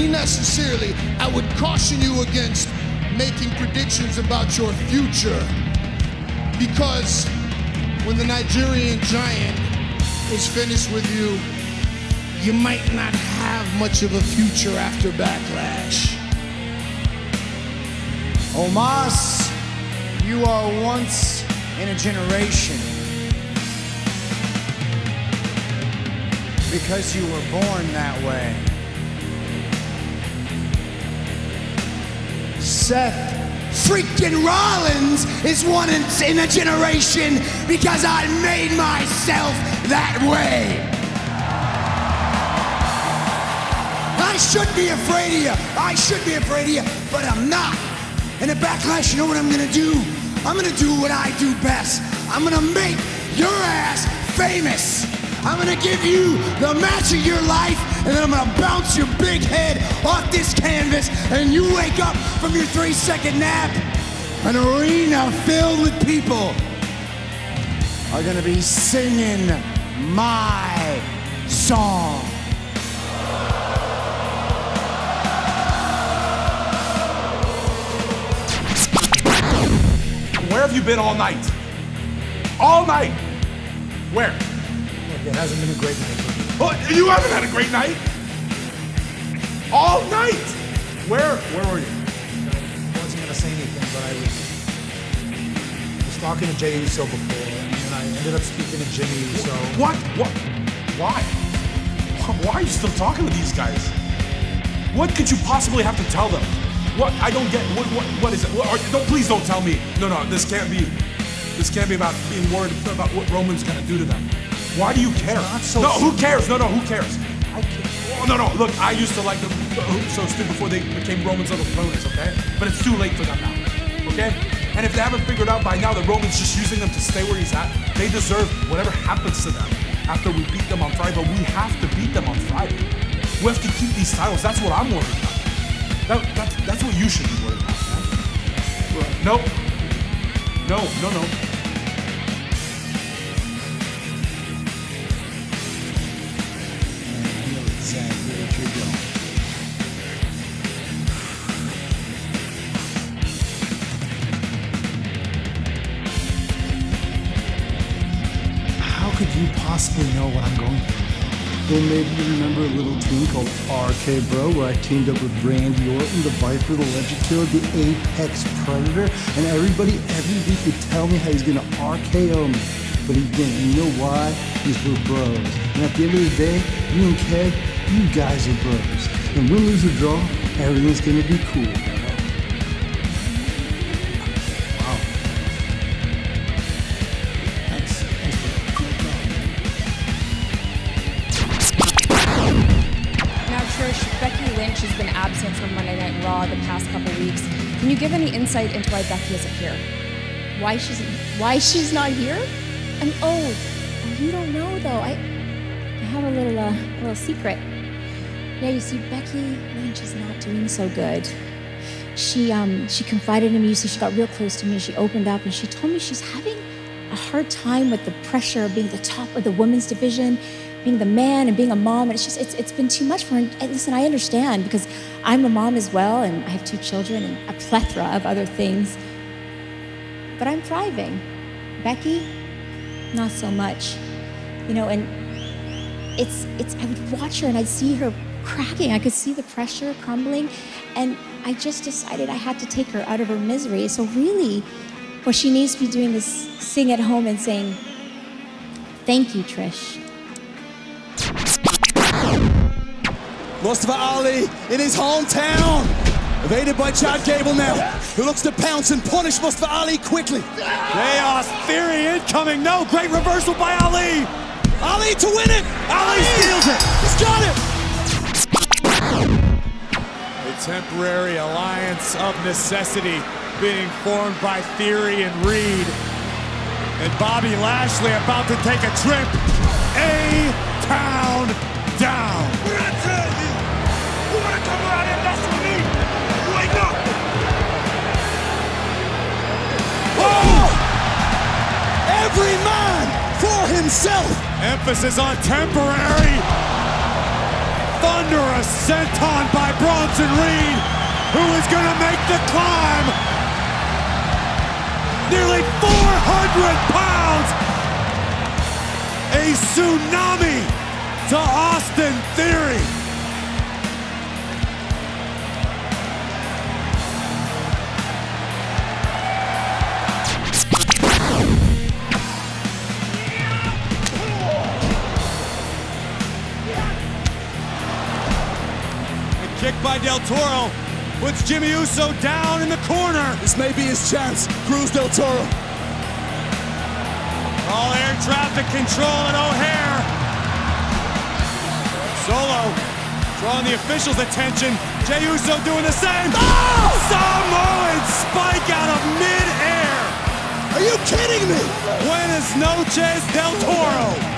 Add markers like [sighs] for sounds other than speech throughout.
mean that sincerely, I would caution you against making predictions about your future because when the Nigerian giant is finished with you, you might not have much of a future after backlash. Omos, you are once in a generation. Because you were born that way. Seth Freaking Rollins is one in, in a generation because I made myself that way. I should be afraid of you. I should be afraid of you, but I'm not. And at Backlash, you know what I'm gonna do? I'm gonna do what I do best. I'm gonna make your ass famous. I'm gonna give you the match of your life, and then I'm gonna bounce your big head off this canvas, and you wake up from your three second nap. An arena filled with people are gonna be singing my song. Where have you been all night? All night. Where? It hasn't been a great night for me. Oh, you haven't had a great night. All night. Where? Where were you? I wasn't gonna say anything, but I was, I was talking to Jey Uso before, and I ended up speaking to Jimmy Uso. What? What? Why? Why are you still talking to these guys? What could you possibly have to tell them? What? I don't get. What? What, what is it? What, are, don't please don't tell me. No, no. This can't be. This can't be about being worried about what Roman's gonna do to them. Why do you care? so no, who cares? No, no, who cares? I can't. Oh, no, no. Look, I used to like them so stupid before they became Roman's little cronies, okay? But it's too late for them now, okay? And if they haven't figured out by now that Roman's just using them to stay where he's at, they deserve whatever happens to them after we beat them on Friday. But we have to beat them on Friday. We have to keep these titles. That's what I'm worried about. That, that's, that's what you should be worried about, man. Nope. No, no, no. Possibly know what I'm going through. Well, maybe you remember a little team called RK Bro, where I teamed up with Randy Orton, the Viper, the Legend Killer, the Apex Predator, and everybody every week would tell me how he's gonna RKO me. But he didn't. You know why? Because we're bros. And at the end of the day, you and Kev, you guys are bros. And win, lose, or draw, everything's gonna be cool. Give any insight into why Becky isn't here? Why she's why she's not here? Mean, oh, you don't know though. I, I have a little, uh, little secret. Yeah, you see, Becky Lynch is not doing so good. She, um, she confided in me. You see, she got real close to me. She opened up and she told me she's having a hard time with the pressure of being the top of the women's division, being the man and being a mom. And it's just, it's, it's been too much for her. And listen, I understand because I'm a mom as well, and I have two children and a plethora of other things. But I'm thriving. Becky, not so much. You know, and it's it's I would watch her and I'd see her cracking. I could see the pressure crumbling. And I just decided I had to take her out of her misery. So really, what she needs to be doing is sing at home and saying, Thank you, Trish. Mustafa Ali in his hometown. Evaded by Chad Gable now, who looks to pounce and punish Mustafa Ali quickly. Chaos Theory incoming. No, great reversal by Ali. Ali to win it. Ali steals it. He's got it. A temporary alliance of necessity being formed by Theory and Reed. And Bobby Lashley about to take a trip. A town down. Every man for himself. Emphasis on temporary. Thunderous senton by Bronson Reed, who is going to make the climb. Nearly 400 pounds. A tsunami to Austin Theory. Kick by Del Toro puts Jimmy Uso down in the corner. This may be his chance. Cruz Del Toro. All air traffic control at O'Hare. Solo drawing the officials' attention. Jey Uso doing the same. Oh! Samoan spike out of mid-air. Are you kidding me? Buenas noches, Del Toro.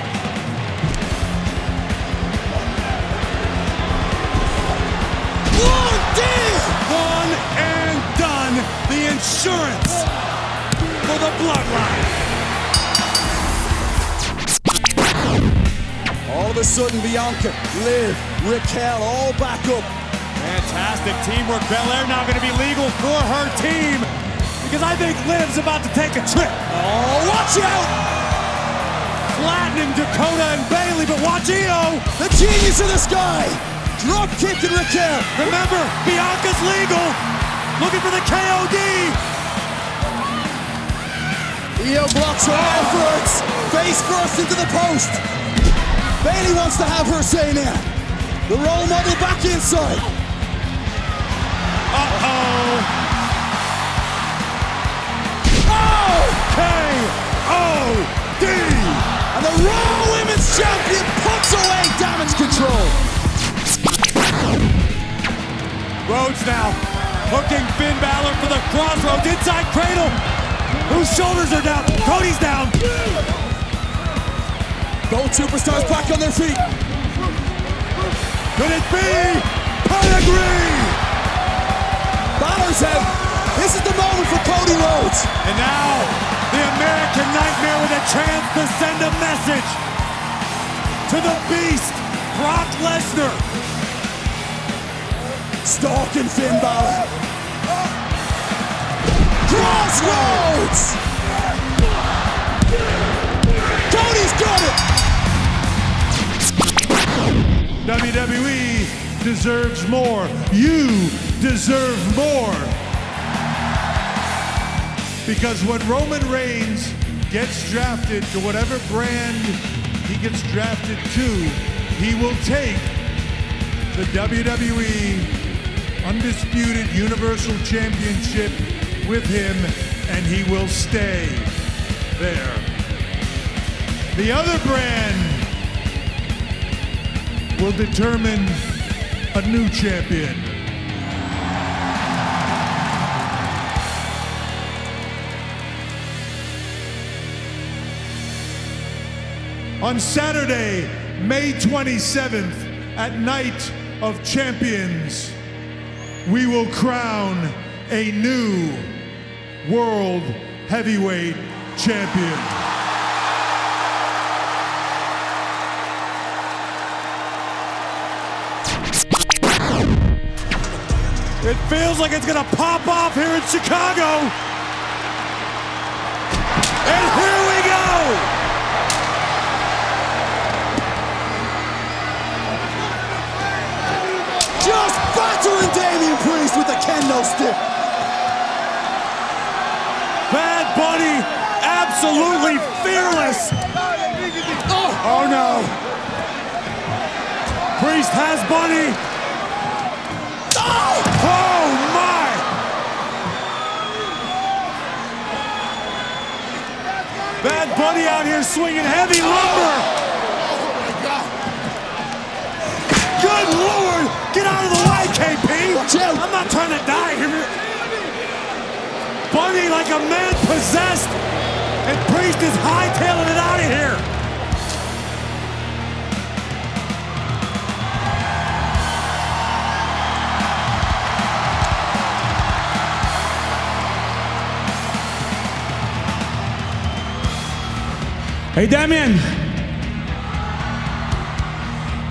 One deal. One and done. The insurance for the bloodline. All of a sudden, Bianca, Liv, Raquel, all back up. Fantastic teamwork. Belair now going to be legal for her team because I think Liv's about to take a trip. Oh, watch out! Flattening Dakota and Bayley, but watch Io. The genius of the sky. Drop kicking Raquel. Remember, Bianca's legal. Looking for the KOD. Io blocks her efforts. Face first into the post. Bayley wants to have her say now. The role model back inside. Uh-oh. Oh! K-O-D. And the Raw Women's Champion puts away damage control. Rhodes now hooking Finn Balor for the crossroads inside cradle. Whose shoulders are down? Cody's down. Both superstars back on their feet. Could it be Pedigree? Balor's out. This is the moment for Cody Rhodes. And now the American Nightmare with a chance to send a message to the Beast, Brock Lesnar. Stalking Finn Balor. Crossroads! Cody's got it! WWE deserves more. You deserve more. Because when Roman Reigns gets drafted to whatever brand he gets drafted to, he will take the WWE Undisputed Universal Championship with him and he will stay there. The other brand will determine a new champion. On Saturday, May 27th, at Night of Champions, we will crown a new World Heavyweight Champion. It feels like it's gonna pop off here in Chicago. And here Priest with a kendo stick. Bad Bunny, absolutely fearless. Oh, oh no. Priest has Bunny. Oh, oh my. Bad Bunny out here swinging heavy lumber. Oh, Good Lord! Get out of the way, KP! I'm not trying to die here. Bunny like a man possessed, and Priest is hightailing it out of here. Hey, Damian.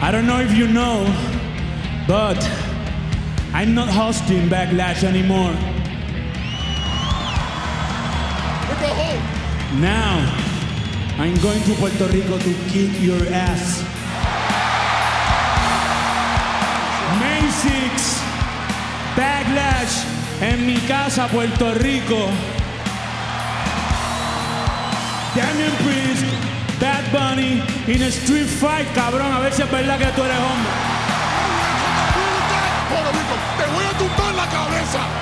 I don't know if you know, but I'm not hosting Backlash anymore. Now, I'm going to Puerto Rico to kick your ass. May 6, Backlash en mi casa, Puerto Rico. Damian Priest, Bad Bunny, in a street fight, cabrón, a ver si es verdad que tú eres hombre. Tumbar la cabeza.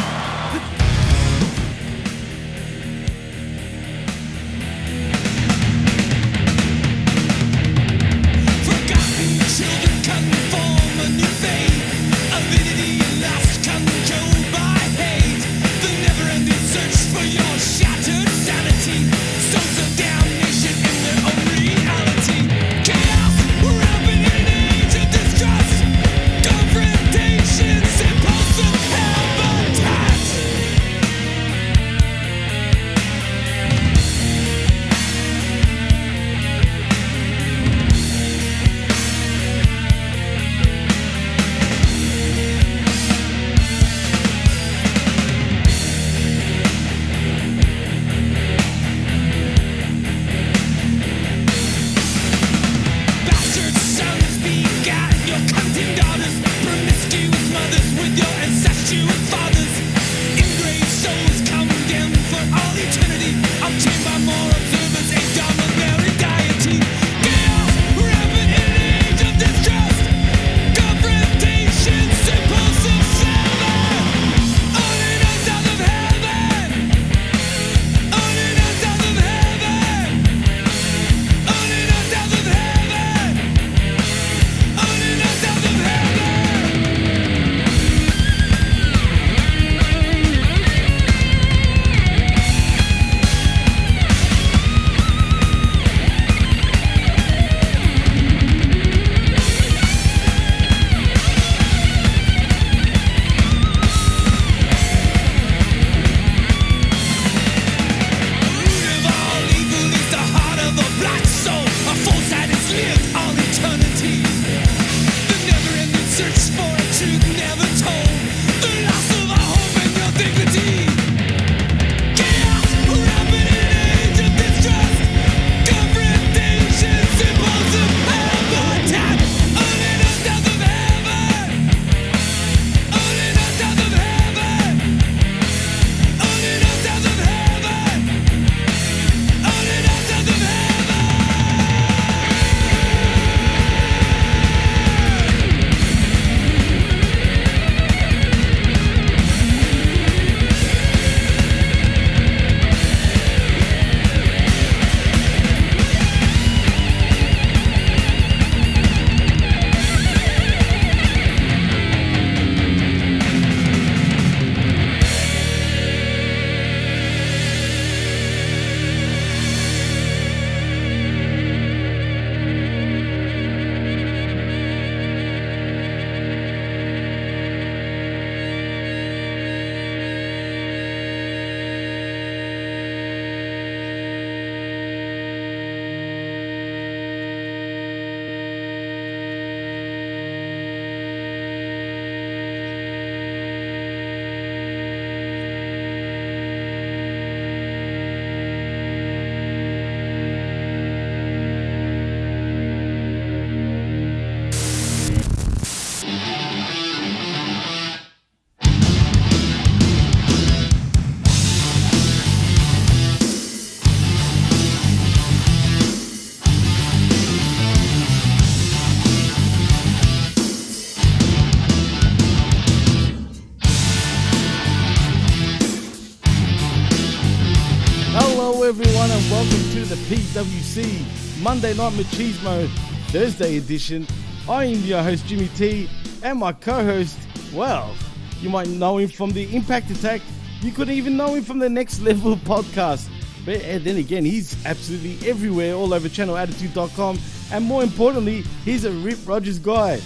The PWC Monday Night Machismo Thursday edition. I am your host, Jimmy T, and my co host, well, you might know him from the Impact Attack. You could even know him from the Next Level podcast. But eh, then again, he's absolutely everywhere, all over channelattitude.com. And more importantly, he's a Rip Rogers guy.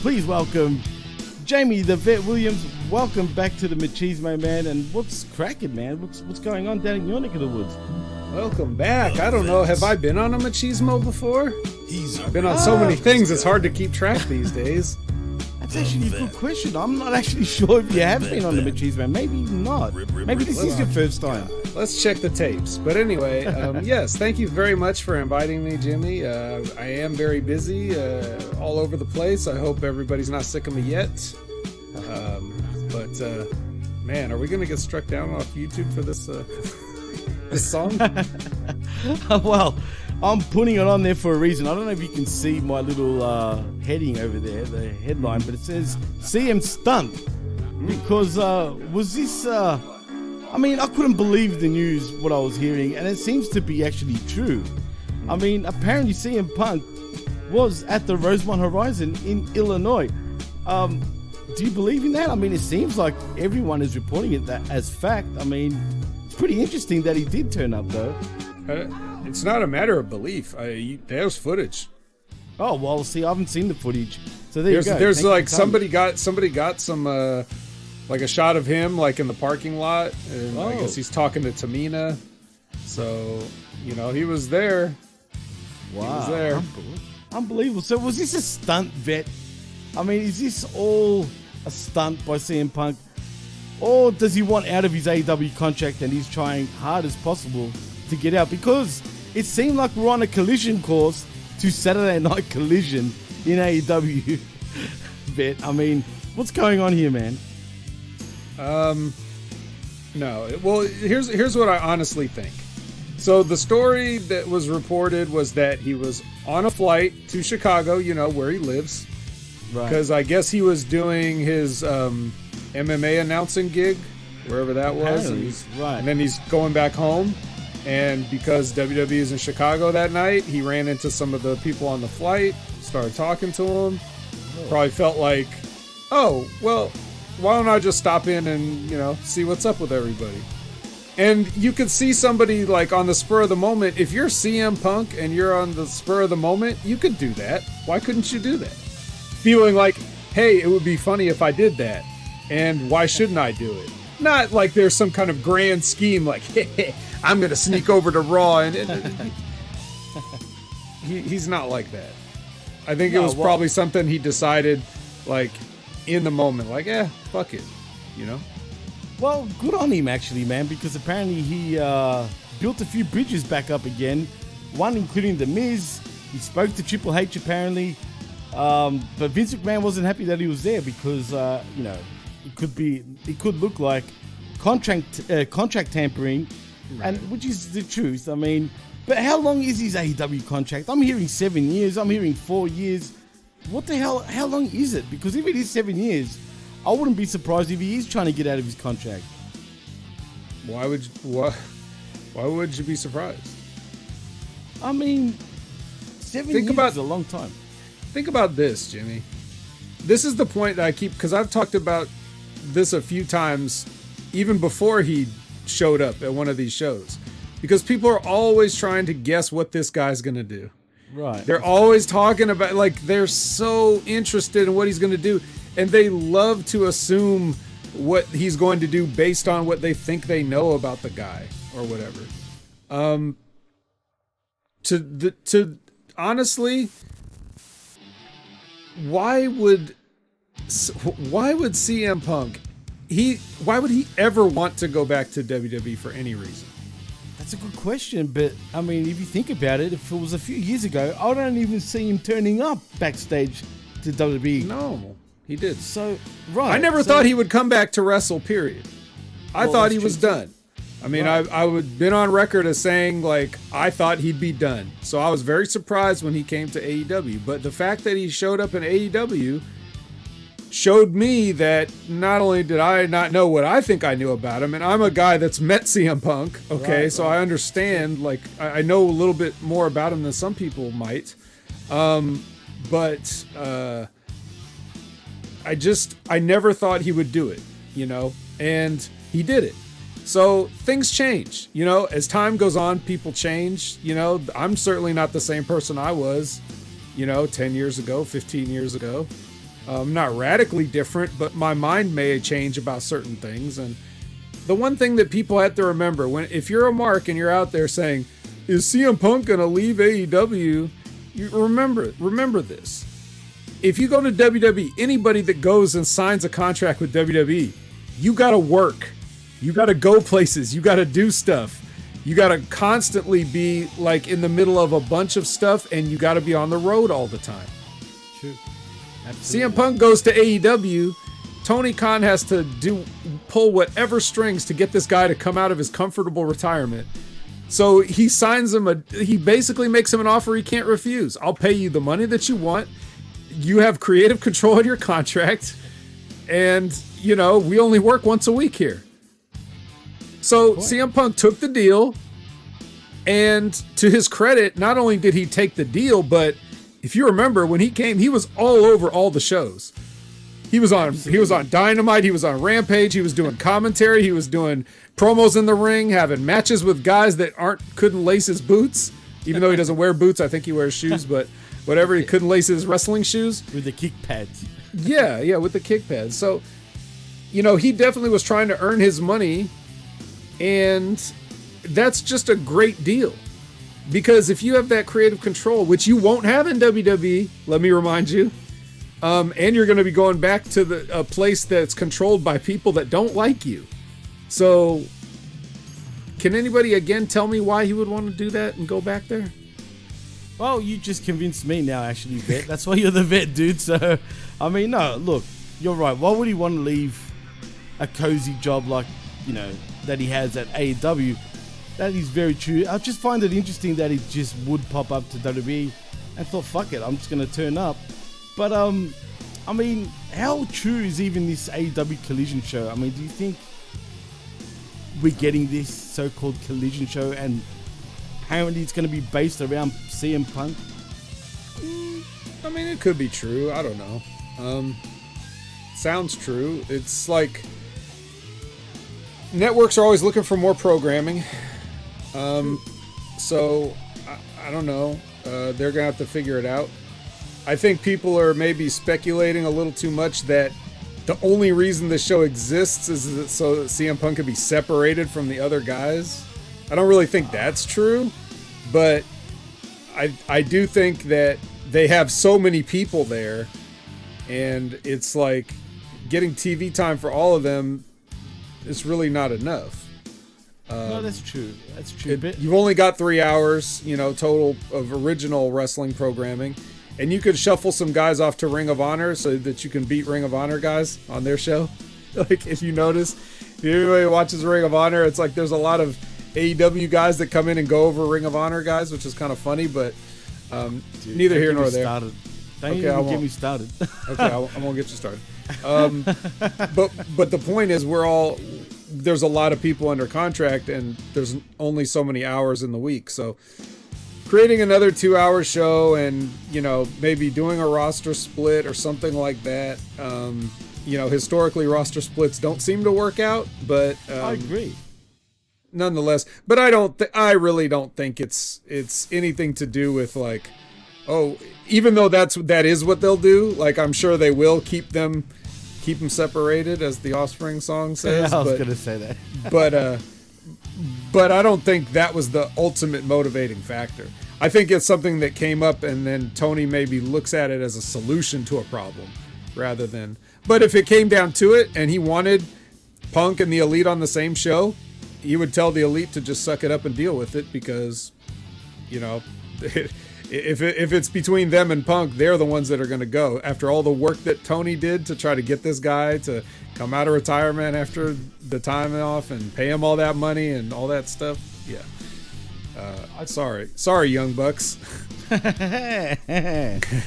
Please welcome Jaime the Vet Williams. Welcome back to the Machismo Man. And what's cracking, man? What's what's going on down in your neck of the woods? Welcome back. I don't know. Have I been on a machismo before? He's been on so many things. It's hard to keep track these days. That's actually a good question. I'm not actually [laughs] sure if you have been on the Machismo. Maybe not. Maybe this is your first time. Let's check the tapes. But anyway, um, [laughs] yes, thank you very much for inviting me, Jimmy. Uh, I am very busy, uh, all over the place. I hope everybody's not sick of me yet. Um, but uh, man, are we going to get struck down off YouTube for this uh, this song? [laughs] well, I'm putting it on there for a reason. I don't know if you can see my little uh, heading over there, the headline, but it says CM stunt. Because uh, was this? Uh, I mean, I couldn't believe the news what I was hearing, and it seems to be actually true. I mean, apparently CM Punk was at the Rosemont Horizon in Illinois. Um, do you believe in that? I mean, it seems like everyone is reporting it that as fact. I mean, pretty interesting that he did turn up, though. Uh, it's not a matter of belief. I, you, there's footage. Oh well, see, I haven't seen the footage, so there there's, you go. There's Thank like for telling me. somebody got somebody got some uh, like a shot of him like in the parking lot, and I Oh. guess he's talking to Tamina. So you know he was there. Wow, He was there. Unbelievable. Unbelievable. So was this a stunt vet? I mean, is this all a stunt by CM Punk? Or does he want out of his AEW contract and he's trying hard as possible to get out? Because it seemed like we're on a collision course to Saturday [laughs] Night Collision in AEW. vet, [laughs] I mean, what's going on here, man? Um, no. Well, here's here's what I honestly think. So the story that was reported was that he was on a flight to Chicago, you know where he lives, Right. because I guess he was doing his um, MMA announcing gig, wherever that was. And right. And then he's going back home, and because WWE is in Chicago that night, he ran into some of the people on the flight, started talking to them. Probably felt like, oh well, why don't I just stop in and you know see what's up with everybody? And you could see somebody like on the spur of the moment. If you're CM Punk and you're on the spur of the moment, you could do that. Why couldn't you do that? Feeling like, hey, it would be funny if I did that, and why shouldn't I do it? Not like there's some kind of grand scheme like, [laughs] hey, I'm gonna sneak over to Raw and. and- [laughs] he, he's not like that. I think it was well- probably something he decided, like, in the moment, like, eh, fuck it, you know. Well, good on him actually, man, because apparently he uh, built a few bridges back up again. One including the Miz. He spoke to Triple H apparently, um, but Vince McMahon wasn't happy that he was there because uh, you know it could be it could look like contract uh, contract tampering, and which is the truth. I mean, but how long is his AEW contract? I'm hearing seven years. I'm hearing four years. What the hell? How long is it? Because if it is seven years, I wouldn't be surprised if he is trying to get out of his contract. Why would you, why, why would you be surprised? I mean, seven Think years about- is a long time. Think about this, Jimmy. This is the point that I keep because I've talked about this a few times, even before he showed up at one of these shows, because people are always trying to guess what this guy's gonna do. Right. They're always talking about like they're so interested in what he's going to do and they love to assume what he's going to do based on what they think they know about the guy or whatever. Um to the to honestly why would why would CM Punk he why would he ever want to go back to WWE for any reason? That's a good question, but I mean, if you think about it, if it was a few years ago, I don't even see him turning up backstage to WWE. No, he did. So, right. I never so- thought he would come back to wrestle. Period. I Well, thought he was done. I mean, Right. I I would been on record as saying like I thought he'd be done. So I was very surprised when he came to AEW. But the fact that he showed up in AEW, showed me that not only did I not know what I think I knew about him, and I'm a guy that's met CM Punk, okay, Right, so right. I understand, like, I, know a little bit more about him than some people might. Um, but uh, I just, I never thought he would do it, you know, and he did it. So things change, you know, as time goes on, people change, you know. I'm certainly not the same person I was, you know, 10 years ago, 15 years ago. I'm not radically different, but my mind may change about certain things. And the one thing that people have to remember when, if you're a mark and you're out there saying, "Is CM Punk gonna leave AEW?" You remember, remember this. If you go to WWE, anybody that goes and signs a contract with WWE, you gotta work, you gotta go places, you gotta do stuff. You gotta constantly be like in the middle of a bunch of stuff, and you gotta be on the road all the time. True. CM Punk goes to AEW. Tony Khan has to do pull whatever strings to get this guy to come out of his comfortable retirement. So he signs him a he basically makes him an offer he can't refuse. I'll pay you the money that you want. You have creative control in your contract. And, you know, we only work once a week here. So CM Punk took the deal. And to his credit, not only did he take the deal, but if you remember when he came, he was all over all the shows. He was on he was on Dynamite, he was on Rampage, he was doing commentary, he was doing promos in the ring, having matches with guys that aren't couldn't lace his boots, even though he doesn't wear boots, I think he wears shoes, but whatever, he couldn't lace his wrestling shoes. With the kick pads. Yeah, yeah, with the kick pads. So, you know, he definitely was trying to earn his money, and that's just a great deal. Because if you have that creative control, which you won't have in WWE, let me remind you, um, and you're going to be going back to the a place that's controlled by people that don't like you. So, can anybody again tell me why he would want to do that and go back there? Well, you just convinced me now, actually, vet. That's why you're the vet, dude. So, I mean, no, look, you're right. Why would he want to leave a cozy job like, you know, that he has at AEW? That is very true. I just find it interesting that it just would pop up to WWE and thought, fuck it, I'm just to turn up. But, um, I mean, how true is even this AEW collision show? I mean, do you think we're getting this so called collision show and apparently it's to be based around CM Punk? I mean, it could be true. I don't know. Um, sounds true. It's like networks are always looking for more programming. Um, so I, I don't know. Uh, they're gonna have to figure it out. I think people are maybe speculating a little too much that the only reason the show exists is that so that CM Punk can be separated from the other guys. I don't really think that's true, but I I do think that they have so many people there, and it's like getting TV time for all of them is really not enough. No, Um, that's true. That's true. but You've only got three hours, you know, total of original wrestling programming, and you could shuffle some guys off to Ring of Honor so that you can beat Ring of Honor guys on their show. [laughs] Like if you notice, if anybody watches Ring of Honor, it's like there's a lot of AEW guys that come in and go over Ring of Honor guys, which is kind of funny, but um, Dude, neither here get nor there. started. Don't okay, I get won't. me started. okay, I won't, I won't get you started. Um, [laughs] but but the point is, we're all there's a lot of people under contract, and there's only so many hours in the week. So creating another two-hour show, and you know maybe doing a roster split or something like that. Um, you know, historically, roster splits don't seem to work out, but um, I agree. nonetheless. But I don't. Th- I really don't think it's it's anything to do with like, oh, even though that's that is what they'll do. Like I'm sure they will keep them keep them separated, as the Offspring song [laughs] says. I was but, gonna say that. [laughs] but uh, but I don't think that was the ultimate motivating factor. I think it's something that came up, and then Tony maybe looks at it as a solution to a problem, rather than. But if it came down to it, and he wanted Punk and the Elite on the same show, he would tell the Elite to just suck it up and deal with it because, you know, [laughs] if it, if it's between them and Punk, they're the ones that are going to go. After all the work that Tony did to try to get this guy to come out of retirement after the time off and pay him all that money and all that stuff, yeah. Uh, sorry, sorry, young bucks. [laughs] no,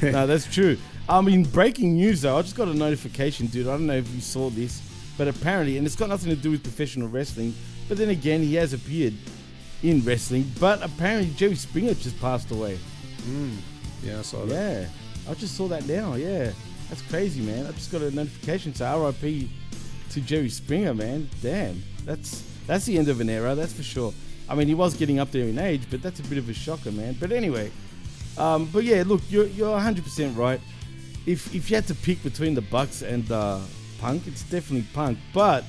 that's true. I mean, breaking news though. I just got a notification, dude. I don't know if you saw this, but apparently, and it's got nothing to do with professional wrestling. But then again, he has appeared in wrestling. But apparently, Jerry Springer just passed away. Mm. Yeah, I saw that. Yeah, I just saw that now. Yeah, that's crazy, man. I just got a notification to R.I.P. to Jerry Springer, man. Damn, that's that's the end of an era, that's for sure. I mean, he was getting up there in age, but that's a bit of a shocker, man. But anyway, um, but yeah, look, you're you're 100 percent right. If if you had to pick between the Bucks and uh, Punk, it's definitely Punk. But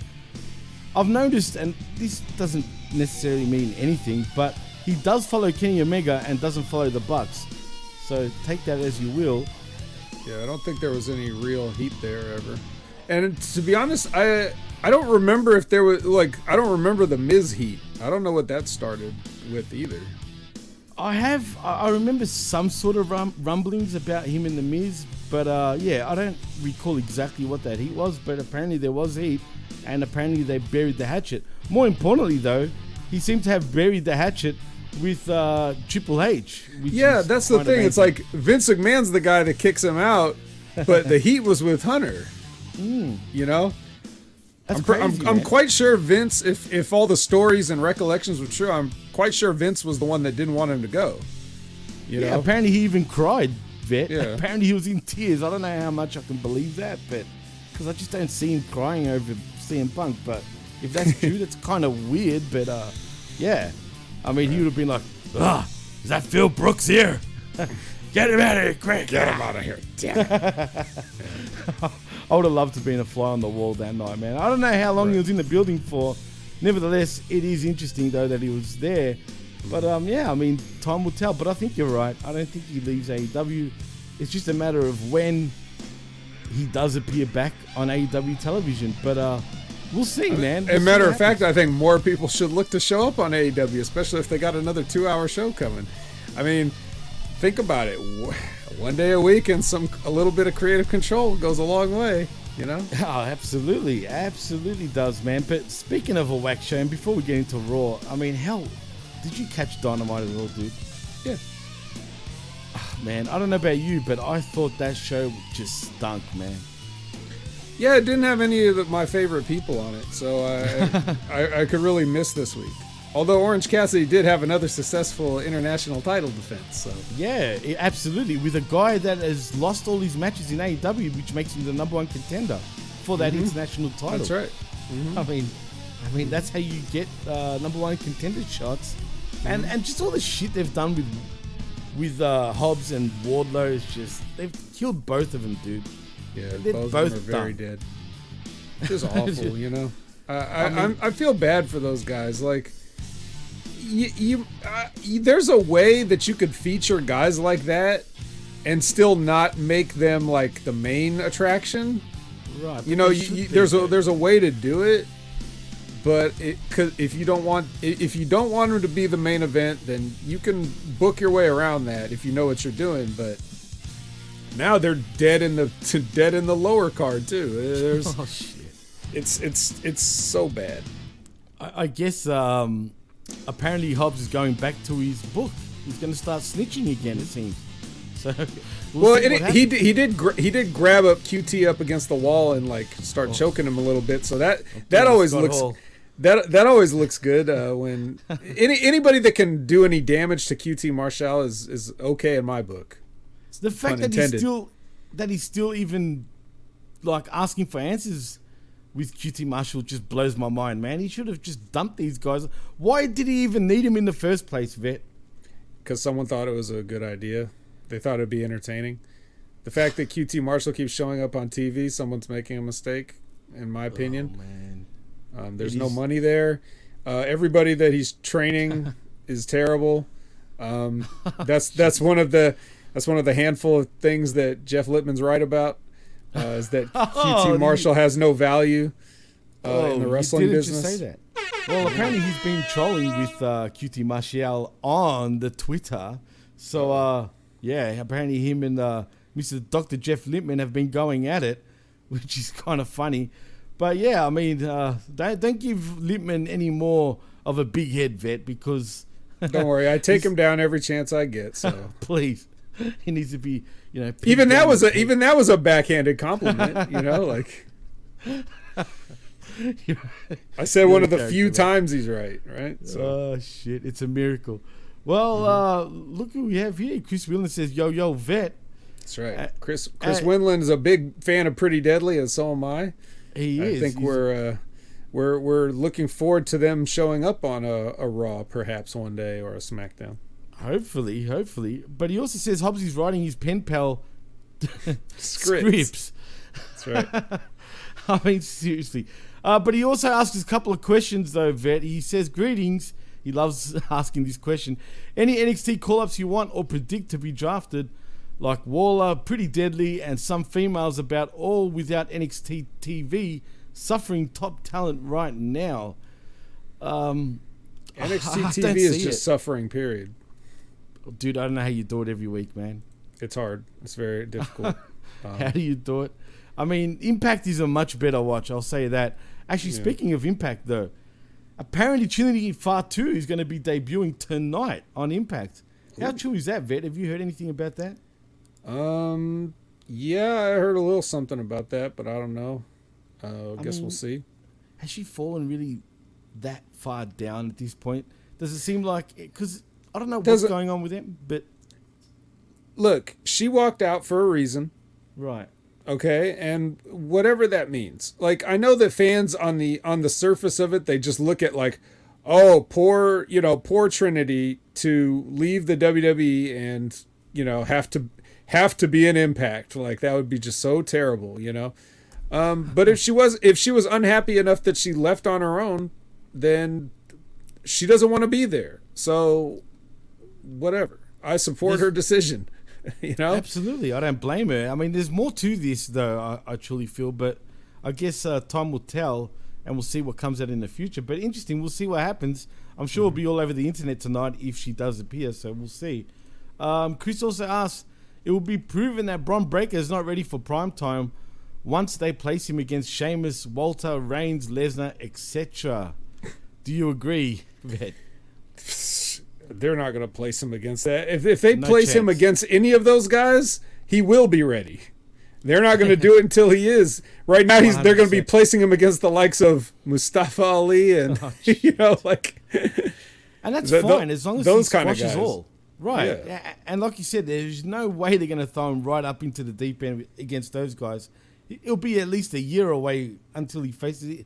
I've noticed, and this doesn't necessarily mean anything, but he does follow Kenny Omega and doesn't follow the Bucks. So take that as you will. Yeah, I don't think there was any real heat there ever. And to be honest, I I don't remember if there was like I don't remember the Miz heat. I don't know what that started with either. I have I remember some sort of rumblings about him and the Miz, but uh, yeah, I don't recall exactly what that heat was. But apparently there was heat, and apparently they buried the hatchet. More importantly, though, he seemed to have buried the hatchet with uh, Triple H. Yeah, that's the thing. It's like Vince McMahon's the guy that kicks him out, but the heat was with Hunter. You know? Mm. That's I'm, pr- I'm, crazy, I'm quite sure Vince, if if all the stories and recollections were true, I'm quite sure Vince was the one that didn't want him to go. You yeah, know? apparently he even cried. Vet. Yeah. [laughs] Apparently he was in tears. I don't know how much I can believe that, but because I just don't see him crying over CM Punk. But if that's true, that's kind of weird. But uh, yeah, I mean, he would have been like, "Ah, is that Phil Brooks here? [laughs] Get him out of here, quick! Get him out of here, damn it. [laughs] I would have loved to be in a fly on the wall that night, man. I don't know how long he was in the building for. Nevertheless, it is interesting though that he was there. But um, yeah, I mean, time will tell. But I think you're right. I don't think he leaves AEW. It's just a matter of when he does appear back on AEW television. But uh, we'll see, uh, man. As a matter of fact, I think more people should look to show up on AEW, especially if they got another two-hour show coming. I mean, think about it. One day a week and some a little bit of creative control goes a long way. You know? [laughs] Oh, absolutely, absolutely does, man. But speaking of a whack show, and before we get into Raw, I mean, hell, did you catch Dynamite at all, dude? Yeah. Ah, man, I don't know about you, but I thought that show just stunk, man. Yeah, it didn't have any of the, my favorite people on it, so I, [laughs] I I could really miss this week. Although Orange Cassidy did have another successful international title defense, so Yeah, absolutely. With a guy that has lost all his matches in AEW, which makes him the number one contender for that Mhm. international title. That's right. Mhm. I mean, I mean that's how you get uh, number one contender shots, and Mhm. and just all the shit they've done with with uh, Hobbs and Wardlow is just they've killed both of them, dude. Yeah, both, both of them are very done. dead. Just [laughs] awful, you know. I I, I mean- I'm- I feel bad for those guys. Like, you, you, uh, you, there's a way that you could feature guys like that and still not make them like the main attraction. Right. You know, you, there's a there's a way to do it, but it cause if you don't want if you don't want them to be the main event, then you can book your way around that if you know what you're doing. But now they're dead in the [laughs] dead in the lower card too. There's [laughs] Oh shit. it's it's it's so bad. I, I guess um, apparently Hobbs is going back to his book. He's going to start snitching again. It seems. [laughs] So well, it, he did, he did gra- he did grab up QT up against the wall and like start choking him a little bit. So that that always looks Hall. that that always looks good uh, when any anybody that can do any damage to QT Marshall is is okay in my book. The fact that he's still that he's still even like asking for answers with QT Marshall just blows my mind, man. He should have just dumped these guys. Why did he even need him in the first place, vet? because someone thought it was a good idea. They thought it'd be entertaining. The fact that QT Marshall keeps showing up on TV, someone's making a mistake, in my opinion. man. Um, there's It no is- money there. Uh, everybody that he's training [laughs] is terrible. Um, [laughs] that's that's one of the that's one of the handful of things that Jeff Lippman's right about. Uh, is that [laughs] Oh, QT Marshall has no value uh, in the wrestling business? Just say that. Well, apparently he's been trolling with uh, QT Marshall on the Twitter. So, uh, yeah, apparently him and uh, Mr. Dr. Jeff Lippman have been going at it, [laughs] which is kind of funny. But yeah, I mean, uh, don't, don't give Lippman any more of a big head vet because. Don't worry, I [laughs] take him down every chance I get. So please, [laughs] he needs to be, you know. Even that was a even that was a backhanded compliment, you know, [laughs] like [laughs] I said one of the few times he's right, right? So Oh shit! It's a miracle. Well, uh, look who we have here. Chris Whelan says, "Yo, yo, vet." that's right. Chris Chris uh, Winland is a big fan of Pretty Deadly, and so am I. He I is. I think He's- we're uh, we're we're looking forward to them showing up on a, a Raw, perhaps one day, or a SmackDown. Hopefully, hopefully. But he also says Hobbsy's writing his pen pal [laughs] Scripts. scripts. That's right. [laughs] I mean, seriously. Uh, but he also asks a couple of questions, though, Vet. He says, Greetings. He loves [laughs] asking this question. Any NXT call ups you want or predict to be drafted, like Waller, Pretty Deadly, and some females about all without NXT TV suffering top talent right now? Um, NXT TV is just it. suffering. Period. Dude, I don't know how you do it every week, man. It's hard. It's very [laughs] difficult. Um, How do you do it? I mean, Impact is a much better watch. I'll say that. Actually, Yeah. speaking of Impact, though, apparently Trinity Fatu is going to be debuting tonight on Impact. How true is that, Vet? Have you heard anything about that? Um, yeah, I heard a little something about that, but I don't know. Uh, I I guess mean- we'll see. Has she fallen really that far down at this point? Does it seem like because I don't know what's going on with him, but Look, she walked out for a reason. right, okay and whatever that means. Like i know that fans on the on the surface of it they just look at like oh poor you know poor trinity to leave the wwe and you know have to have to be an impact. Like that would be just so terrible you know? Um but if she was if she was unhappy enough that she left on her own then she doesn't want to be there. So whatever i support This- her decision [laughs] you know Absolutely, I don't blame her. I mean, there's more to this, though. I, I truly feel, but I guess uh, time will tell, and we'll see what comes out in the future. But interesting, we'll see what happens. I'm sure it'll be all over the internet tonight if she does appear. So we'll see. Um, Chris also asks, it will be proven that Bron Breakker is not ready for prime time once they place him against Sheamus, Walter, Reigns, Lesnar, etc. Do you agree, Vet? [laughs] they're not going to place him against that. If if they No place him against any of those guys, he will be ready. They're not going to do it until he is. Right now, he's they're going to be [laughs] placing him against the likes of Mustafa Ali and Oh, [laughs] you know like. And that's the- the- fine as long as those he kinda squashes guys. all. Right. Yeah. And like you said, there's no way they're going to throw him right up into the deep end against those guys. It'll be at least a year away until he faces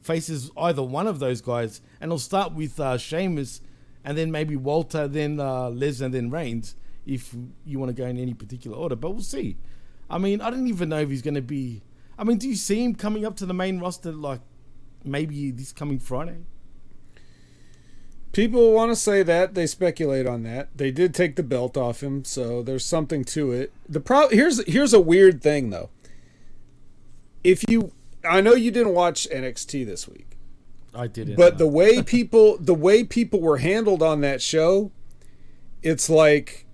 faces either one of those guys, and he'll start with uh, Sheamus, and then maybe Walter, then uh, and then Reigns, if you want to go in any particular order. But we'll see. I mean, I don't even know if he's going to be. I mean, do you see him coming up to the main roster like maybe this coming Friday? People want to say that they speculate on that. They did take the belt off him, so there's something to it. The pro here's here's a weird thing though. If you, I know you didn't watch NXT this week, I didn't. but the way people the way people were handled on that show, it's like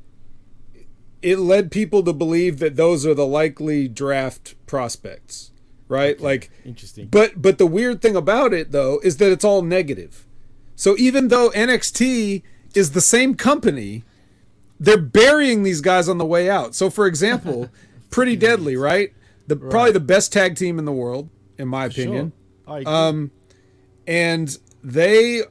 it led people to believe that those are the likely draft prospects, right? Like Interesting. but but the weird thing about it though is that it's all negative. So even though NXT is the same company, they're burying these guys on the way out. So for example, [laughs] Pretty Deadly, right? The probably the best tag team in the world, in my opinion. I agree. Um, and they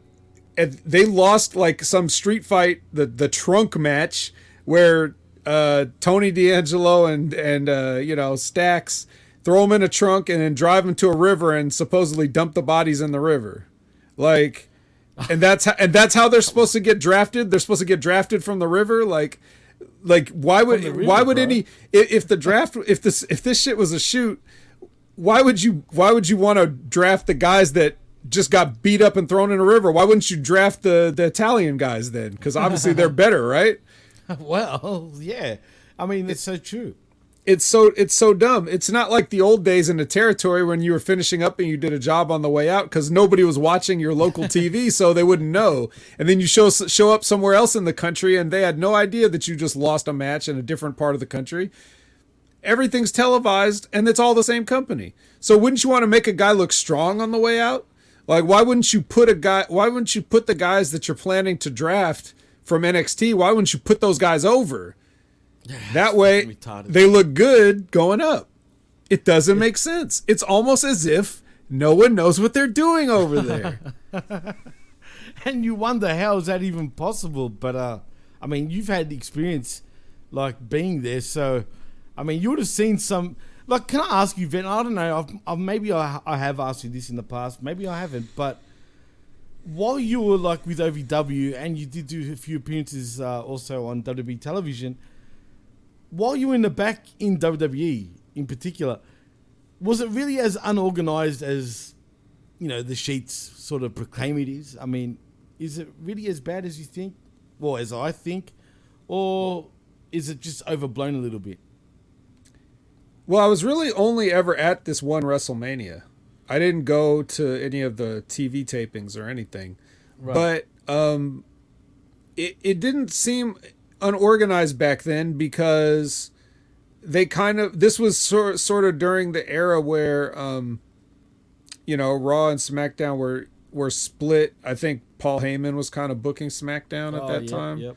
they lost like some street fight, the the trunk match where uh, Tony D'Angelo and and uh, you know Stacks throw them in a trunk and then drive them to a river and supposedly dump the bodies in the river, like. And that's how, and that's how they're supposed to get drafted. They're supposed to get drafted from the river, like, like why would river, why would bro. any if, if the draft if this if this shit was a shoot, why would you why would you want to draft the guys that just got beat up and thrown in a river? Why wouldn't you draft the the Italian guys then? Because obviously they're [laughs] better, right? well, yeah. I mean, it's so true. It's so it's so dumb. It's not like the old days in the territory when you were finishing up and you did a job on the way out because nobody was watching your local [laughs] TV, so they wouldn't know. And then you show show up somewhere else in the country and they had no idea that you just lost a match in a different part of the country. Everything's televised and it's all the same company. So wouldn't you want to make a guy look strong on the way out? Like why wouldn't you put a guy why wouldn't you put the guys that you're planning to draft from NXT? Why wouldn't you put those guys over? That way, they look good going up. It doesn't make sense. It's almost as if no one knows what they're doing over there. [laughs] and you wonder how is that even possible? But uh, I mean, you've had experience like being there, so I mean, you would have seen some. Like, can I ask you, Vin? I don't know. I've, I've maybe I, I have asked you this in the past. Maybe I haven't. But while you were like with OVW and you did do a few appearances uh, also on WWE television, while you were in the back in WWE in particular, was it really as unorganized as you know the sheets sort of proclaim it is? I mean, is it really as bad as you think, or as I think, or is it just overblown a little bit? Well, I was really only ever at this one WrestleMania. I didn't go to any of the TV tapings or anything. Right. But um it it didn't seem unorganized back then because they kind of this was sort sort of during the era where um you know, Raw and SmackDown were were split. I think Paul Heyman was kind of booking SmackDown at Oh, that yep, time Yep.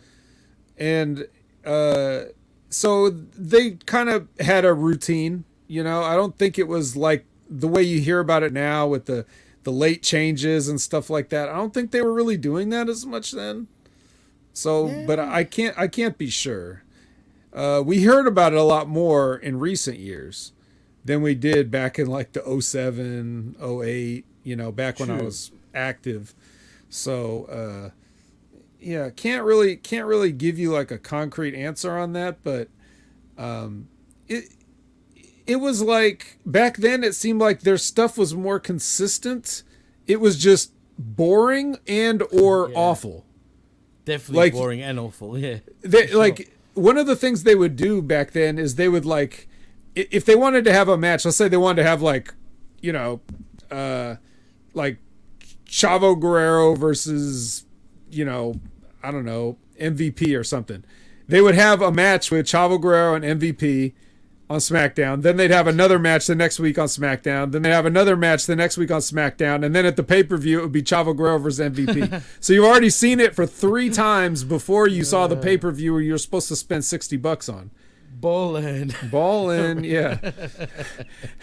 and uh so they kind of had a routine you know? I don't think it was like the way you hear about it now with the the late changes and stuff like that. I don't think they were really doing that as much then. So but i can't i can't be sure. Uh we heard about it a lot more in recent years than we did back in like the 07 08 you know back when i was active. So uh yeah can't really can't really give you like a concrete answer on that but um it it was like back then it seemed like their stuff was more consistent it was just boring and or awful Definitely Like- boring and awful. [laughs] Yeah. they like one of the things they would do back then is they would like if they wanted to have a match let's say they wanted to have like you know uh like chavo guerrero versus you know i don't know mvp or something they would have a match with chavo guerrero and mvp on SmackDown. Then they'd have another match the next week on SmackDown. Then they'd have another match the next week on SmackDown. And then at the pay per view, it would be Chavo Guerrero versus MVP. [laughs] so you've already seen it for three times before you saw the pay per view where you're supposed to spend 60 bucks on. Ballin'. Ballin', [laughs] yeah.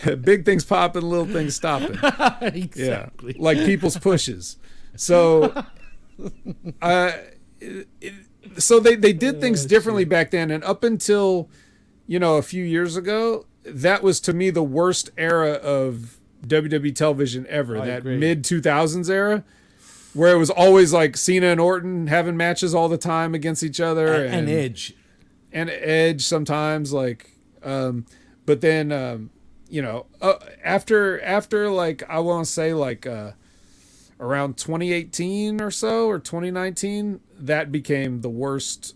[laughs] Big things popping, little things stopping. Exactly. Yeah. Like people's pushes. So, uh, so they, they did things differently back then. And up until, you know, a few years ago, that was to me the worst era of WWE television ever. I that mid 2000s era. Where it was always like Cena and Orton having matches all the time against each other, And- and Edge. and Edge sometimes like um but then um you know uh, after after like I want to say like uh around 2018 or so or 2019 that became the worst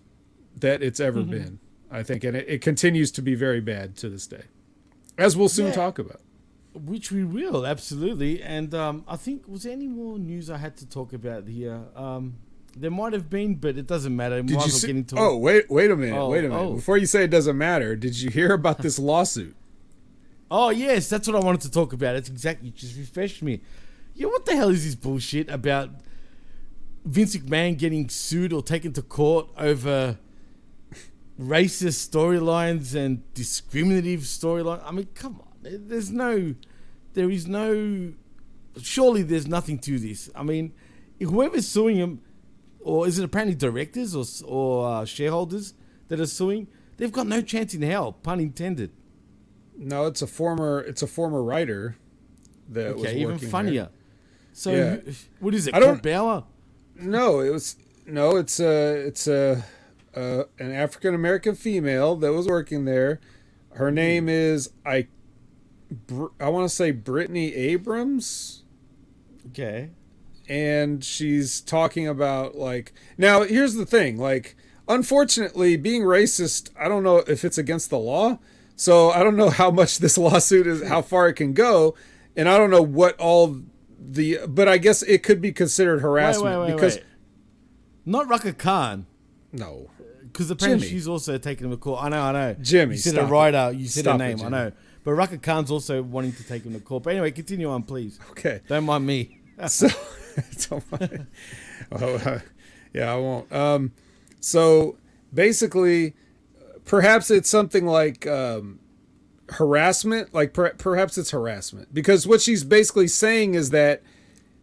that it's ever Mhm. been I think and it, it continues to be very bad to this day as we'll soon Yeah. talk about Which we will, absolutely. And um, I think, was there any more news I had to talk about here? Um, there might have been, but it doesn't matter. did you see, into oh wait wait a minute Oh, wait a minute oh. before you say it doesn't matter did you hear about this lawsuit [laughs] Oh, yes, that's what I wanted to talk about. It's exactly, you just refreshed me. Yeah, what the hell is this bullshit about Vince McMahon getting sued or taken to court over racist storylines and discriminative storyline? I mean, come on. There's no, there is no, surely there's nothing to this. I mean, whoever's suing him, or is it apparently directors or, or uh, shareholders that are suing, they've got no chance in hell, pun intended. no it's a former it's a former writer that was Okay, even funnier. there. So, Yeah. who- [laughs] what is it? I don't- Bauer? No, it was no. It's a it's a, uh an African American female that was working there. Her name is I. Br- I want to say Britney Abrams, Okay. and she's talking about like now. Here's the thing, like unfortunately, being racist. I don't know if it's against the law, so I don't know how much this [laughs] lawsuit is, how far it can go, and I don't know what all the. But I guess it could be considered harassment wait, wait, because. wait. Not Raka Khan. No. Because apparently Jimmy. she's also taking him to court. I know, I know. Jimmy, You said a it. writer. You said a it, name. I know. But Raka Khan's also wanting to take him to court. But anyway, continue on, please. Okay. Don't mind me. [laughs] so [laughs] don't mind. Oh, uh, yeah, I won't. Um, so basically, perhaps it's something like um, harassment. Like per- perhaps it's harassment because what she's basically saying is that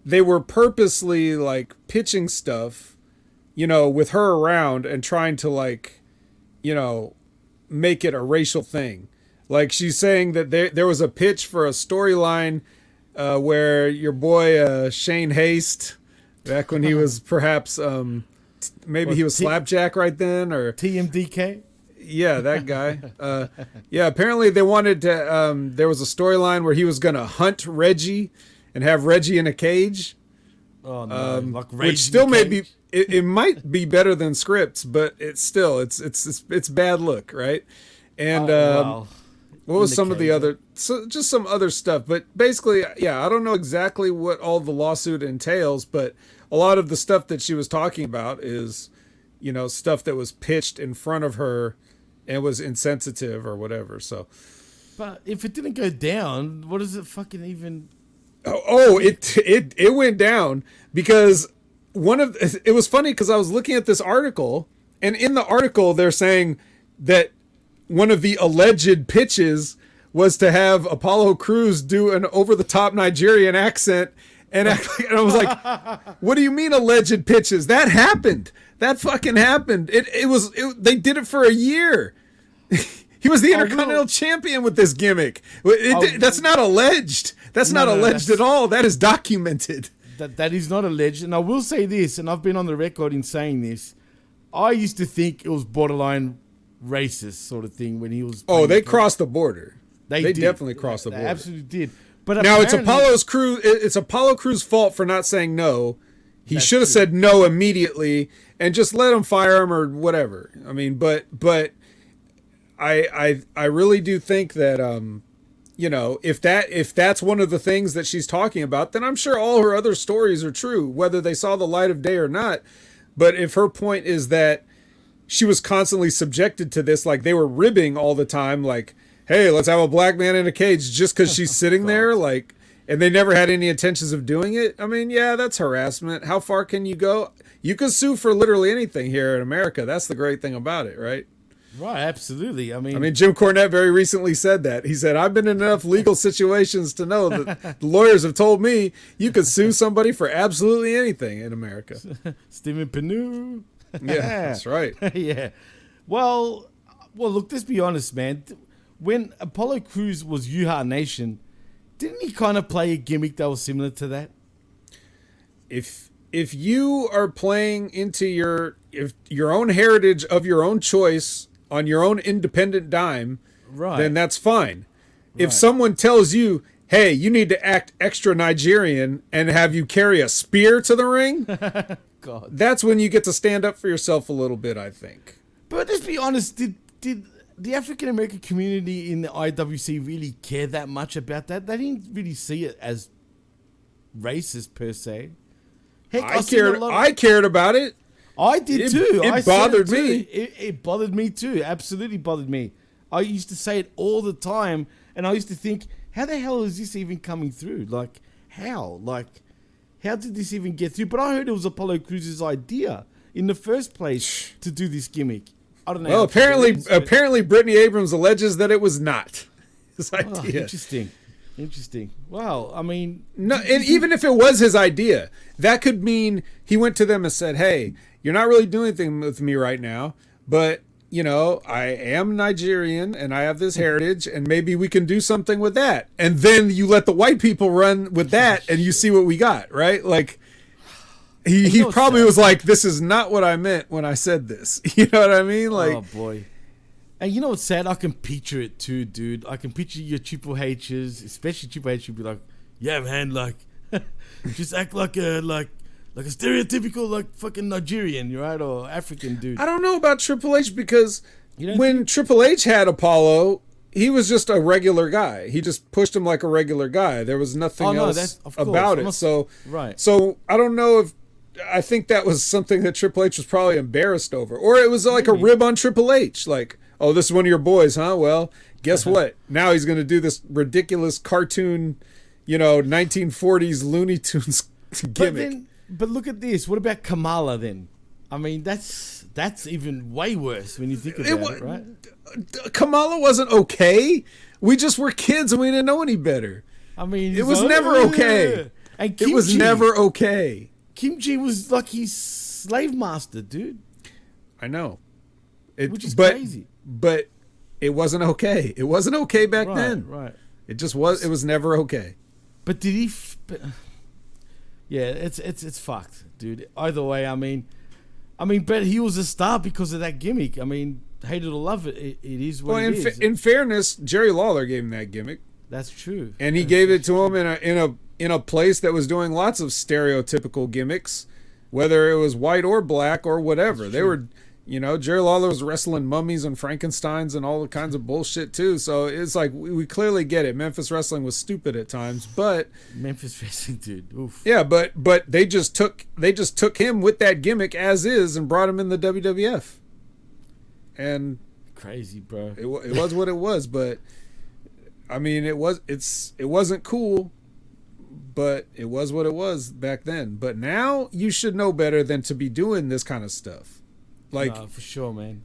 they were purposely like pitching stuff, you know, with her around and trying to like, you know, make it a racial thing. Like she's saying that there there was a pitch for a storyline uh, where your boy uh, Shane Haste, back when he [laughs] was perhaps um, maybe What, he was T- Slapjack right then, or TMDK. Yeah, that guy. uh, yeah, apparently they wanted to. Um, there was a storyline where he was going to hunt Reggie and have Reggie in a cage. Oh no, Um, like which still may Cage? be it, it might be better than scripts, but it's still it's it's it's, it's bad look, right? And Oh, um, wow. what was some of the other so just some other stuff, but basically, yeah, I don't know exactly what all the lawsuit entails, but a lot of the stuff that she was talking about is, you know, stuff that was pitched in front of her and was insensitive or whatever. So, But if it didn't go down, what does it fucking even? Oh, oh, it it it went down because one of it was funny because I was looking at this article and in the article they're saying that one of the alleged pitches was to have Apollo Crews do an over the top Nigerian accent and act like, [laughs] and I was like, what do you mean alleged pitches? That happened. That fucking happened. It it was it, they did it for a year. [laughs] he was the oh, Intercontinental Champion with this gimmick. It- Oh, that's not alleged. That's No, not no, alleged that's- at all. That is documented. That that is not alleged. And I will say this, and I've been on the record in saying this. I used to think it was borderline racist sort of thing when he was. Oh, they the- crossed the border. They, They definitely crossed the They border. absolutely did. But now it's Apollo Crews. It's Apollo Crews' fault for not saying no. He should have said no immediately and just let him fire him or whatever. I mean, but but I I I really do think that um you know if that if that's one of the things that she's talking about, then I'm sure all her other stories are true, whether they saw the light of day or not. But if her point is that she was constantly subjected to this, like they were ribbing all the time, like, hey, let's have a black man in a cage just because she's [laughs] sitting there, like, and they never had any intentions of doing it. I mean, yeah, that's harassment. How far can you go? You can sue for literally anything here in America. That's the great thing about it, right? Right, absolutely. I mean, I mean, Jim Cornette very recently said that. He said, I've been in enough legal situations to know that the [laughs] lawyers have told me you could sue somebody for absolutely anything in America. [laughs] Stephen Panu. Yeah, that's right. [laughs] yeah. Well, well, look. Let's be honest, man. When Apollo Crews was Uhaa Nation, didn't he kind of play a gimmick that was similar to that? if if you are playing into your if your own heritage of your own choice on your own independent dime, Right. then that's fine. If someone tells you, "Hey, you need to act extra Nigerian and have you carry a spear to the ring," [laughs] God. that's when you get to stand up for yourself a little bit, I think. But let's be honest. Did did the African American community in the IWC really care that much about that? They didn't really see it as racist per se. Heck, I a cared of- I cared about it. I did It- too. it I bothered too. me. It, it bothered me too. Absolutely bothered me. I used to say it all the time, and I used to think, how the hell is this even coming through? Like, how? Like, how did this even get through? But I heard it was Apollo Crews's idea in the first place to do this gimmick. I don't know. Well, apparently, it but- apparently, Britney Abrams alleges that it was not his Oh, idea. interesting. Interesting. Wow. I mean, No, and even if it was his idea, that could mean he went to them and said, "Hey, you're not really doing anything with me right now, but you know, I am Nigerian and I have this heritage, and maybe we can do something with that." And then you let the white people run with that, and you see what we got, right? Like he he probably was like, "This is not what I meant when I said this." [laughs] You know what I mean? Oh, like, oh boy. And you know what's sad? I can picture it too, dude. I can picture your Triple H's, especially Triple H, would be like, "Yeah, man, like, [laughs] just act like a like like a stereotypical like fucking Nigerian, right, or African dude." I don't know about Triple H because when Triple H had Apollo, he was just a regular guy. He just pushed him like a regular guy. There was nothing Oh, no, else about it. So right. So I don't know if I think that was something that Triple H was probably embarrassed over, or it was like a rib on Triple H, like, "Oh, this is one of your boys, huh? Well, guess uh-huh. what? Now he's going to do this ridiculous cartoon, you know, 1940s Looney Tunes [laughs] But gimmick." then, but look at this. What about Kamala then? I mean, that's that's even way worse when you think about It it, right? Kamala wasn't okay. We just were kids and we didn't know any better. I mean, It was never okay. And It was never okay. Kim Chee was like his slave master, dude. I know. It, Which is but, crazy. But it wasn't okay. It wasn't okay back Right, then. right. It just was. It was never okay. But did he? F- yeah, it's it's it's fucked, dude. Either way, I mean, I mean, but he was a star because of that gimmick. I mean, hate it or love it, it, it is what Well, it in, is. fa- in fairness, Jerry Lawler gave him that gimmick, That's true. and he That's- gave it to him in a in a in a place that was doing lots of stereotypical gimmicks, whether it was white or black or whatever. They were, you know, Jerry Lawler was wrestling mummies and Frankenstein's and all the kinds of bullshit too. So it's like we, we clearly get it. Memphis wrestling was stupid at times, but Memphis [laughs] wrestling, dude. Oof. Yeah, but but they just took they just took him with that gimmick as is and brought him in the WWF. And Crazy, bro. it, it was what it was, but I mean it was it's it wasn't cool, but it was what it was back then. But now you should know better than to be doing this kind of stuff. Like Nah, for sure, man.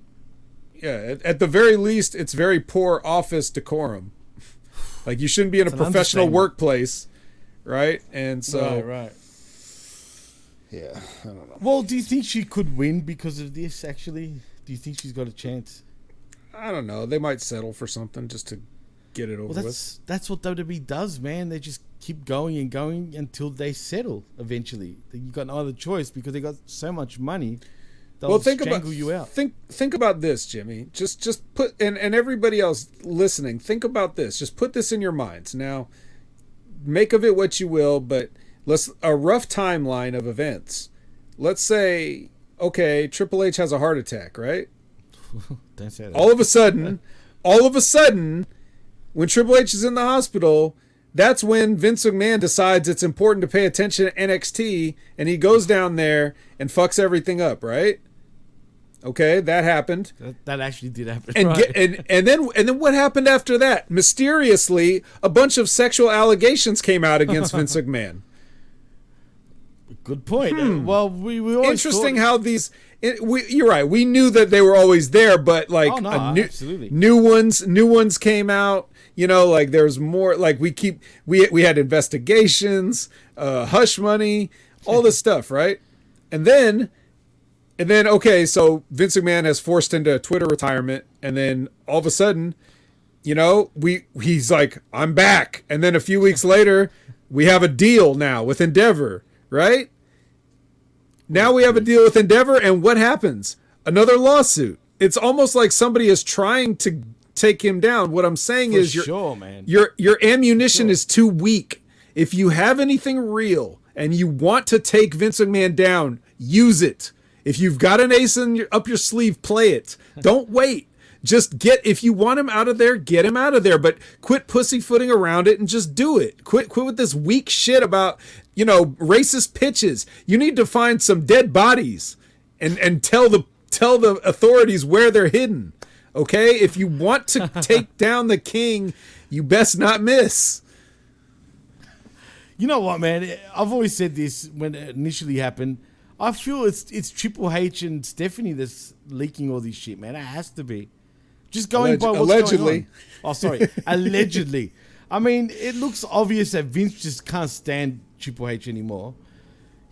yeah, at, at the very least it's very poor office decorum. Like you shouldn't be in a professional workplace, right? And so right, right. Yeah, I don't know. Well, do you think she could win because of this? Actually, do you think she's got a chance? I don't know. They might settle for something just to get it over with. Well, that's that's what WWE does, man. They just keep going and going until they settle. Eventually, you got no other choice because they got so much money. They'll well, think about you out. think think about this, Jimmy. Just just put and and everybody else listening, think about this. Just put this in your minds. Now, make of it what you will, but let's a rough timeline of events. Let's say, okay, Triple H has a heart attack, right? [laughs] Don't say that. all of a sudden, all of a sudden, when Triple H is in the hospital, that's when Vince McMahon decides it's important to pay attention to NXT, and he goes down there and fucks everything up, right? Okay, that happened. That, that actually did happen. And right. get, and and then and then what happened after that? Mysteriously, a bunch of sexual allegations came out against [laughs] Vince McMahon. Good point. Hmm. Uh, Well, we, we always Interesting thought- how these. It, we, you're right. We knew that they were always there, but like Oh, no, a new, absolutely. new ones, new ones came out. You know, like there's more. Like we keep we we had investigations, uh, hush money, all this [laughs] stuff, right? And then, and then okay, so Vince McMahon has forced into Twitter retirement, and then all of a sudden, you know, we he's like, I'm back, and then a few weeks later, we have a deal now with Endeavor, right? Now we have a deal with Endeavor, and what happens? Another lawsuit. It's almost like somebody is trying to take him down. What I'm saying For is, your sure, man. your your ammunition is too weak. If you have anything real and you want to take Vince McMahon down, use it. If you've got an ace in your, up your sleeve, play it. Don't wait. Just get if you want him out of there, get him out of there. But quit pussyfooting around it and just do it. Quit quit with this weak shit about you know racist pitches. You need to find some dead bodies and and tell the tell the authorities where they're hidden. Okay, if you want to [laughs] take down the king, you best not miss. You know what, man? I've always said this when it initially happened. I feel it's it's Triple H and Stephanie that's leaking all this shit, man. It has to be. Just going Alleg- by what's allegedly. going on. Oh, sorry, [laughs] allegedly. I mean, it looks obvious that Vince just can't stand Triple H anymore.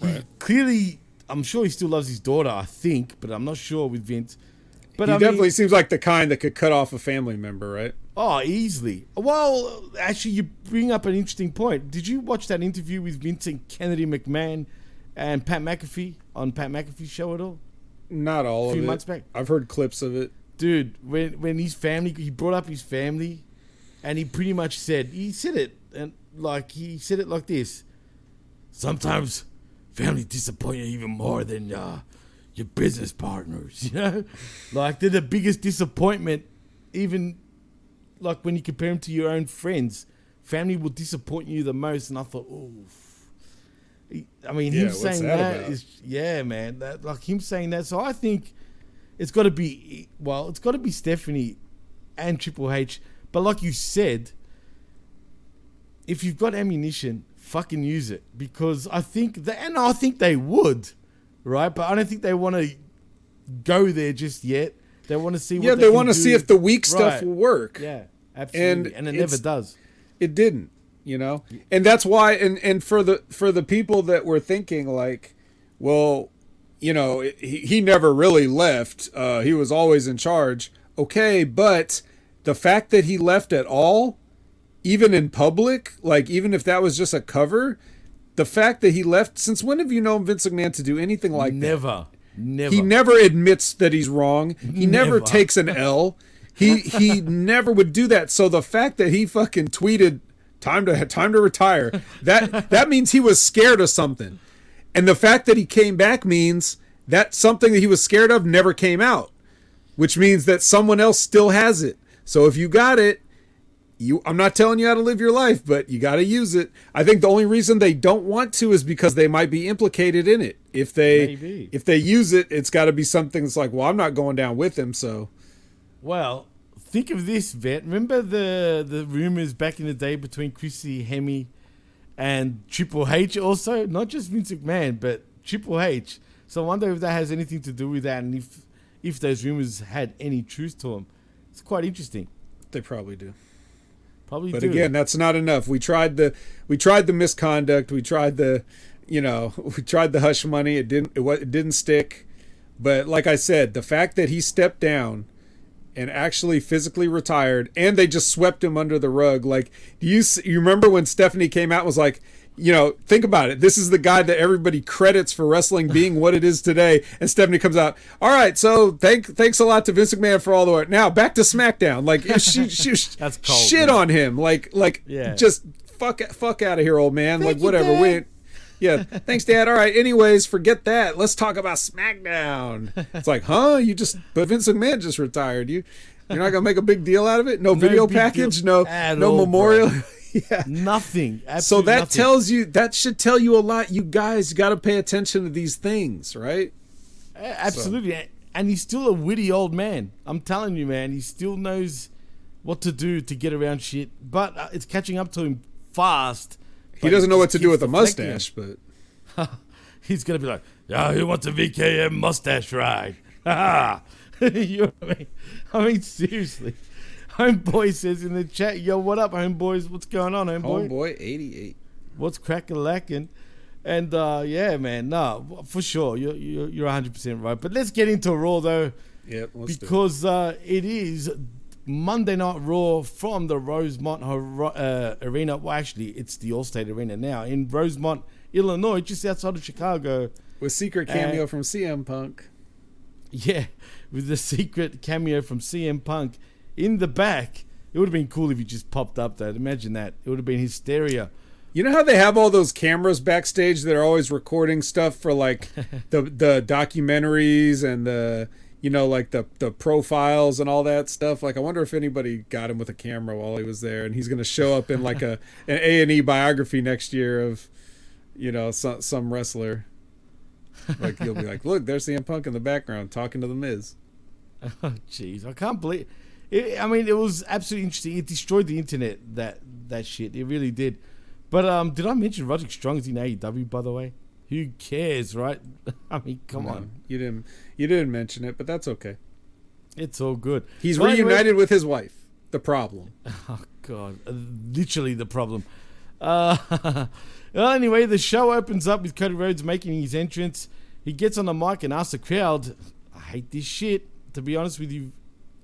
He clearly, I'm sure he still loves his daughter. I think, but I'm not sure with Vince. But he I mean- definitely seems like the kind that could cut off a family member, right? Oh, easily. Well, actually, you bring up an interesting point. Did you watch that interview with Vincent Kennedy McMahon and Pat McAfee on Pat McAfee's show at all? Not all of it. A few of it. months back. I've heard clips of it. Dude, when when his family, he brought up his family, and he pretty much said he said it and like he said it like this. Sometimes family disappoint you even more than uh, your business partners. [laughs] You know, like they're the biggest disappointment. Even like when you compare them to your own friends, family will disappoint you the most. And I thought, oof. I mean, Yeah, him saying that that is yeah, man. That like him saying that. So I think it's got to be well, it's got to be Stephanie and Triple H. But like you said, if you've got ammunition, fucking use it because I think that, and I think they would, right? But I don't think they want to go there just yet. They want to see. What yeah, they, they want to see if the weak stuff Right. will work. Yeah, absolutely, and, and it never does. It didn't, you know, and that's why. And and for the for the people that were thinking like, well, you know, he, he never really left. Uh, he was always in charge. Okay, but the fact that he left at all, even in public, like even if that was just a cover, the fact that he left. Since when have you known Vince McMahon to do anything like that? Never, never. He never admits that he's wrong. He never, Never. takes an L. He he [laughs] never would do that. So the fact that he fucking tweeted time to time to retire, that that means he was scared of something. And the fact that he came back means that something that he was scared of never came out, which means that someone else still has it. So if you got it, you I'm not telling you how to live your life, but you got to use it. I think the only reason they don't want to is because they might be implicated in it. If they Maybe. if they use it, it's got to be something that's like, well, I'm not going down with him, so Well, think of this, vet. Remember the the rumors back in the day between Chrissy Hemi and Triple H also? Not just Vince McMahon, but Triple H. So I wonder if that has anything to do with that and if if those rumors had any truth to them. It's quite interesting. they probably do. Probably But do. again, that's not enough. We tried the we tried the misconduct. We tried the you know [laughs] we tried the hush money. It didn't it, it didn't stick. But like I said, the fact that he stepped down and actually physically retired, and they just swept him under the rug. Like, do you you remember when Stephanie came out and was like, you know, think about it. This is the guy that everybody credits for wrestling being what it is today. And Stephanie comes out, all right. So thank thanks a lot to Vince McMahon for all the work. Now back to SmackDown. Like she, she [laughs] That's cold, shit man. on him. Like like Yeah. just fuck fuck out of here, old man. Thank like whatever. Dad. We yeah, thanks, Dad. All right. Anyways, forget that. Let's talk about SmackDown. It's like, huh? You just, but Vince McMahon just retired. You, you're not gonna make a big deal out of it. No, No video package. No, no all, memorial. [laughs] yeah. Nothing. So that nothing. tells you that should tell you a lot. You guys got to pay attention to these things, right? Absolutely. And he's still a witty old man. I'm telling you, man. He still knows what to do to get around shit, but uh, it's catching up to him fast. He doesn't know what to do with a mustache, but [laughs] he's gonna be like, "Yeah, who wants a VKM mustache ride?" Ha [laughs] you know I mean? I mean, seriously. Homeboy says in the chat, "Yo, what up, homeboys? What's going on, homeboy? homeboy, eighty-eight. What's cracking lacking?" And uh, yeah, man, no, for sure, you're you're you're 100 percent right. But let's get into Raw though. Let's do it. because uh, it is Monday Night Raw from the Rosemont uh, Arena. Well, actually, it's the Allstate Arena now in Rosemont, Illinois, just outside of Chicago. with secret cameo And- from CM Punk. Yeah, with the secret cameo from CM Punk in the back. It would have been cool if he just popped up though. Imagine that. It would have been hysteria. You know how they have all those cameras backstage that are always recording stuff for like [laughs] the the documentaries and the you know like the the profiles and all that stuff. Like I wonder if anybody got him with a camera while he was there, and he's gonna show up in like a [laughs] an A and E biography next year of you know some some wrestler. Like you'll be like, look, there's CM Punk in the background talking to the Miz. Oh, [laughs] jeez, I can't believe. It, I mean, it was absolutely interesting. It destroyed the internet. That that shit. It really did. But um, did I mention Roderick Strong is in AEW? By the way, who cares, right? [laughs] I mean, come No, on, you didn't you didn't mention it, but that's okay. it's all good. He's reunited with his wife. The problem. [laughs] Oh God, uh, literally the problem. Uh, well, [laughs] anyway, the show opens up with Cody Rhodes making his entrance. He gets on the mic and asks the crowd, "I hate this shit." To be honest with you,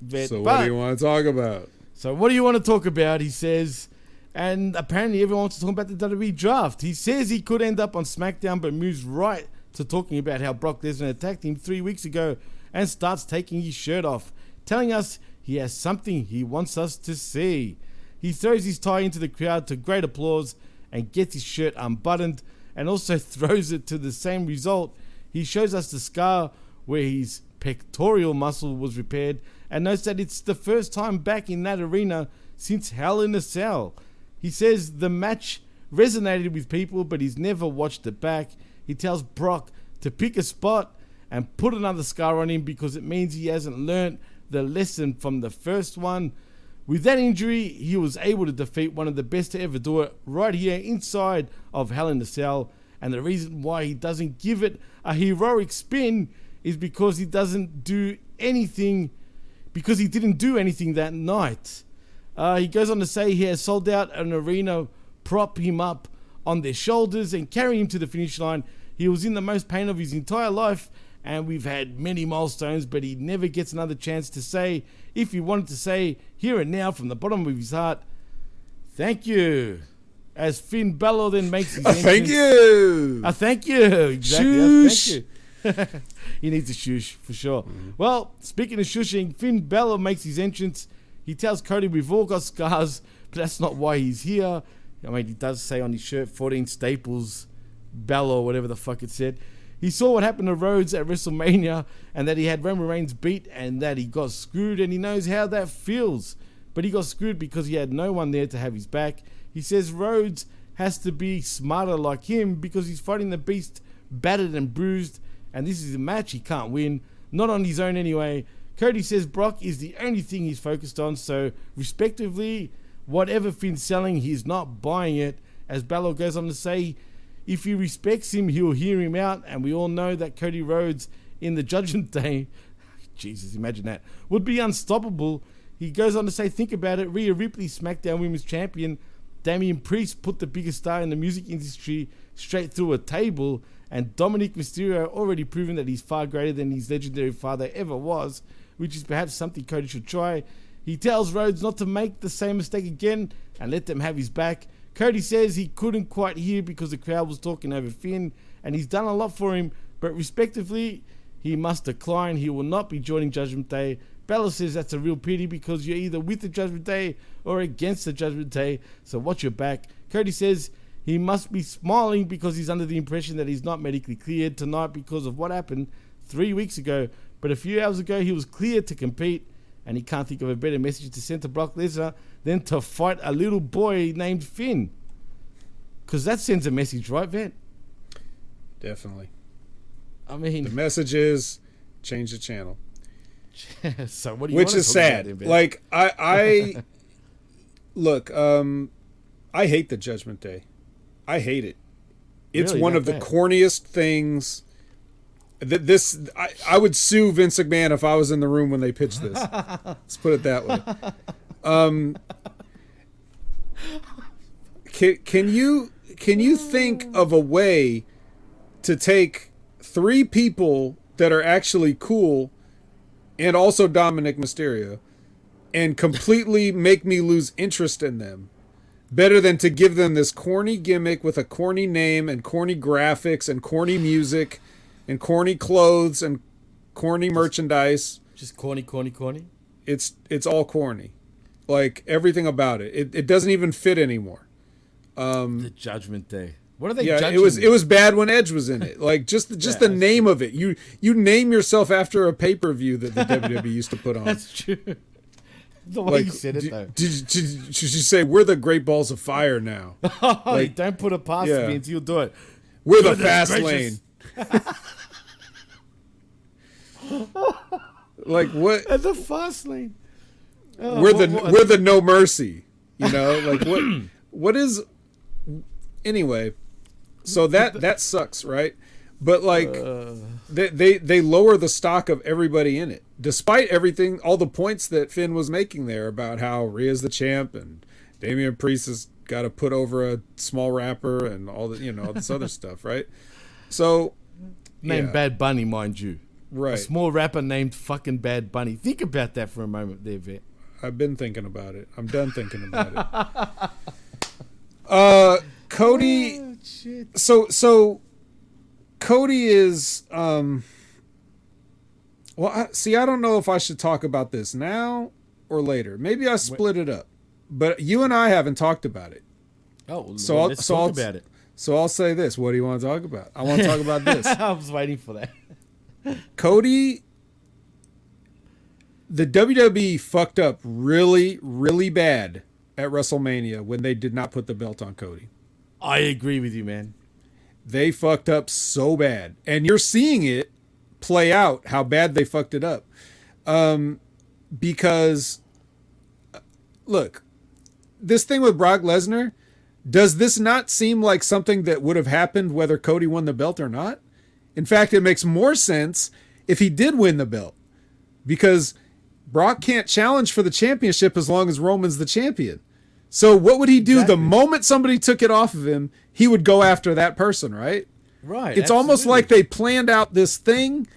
Vet. So what do you want to talk about? So what do you want to talk about? He says, and apparently everyone wants to talk about the WWE draft. He says he could end up on SmackDown, but moves right to talking about how Brock Lesnar attacked him three weeks ago and starts taking his shirt off, telling us he has something he wants us to see. He throws his tie into the crowd to great applause and gets his shirt unbuttoned and also [laughs] throws it to the same result. He shows us the scar where his pectoral muscle was repaired and notes that it's the first time back in that arena since Hell in a Cell. He says the match resonated with people, but he's never watched it back. He tells Brock to pick a spot and put another scar on him because it means he hasn't learnt the lesson from the first one. With that injury, he was able to defeat one of the best to ever do it right here inside of Hell in a Cell. And the reason why he doesn't give it a heroic spin is because he doesn't do anything, because he didn't do anything that night. Uh, he goes on to say he has sold out an arena, prop him up on their shoulders, and carry him to the finish line. He was in the most pain of his entire life, and we've had many milestones, but he never gets another chance to say, if he wanted to say here and now from the bottom of his heart, thank you. As Finn Balor then makes his A [laughs] thank you. A thank you. Exactly. a thank you. [laughs] he needs a shush for sure. Mm-hmm. Well, speaking of shushing, Finn Balor makes his entrance. He tells Cody, We've all got scars, but that's not why he's here. I mean, he does say on his shirt 14 staples, Balor, whatever the fuck it said. He saw what happened to Rhodes at WrestleMania and that he had Roman Reigns beat and that he got screwed and he knows how that feels. But he got screwed because he had no one there to have his back. He says Rhodes has to be smarter like him because he's fighting the beast battered and bruised and this is a match he can't win. Not on his own anyway. Cody says Brock is the only thing he's focused on, so respectively, whatever Finn's selling, he's not buying it. As Balor goes on to say, if he respects him, he'll hear him out, and we all know that Cody Rhodes in the Judgment [laughs] Day, Jesus, imagine that, would be unstoppable. He goes on to say, think about it, Rhea Ripley, SmackDown Women's Champion, Damian Priest put the biggest star in the music industry straight through a table, and Dominic Mysterio already proven that he's far greater than his legendary father ever was, which is perhaps something Cody should try. He tells Rhodes not to make the same mistake again and let them have his back. Cody says he couldn't quite hear because the crowd was talking over Finn, and he's done a lot for him, but respectively, he must decline. He will not be joining Judgment Day. Balor says that's a real pity because you're either with the Judgment Day or against the Judgment Day, so watch your back. Cody says he must be smiling because he's under the impression that he's not medically cleared tonight because of what happened three weeks ago. But a few hours ago, he was cleared to compete, and he can't think of a better message to send to Brock Lesnar than to fight a little boy named Finn. Because that sends a message, right, Vet? Definitely. I mean, the message is change the channel. [laughs] so what do you Which is sad. then, like I, I [laughs] look. Um, I hate the Judgment Day. I hate it. It's Really? one of the corniest things. This, I, I would sue Vince McMahon if I was in the room when they pitched this. [laughs] Let's put it that way. Um, can, can you can you think of a way to take three people that are actually cool and also Dominic Mysterio and completely make me lose interest in them better than to give them this corny gimmick with a corny name and corny graphics and corny music and corny clothes and corny merchandise just corny corny corny it's it's all corny like everything about it it, it doesn't even fit anymore um the Judgment Day. What are they? yeah, it was me? it was bad when Edge was in it. Like just [laughs] just Yeah, the name of it. You you name yourself after a pay per view that the WWE used to put on. That's true. [laughs] The way you said it, did, though. Did, did, should you say we're the Great Balls of Fire now? [laughs] Like, don't put past yeah. Vince. He'll do it. We're the fast gracious. lane. [laughs] like what? At the fast lane. Oh, we're what- the what- we're the no mercy. You know, like what? [laughs] what is? Anyway, so that that sucks, right? But like, Uh. they, they they lower the stock of everybody in it, despite everything, all the points that Finn was making there about how Rhea's the champ and Damian Priest has got to put over a small rapper and all the you know all this other [laughs] stuff, right? So Named yeah. Bad Bunny, mind you. Right. A small rapper named fucking Bad Bunny. Think about that for a moment there, Vet. I've been thinking about it. I'm done thinking about it. [laughs] Uh, Cody. Oh, So so, Cody is um. Well, I, see, I don't know if I should talk about this now or later. Maybe I split it up, but you and I haven't talked about it. Oh, so I'll, let's so talk I'll, about it. So I'll say this. What do you want to talk about? I want to [laughs] talk about this. I was waiting for that. Cody, the WWE fucked up really, really bad at WrestleMania when they did not put the belt on Cody. I agree with you, man. They fucked up so bad. And you're seeing it play out how bad they fucked it up. Um, because, uh, look, this thing with Brock Lesnar, does this not seem like something that would have happened whether Cody won the belt or not? In fact, it makes more sense if he did win the belt because Brock can't challenge for the championship as long as Roman's the champion. So what would he do the moment somebody took it off of him? He would go after that person, right? Right. It's almost like they planned out this thing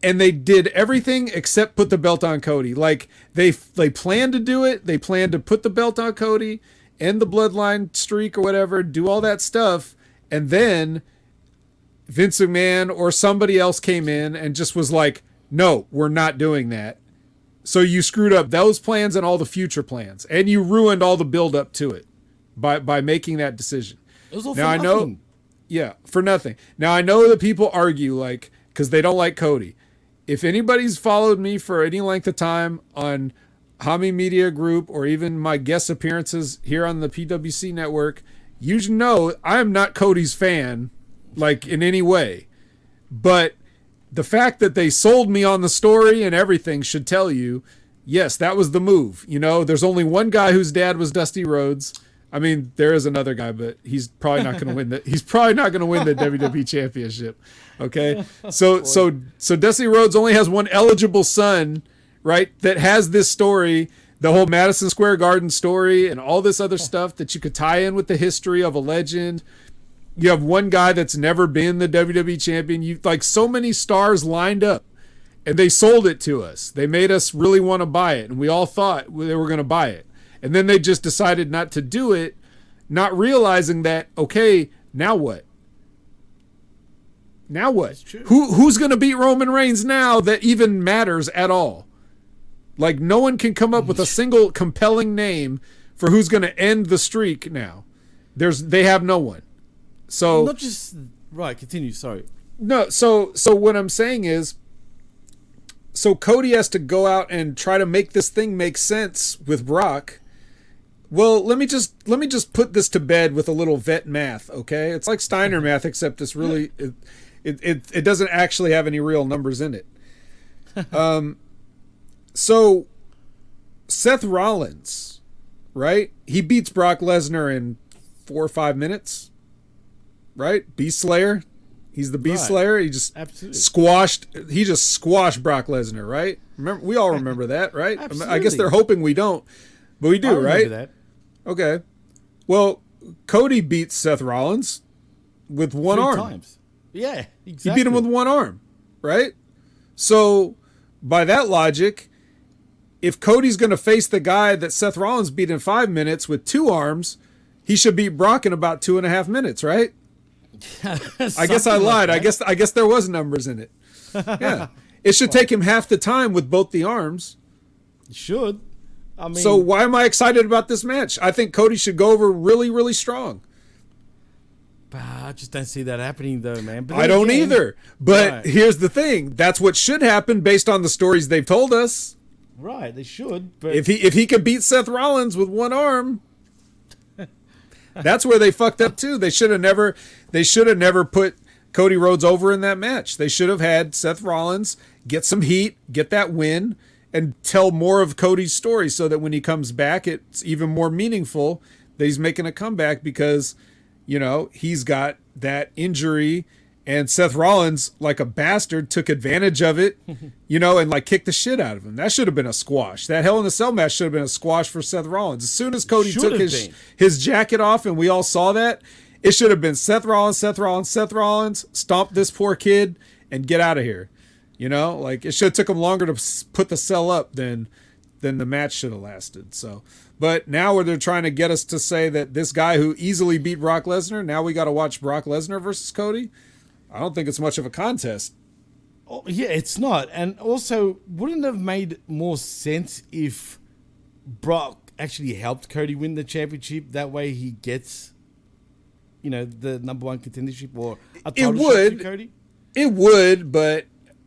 and they did everything except put the belt on Cody. Like they they planned to do it, they planned to put the belt on Cody, end the bloodline streak or whatever, do all that stuff, and then Vince McMahon or somebody else came in and just was like, "No, we're not doing that." So you screwed up those plans and all the future plans, and you ruined all the build up to it by by making that decision. It was all now for I know, nothing. yeah, for nothing. Now I know that people argue like because they don't like Cody. If anybody's followed me for any length of time on Hami Media Group or even my guest appearances here on the PWC network, you should know I am not Cody's fan, like in any way. But the fact that they sold me on the story and everything should tell you, yes, that was the move. You know, there's only one guy whose dad was Dusty Rhodes. I mean, there is another guy, but he's probably not going to win the. [laughs] He's probably not going to win the WWE Championship. Okay, so so so Dusty Rhodes only has one eligible son, right? That has this story, the whole Madison Square Garden story, and all this other [laughs] stuff that you could tie in with the history of a legend. You have one guy that's never been the WWE champion. You like so many stars lined up, and they sold it to us. They made us really want to buy it, and we all thought they were going to buy it. And then they just decided not to do it, not realizing that okay, now what? Now what? Who who's going to beat Roman Reigns now that even matters at all? Like no one can come up with a [laughs] single compelling name for who's going to end the streak now. There's they have no one. So not just right. Continue. Sorry. no, so so what I'm saying is so Cody has to go out and try to make this thing make sense with Brock. Well, let me just let me just put this to bed with a little vet math, okay? It's like Steiner [laughs] math except it's really it it, it, it doesn't actually have any real numbers in it. [laughs] Um so Seth Rollins, right? He beats Brock Lesnar in 4 or 5 minutes. Right? Beast Slayer. He's the Beast Right. Slayer. He just Absolutely. squashed he just squashed Brock Lesnar, right? Remember we all remember that, right? I, mean, I guess they're hoping we don't, but we do, right? that. Okay. Well, Cody beats Seth Rollins with one Three arm. times. Yeah, exactly. He beat him with one arm, right? So, by that logic, if Cody's going to face the guy that Seth Rollins beat in five minutes with two arms, he should beat Brock in about two and a half minutes, right? [laughs] I guess I Something like lied. I guess I guess there was numbers in it. [laughs] Yeah, it should take him half the time with both the arms. It should. I mean, so why am I excited about this match? I think Cody should go over really, really strong. I just don't see that happening though, man. I don't again- either. But Right. here's the thing: that's what should happen based on the stories they've told us. Right, they should. But If he if he could beat Seth Rollins with one arm, [laughs] that's where they fucked up too. They should have never they should have never put Cody Rhodes over in that match. They should have had Seth Rollins get some heat, get that win, and tell more of Cody's story so that when he comes back, it's even more meaningful that he's making a comeback because you know he's got that injury. And Seth Rollins, like a bastard, took advantage of it, [laughs] you know, and like kicked the shit out of him. That should have been a squash. That Hell in a Cell match should have been a squash for Seth Rollins. As soon as Cody took his been. his jacket off and we all saw that, it should have been Seth Rollins, Seth Rollins, Seth Rollins, stomp this poor kid and get out of here. You know, like it should have took him longer to put the cell up than than the match should have lasted. So, but now where they're trying to get us to say that this guy who easily beat Brock Lesnar, now we got to watch Brock Lesnar versus Cody. I don't think it's much of a contest. Oh, yeah, it's not. And also, wouldn't have made more sense if Brock actually helped Cody win the championship? That way he gets, you know, the number one contendership or a It title shot to would. Cody. It would, but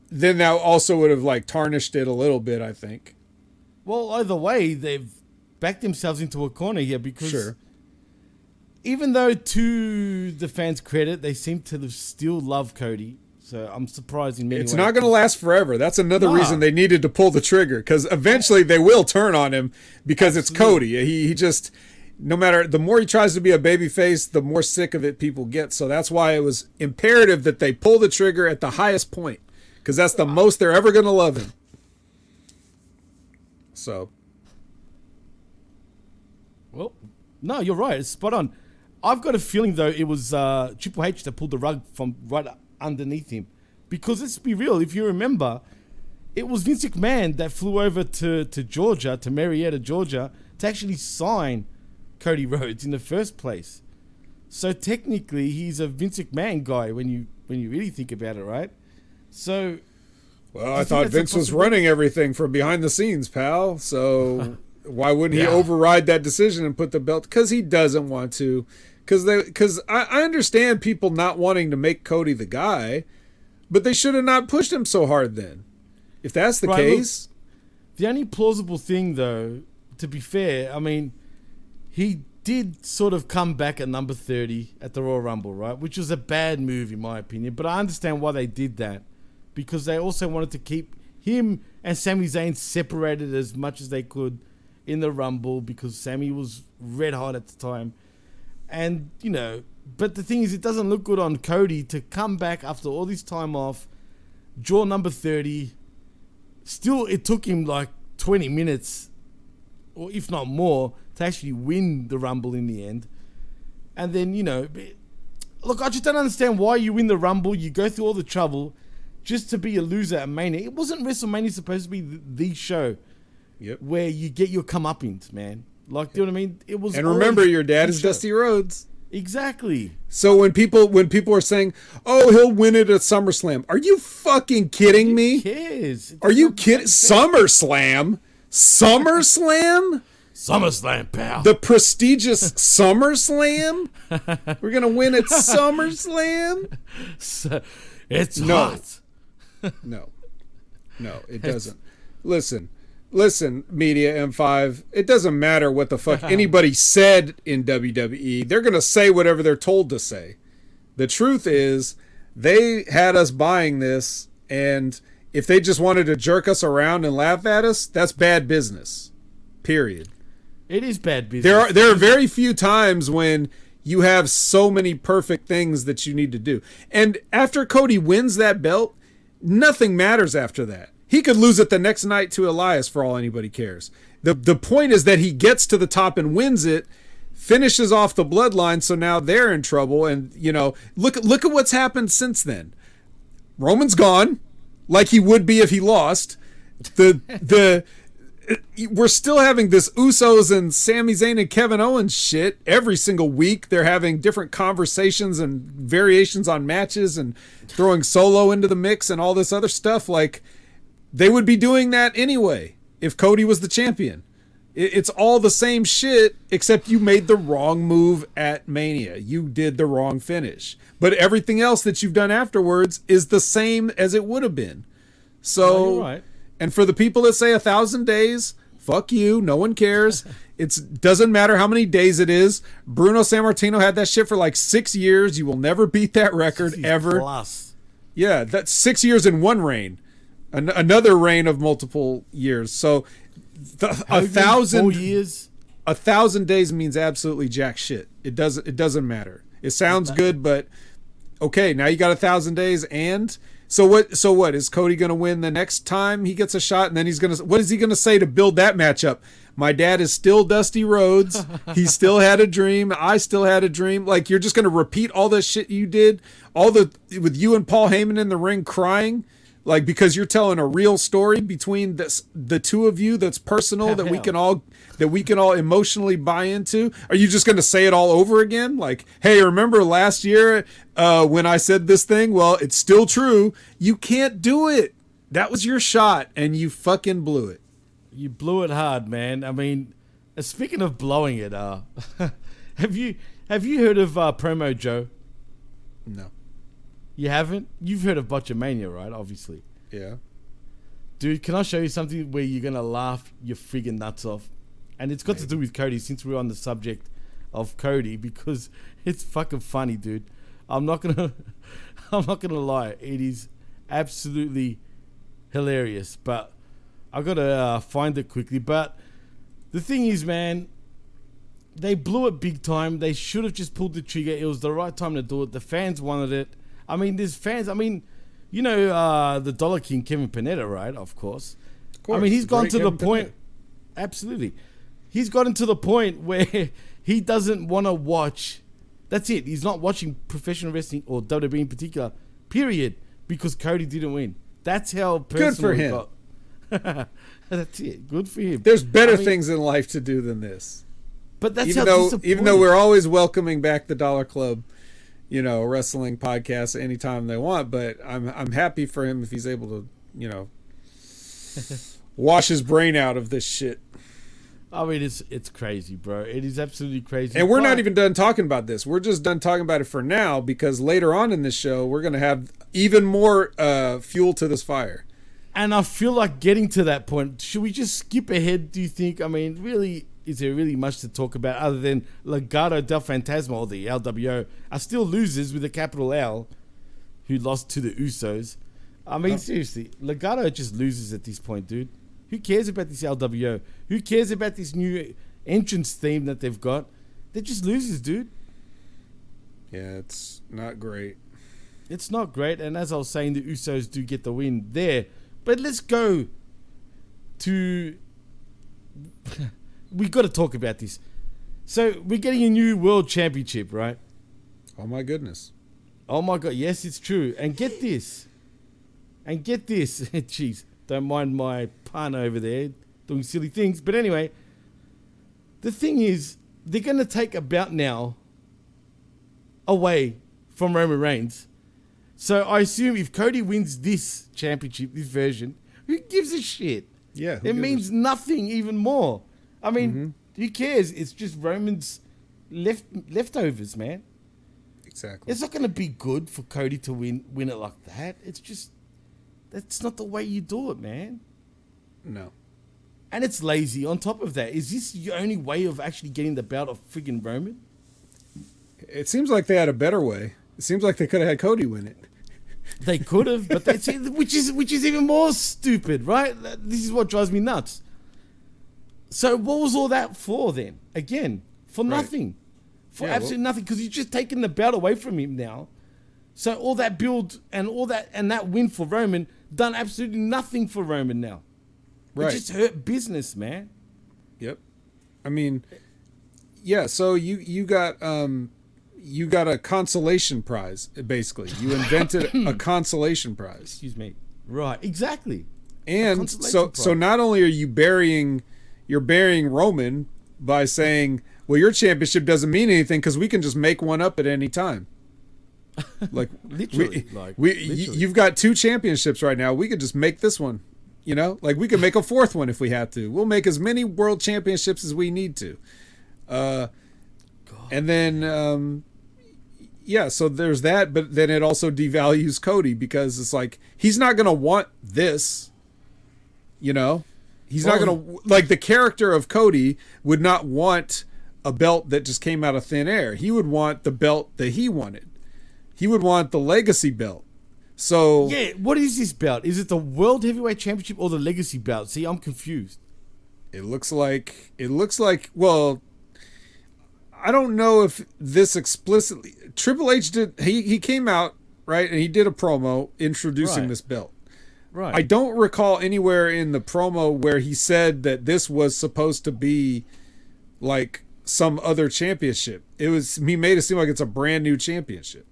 then that also would have like tarnished it a little bit. I think. Well, either way, they've backed themselves into a corner here because Sure. even though to the fans' credit, they seem to still love Cody. So I'm surprised in many It's ways. not going to last forever. That's another Nah. reason they needed to pull the trigger because eventually they will turn on him because it's Cody. He he just no matter the more he tries to be a babyface, the more sick of it people get. So that's why it was imperative that they pull the trigger at the highest point because that's the most they're ever gonna love him. So Well, no, you're right. It's spot on. I've got a feeling though it was uh, Triple H that pulled the rug from right underneath him, because let's be real. If you remember, it was Vince McMahon that flew over to to Georgia, to Marietta, Georgia, to actually sign Cody Rhodes in the first place. So technically, he's a Vince McMahon guy when you when you really think about it, right? So, Well, I thought Vince was running everything from behind the scenes, pal. So [laughs] why wouldn't he override that decision and put the belt? Because he doesn't want to. Because they, because I, I understand people not wanting to make Cody the guy, but they should have not pushed him so hard then. If that's the Right, look, case, the only plausible thing, though, to be fair, I mean, he did sort of come back at number 30 at the Royal Rumble, right? Which was a bad move, in my opinion. But I understand why they did that. Because they also wanted to keep him and Sami Zayn separated as much as they could in the Rumble because Sami was red hot at the time. And, you know, but the thing is, it doesn't look good on Cody to come back after all this time off, draw number 30. Still, it took him like 20 minutes, or if not more, to actually win the Rumble in the end. And then, you know, look, I just don't understand why you win the Rumble, you go through all the trouble just to be a loser at Mania. It wasn't WrestleMania supposed to be the, the show yep. where you get your comeuppance, man. Like, do you know what I mean? It was. and remember, your dad is show. Dusty Rhodes. Exactly. So when people when people are saying, "Oh, he'll win it at SummerSlam," are you fucking kidding me? Cares? Are you kidding? SummerSlam, [laughs] SummerSlam, SummerSlam, pal. the prestigious SummerSlam. We're gonna win at [laughs] SummerSlam. It's No. hot. [laughs] No, no, it doesn't. Listen, listen, media M5. It doesn't matter what the fuck [laughs] anybody said in WWE. They're gonna say whatever they're told to say. The truth is, they had us buying this, and if they just wanted to jerk us around and laugh at us, that's bad business. Period. It is bad business. There are there are very few times when you have so many perfect things that you need to do. And after Cody wins that belt, nothing matters after that. He could lose it the next night to Elias for all anybody cares. The the point is that he gets to the top and wins it, finishes off the bloodline, so now they're in trouble. And you know, look look at what's happened since then. Roman's gone, like he would be if he lost. The the we're still having this Usos and Sami Zayn and Kevin Owens shit every single week. They're having different conversations and variations on matches and throwing solo into the mix and all this other stuff. Like they would be doing that anyway if Cody was the champion. It's all the same shit, except you made the wrong move at Mania. You did the wrong finish. But everything else that you've done afterwards is the same as it would have been. So, No. And for the people that say a thousand days, fuck you. No one cares. [laughs] It's doesn't matter how many days it is. Bruno Sammartino had that shit for like six years. You will never beat that record ever. Plus. Yeah, that's six years in one reign. An- another reign of multiple years. So th- a thousand years. A thousand days means absolutely jack shit. It doesn't. It doesn't matter. It sounds good, but okay. Now you got a thousand days, and so what? So what is Cody going to win the next time he gets a shot? And then he's going to. What is he going to say to build that matchup? My dad is still Dusty Rhodes. he still had a dream. I still had a dream. Like you're just going to repeat all the shit you did, all the with you and Paul Heyman in the ring crying, like because you're telling a real story between this the two of you that's personal that we can all that we can all emotionally buy into. Are you just going to say it all over again? Like, hey, remember last year uh, when I said this thing? Well, it's still true. You can't do it. That was your shot, and you fucking blew it. You blew it hard, man. I mean, uh, speaking of blowing it, uh, [laughs] have you have you heard of uh, Promo Joe? No. You haven't? You've heard of Botchamania, right? Obviously. Yeah. Dude, can I show you something where you're gonna laugh your friggin' nuts off? And it's got to do with Cody since we're on the subject of Cody because [laughs] it's fucking funny, dude. I'm not gonna [laughs] I'm not gonna lie, it is absolutely hilarious. But I gotta uh, find it quickly. But the thing is, man, they blew it big time. They should have just pulled the trigger. It was the right time to do it. The fans wanted it. I mean, there's fans. I mean, You know uh, the Dollar King Kevin Panetta, right? Of course. Of course, I mean, he's the gone to the Kevin point. Absolutely, he's gotten to the point [laughs] where he doesn't want to watch. That's it. He's not watching professional wrestling or WWE in particular. Period. Because Cody didn't win. That's how personal Good for him. got. [laughs] that's it. Good for him. There's better I mean, things in life to do than this. But that's even how though even though we're always welcoming back the Dollar Club, you know, wrestling podcast anytime they want. But I'm I'm happy for him if he's able to, you know, [laughs] wash his brain out of this shit. I mean, it's it's crazy, bro. It is absolutely crazy. And we're not even done talking about this. We're just done talking about it for now because later on in this show we're gonna have even more uh, fuel to this fire. And I feel like getting to that point. Should we just skip ahead? Do you think? I mean, really, is there really much to talk about other than Legado del Fantasma or the LWO are still losers with a capital L, who lost to the Usos? I mean, Oh. seriously, Legado just loses at this point, dude. Who cares about this LWO? Who cares about this new entrance theme that they've got? They're just losers, dude. Yeah, it's not great. It's not great, and as I was saying, the Usos do get the win there. But let's go to. We got to talk about this. So we're getting a new world championship, right? Oh my goodness! Oh my god! Yes, it's true. And get this. And get this. [laughs] Jeez, don't mind my pun over there doing silly things. But anyway, the thing is, they're going to take about now away from Roman Reigns. So I assume if Cody wins this championship, this version, who gives a shit? Yeah, it gives a means nothing even more. I mean, mm-hmm. who cares? It's just Roman's left leftovers, man. Exactly. It's not going to be good for Cody to win win it like that. It's just that's not the way you do it, man. No. And it's lazy. On top of that, is this your only way of actually getting the belt of friggin' Roman? It seems like they had a better way. It seems like they could have had Cody win it. They could have, but they which is which is even more stupid, right? This is what drives me nuts. So what was all that for then? Again, for Right. nothing, for Yeah, well- absolutely nothing, because you've just taken the belt away from him now. So all that build and all that and that win for Roman done absolutely nothing for Roman now. Right. It just hurt business, man. Yep. I mean, yeah. So you you got um you got a consolation prize basically. You [laughs] invented a consolation prize. Excuse me. Right. Exactly. And so so not only are you burying you're burying Roman by saying, well, your championship doesn't mean anything because we can just make one up at any time. [laughs] Like Literally, we, like, we literally. you've got two championships right now. We could just make this one. You know, like we could make a fourth one if we have to. We'll make as many world championships as we need to. Uh, and then, um, yeah, so there's that, but then it also devalues Cody because it's like he's not gonna want this. You know, he's not gonna like the character of Cody would not want a belt that just came out of thin air. He would want the belt that he wanted. He would want the legacy belt. So Yeah. What is this belt? Is it the World Heavyweight Championship or the Legacy belt? See, I'm confused. It looks like it looks like well I don't know if this explicitly Triple H did he he came out, right, and he did a promo introducing Right. this belt. Right. I don't recall anywhere in the promo where he said that this was supposed to be like some other championship. It was he made it seem like it's a brand new championship.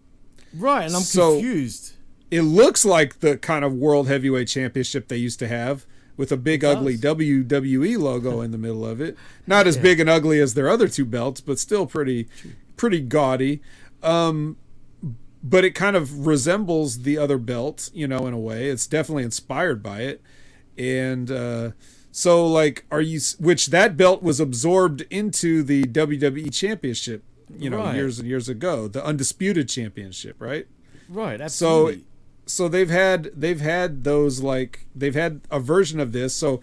Right, and I'm So- confused. It looks like the kind of world heavyweight championship they used to have with a big ugly WWE logo [laughs] in the middle of it. Not as Yeah. big and ugly as their other two belts, but still pretty pretty gaudy. Um but it kind of resembles the other belt, you know, in a way. It's definitely inspired by it. And uh so like are you which that belt was absorbed into the WWE championship, you know, Right. years and years ago, the undisputed championship, right? Right. So so they've had they've had those like they've had a version of this. So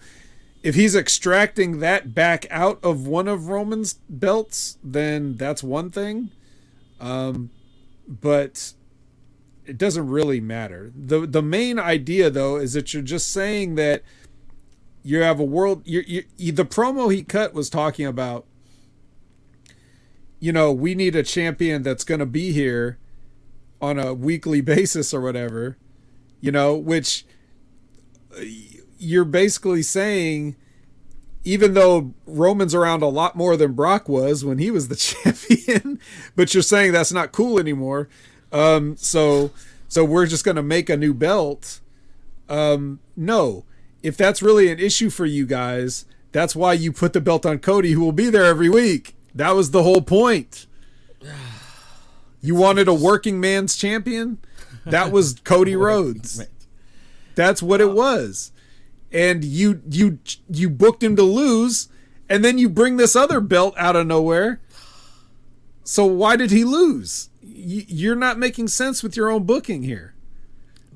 if he's extracting that back out of one of Roman's belts, then that's one thing. Um but it doesn't really matter. The the main idea though is that you're just saying that you have a world you you the promo he cut was talking about you know, we need a champion that's going to be here on a weekly [laughs] basis or whatever, You know, which uh, you're basically saying even though Roman's around a lot more than Brock was when he was the [laughs] champion, but you're saying that's not cool anymore. Um, so so we're just going to make a new belt. Um, no, if that's really an issue for you guys, that's why you put the belt on Cody, who will be there every week. That was the whole point. [sighs] You wanted a working man's champion? That was Cody [laughs] Rhodes. That's what it was. And you you you booked him to lose, and then you bring this other belt out of nowhere. So why did he lose? You're not making sense with your own booking here.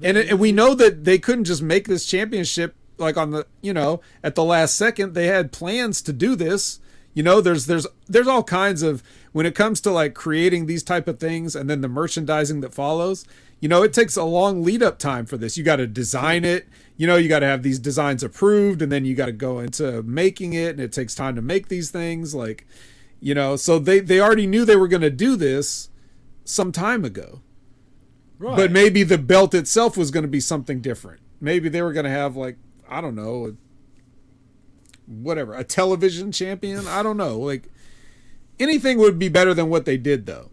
And, it, and we know that they couldn't just make this championship like on the you know at the last second. They had plans to do this. You know, there's there's there's all kinds of when it comes to like creating these type of things and then the merchandising that follows. You know, it takes a long lead up time for this. You got to design it. You know, you got to have these designs approved, and then you got to go into making it, and it takes time to make these things. Like, you know, so they they already knew they were going to do this some time ago. right. But maybe the belt itself was going to be something different. Maybe they were going to have like I don't know, whatever, a television champion. I don't know. Like anything would be better than what they did though,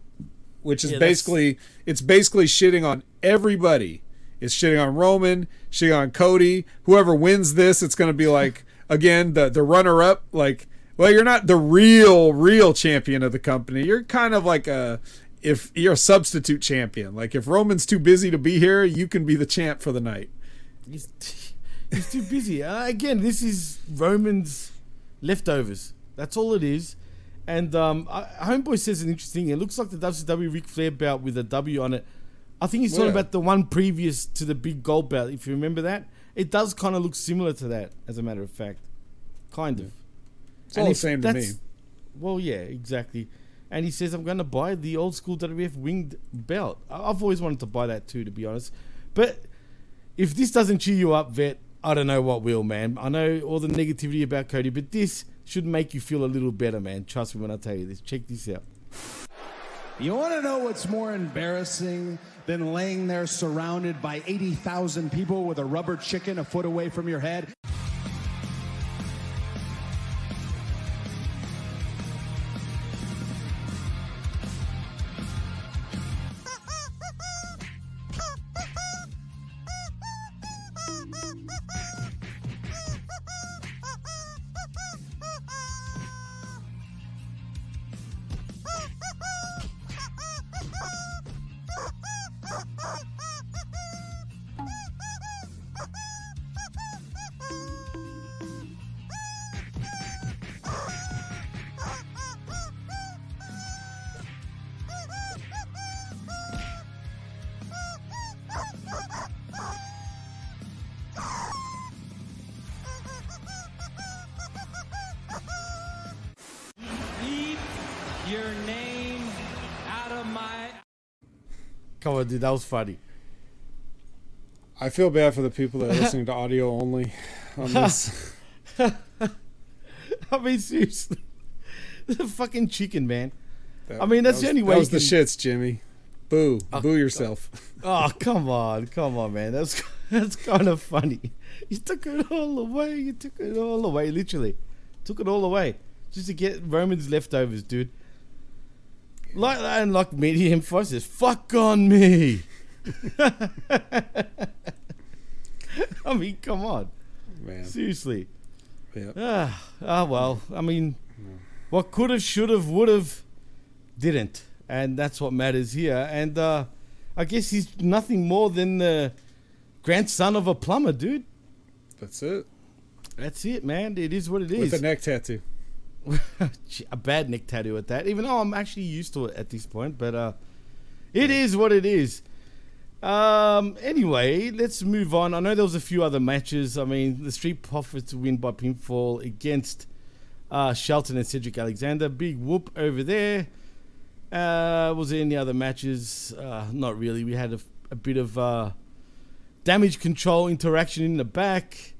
which is Yeah, basically it's basically shitting on everybody. It's shitting on Roman, shitting on Cody. Whoever wins this, it's going to be like [laughs] again the the runner up. Like, well, you're not the real real champion of the company. You're kind of like a if you're a substitute champion. Like if Roman's too busy to be here, you can be the champ for the night. He's, [laughs] he's too busy. Uh, again, this is Roman's leftovers. That's all it is. And um, Homeboy says an interesting. It looks like the WCW Ric Flair belt with a W on it. I think he's talking about the one previous to the big gold belt. If you remember that, it does kind of look similar to that. As a matter of fact, kind of. It's all the same to me. Well, yeah, exactly. And he says, "I'm going to buy the old school WWF winged belt." I've always wanted to buy that too, to be honest. But if this doesn't cheer you up, vet, I don't know what will, man. I know all the negativity about Cody, but this should make you feel a little better, man. Trust me when I tell you this. Check this out. You want to know what's more embarrassing than laying there surrounded by 80,000 people with a rubber chicken a foot away from your head? Ha ha ha ha! Come on, dude, that was funny. I feel bad for the people that are listening to audio only on [laughs] this. I mean, seriously, the fucking chicken, man. That- I mean, that's that the only way. That was you the shits, Jimmy. Boo, oh, boo yourself. Oh, oh, come on, come on, man. That's [laughs] that's kind of funny. You took it all away. You took it all away, literally. Took it all away just to get Roman's leftovers, dude. Like and like medium Fox says, "Fuck on me." [laughs] I mean, come on, Man. Seriously. Yeah. Ah, ah, well. I mean, what could have, should have, would have, didn't, and that's what matters here. And uh, I guess he's nothing more than the grandson of a plumber, dude. That's it. That's it, man. It is what it With is. a neck tattoo. [laughs] a bad neck tattoo at that. Even though I'm actually used to it at this point, but uh, it is what it is. Um. Anyway, let's move on. I know there was a few other matches. I mean, the Street Profits win by pinfall against uh, Shelton and Cedric Alexander. Big whoop over there. Uh, was there any other matches? Uh, not really. We had a, a bit of uh, damage control interaction in the back.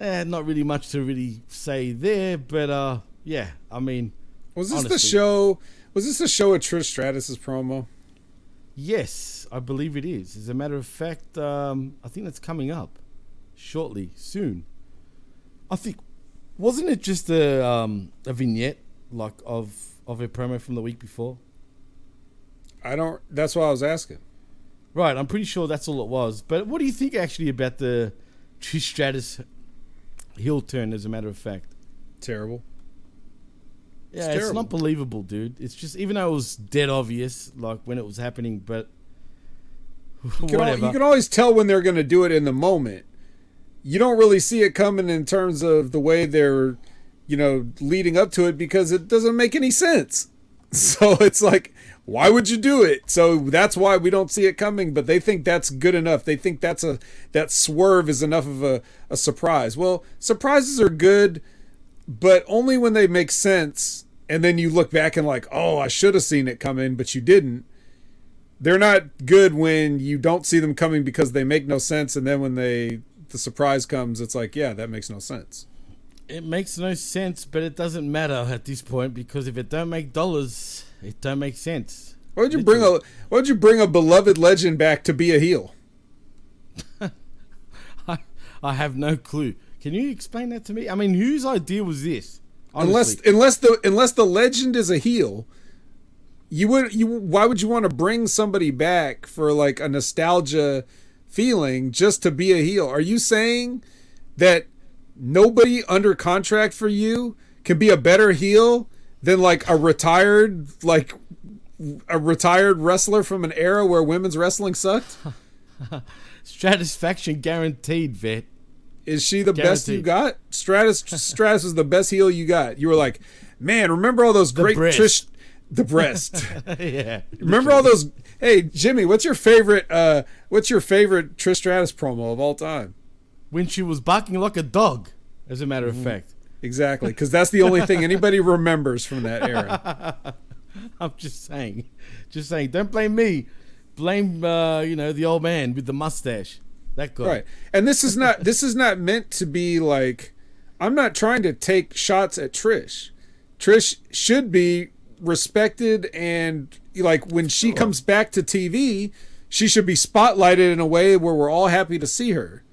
Eh, not really much to really say there, but uh, yeah. I mean, Was this the show? Was this the show of Trish Stratus's promo? Yes, I believe it is. As a matter of fact, um, I think that's coming up shortly, soon. I think wasn't it just a um, a vignette like of of a promo from the week before? I don't. That's why I was asking. Right, I'm pretty sure that's all it was. But what do you think actually about the Trish Stratus heel turn? As a matter of fact, terrible. Yeah, It's it's, not believable, dude. It's just even though it was dead obvious, like when it was happening, but You can, al- you can always tell when they're going to do it in the moment. You don't really see it coming in terms of the way they're, you know, leading up to it because it doesn't make any sense. [laughs] So it's like, why would you do it? So that's why we don't see it coming. But they think that's good enough. They think that's a that swerve is enough of a, a surprise. Well, surprises are good, but only when they make sense. And then you look back and like, oh, I should have seen it coming, but you didn't they're not good when you don't see them coming because they make no sense and then when they the surprise comes it's like yeah that makes no sense it makes no sense, but it doesn't matter at this point because if it don't make dollars, it don't make sense. why would you bring a why would you bring a beloved legend back to be a heel [laughs] I, I have no clue. Can you explain that to me? I mean, whose idea was this? unless Honestly. unless the unless the legend is a heel you would you why would you want to bring somebody back for like a nostalgia feeling just to be a heel are you saying that nobody under contract for you can be a better heel than like a retired like a retired wrestler from an era where women's wrestling sucked [laughs] Satisfaction guaranteed, vet. Is she the best you got? Stratus [laughs] Stratus is the best heel you got. You were like, man, remember all those The great breast. Trish the breast. [laughs] yeah. remember all those Hey, Jimmy, what's your favorite uh what's your favorite Trish Stratus promo of all time? When she was barking like a dog, as a matter of fact. Exactly, because that's the only thing anybody [laughs] remembers from that era. I'm just saying. Just saying. Don't blame me. Blame, uh, you know, the old man with the mustache. That guy. Right. And this is not this is not meant to be like I'm not trying to take shots at Trish. Trish should be respected and like when she comes back to TV, she should be spotlighted in a way where we're all happy to see her.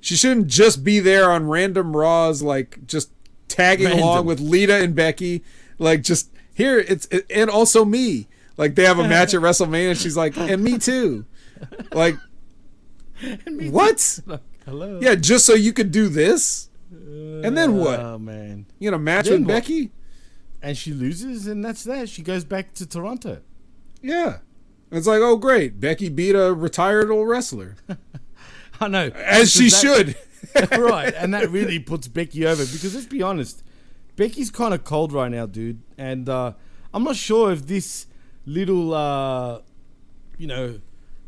She shouldn't just be there on random Raws like just tagging Random. along with Lita and Becky like just here it's and also me. Like they have a match at [laughs] WrestleMania and she's like and me too. Like [laughs] what? Hello. Yeah, just so you could do this? And then what? Oh, man. You know, match Then with what? Becky? And she loses, and that's that. She goes back to Toronto. Yeah. It's like, oh, great. Becky beat a retired old wrestler. [laughs] I know. As she Because should. [laughs] right. And that really puts Becky over because let's be honest, Becky's kind of cold right now, dude. And uh, I'm not sure if this little, uh, you know,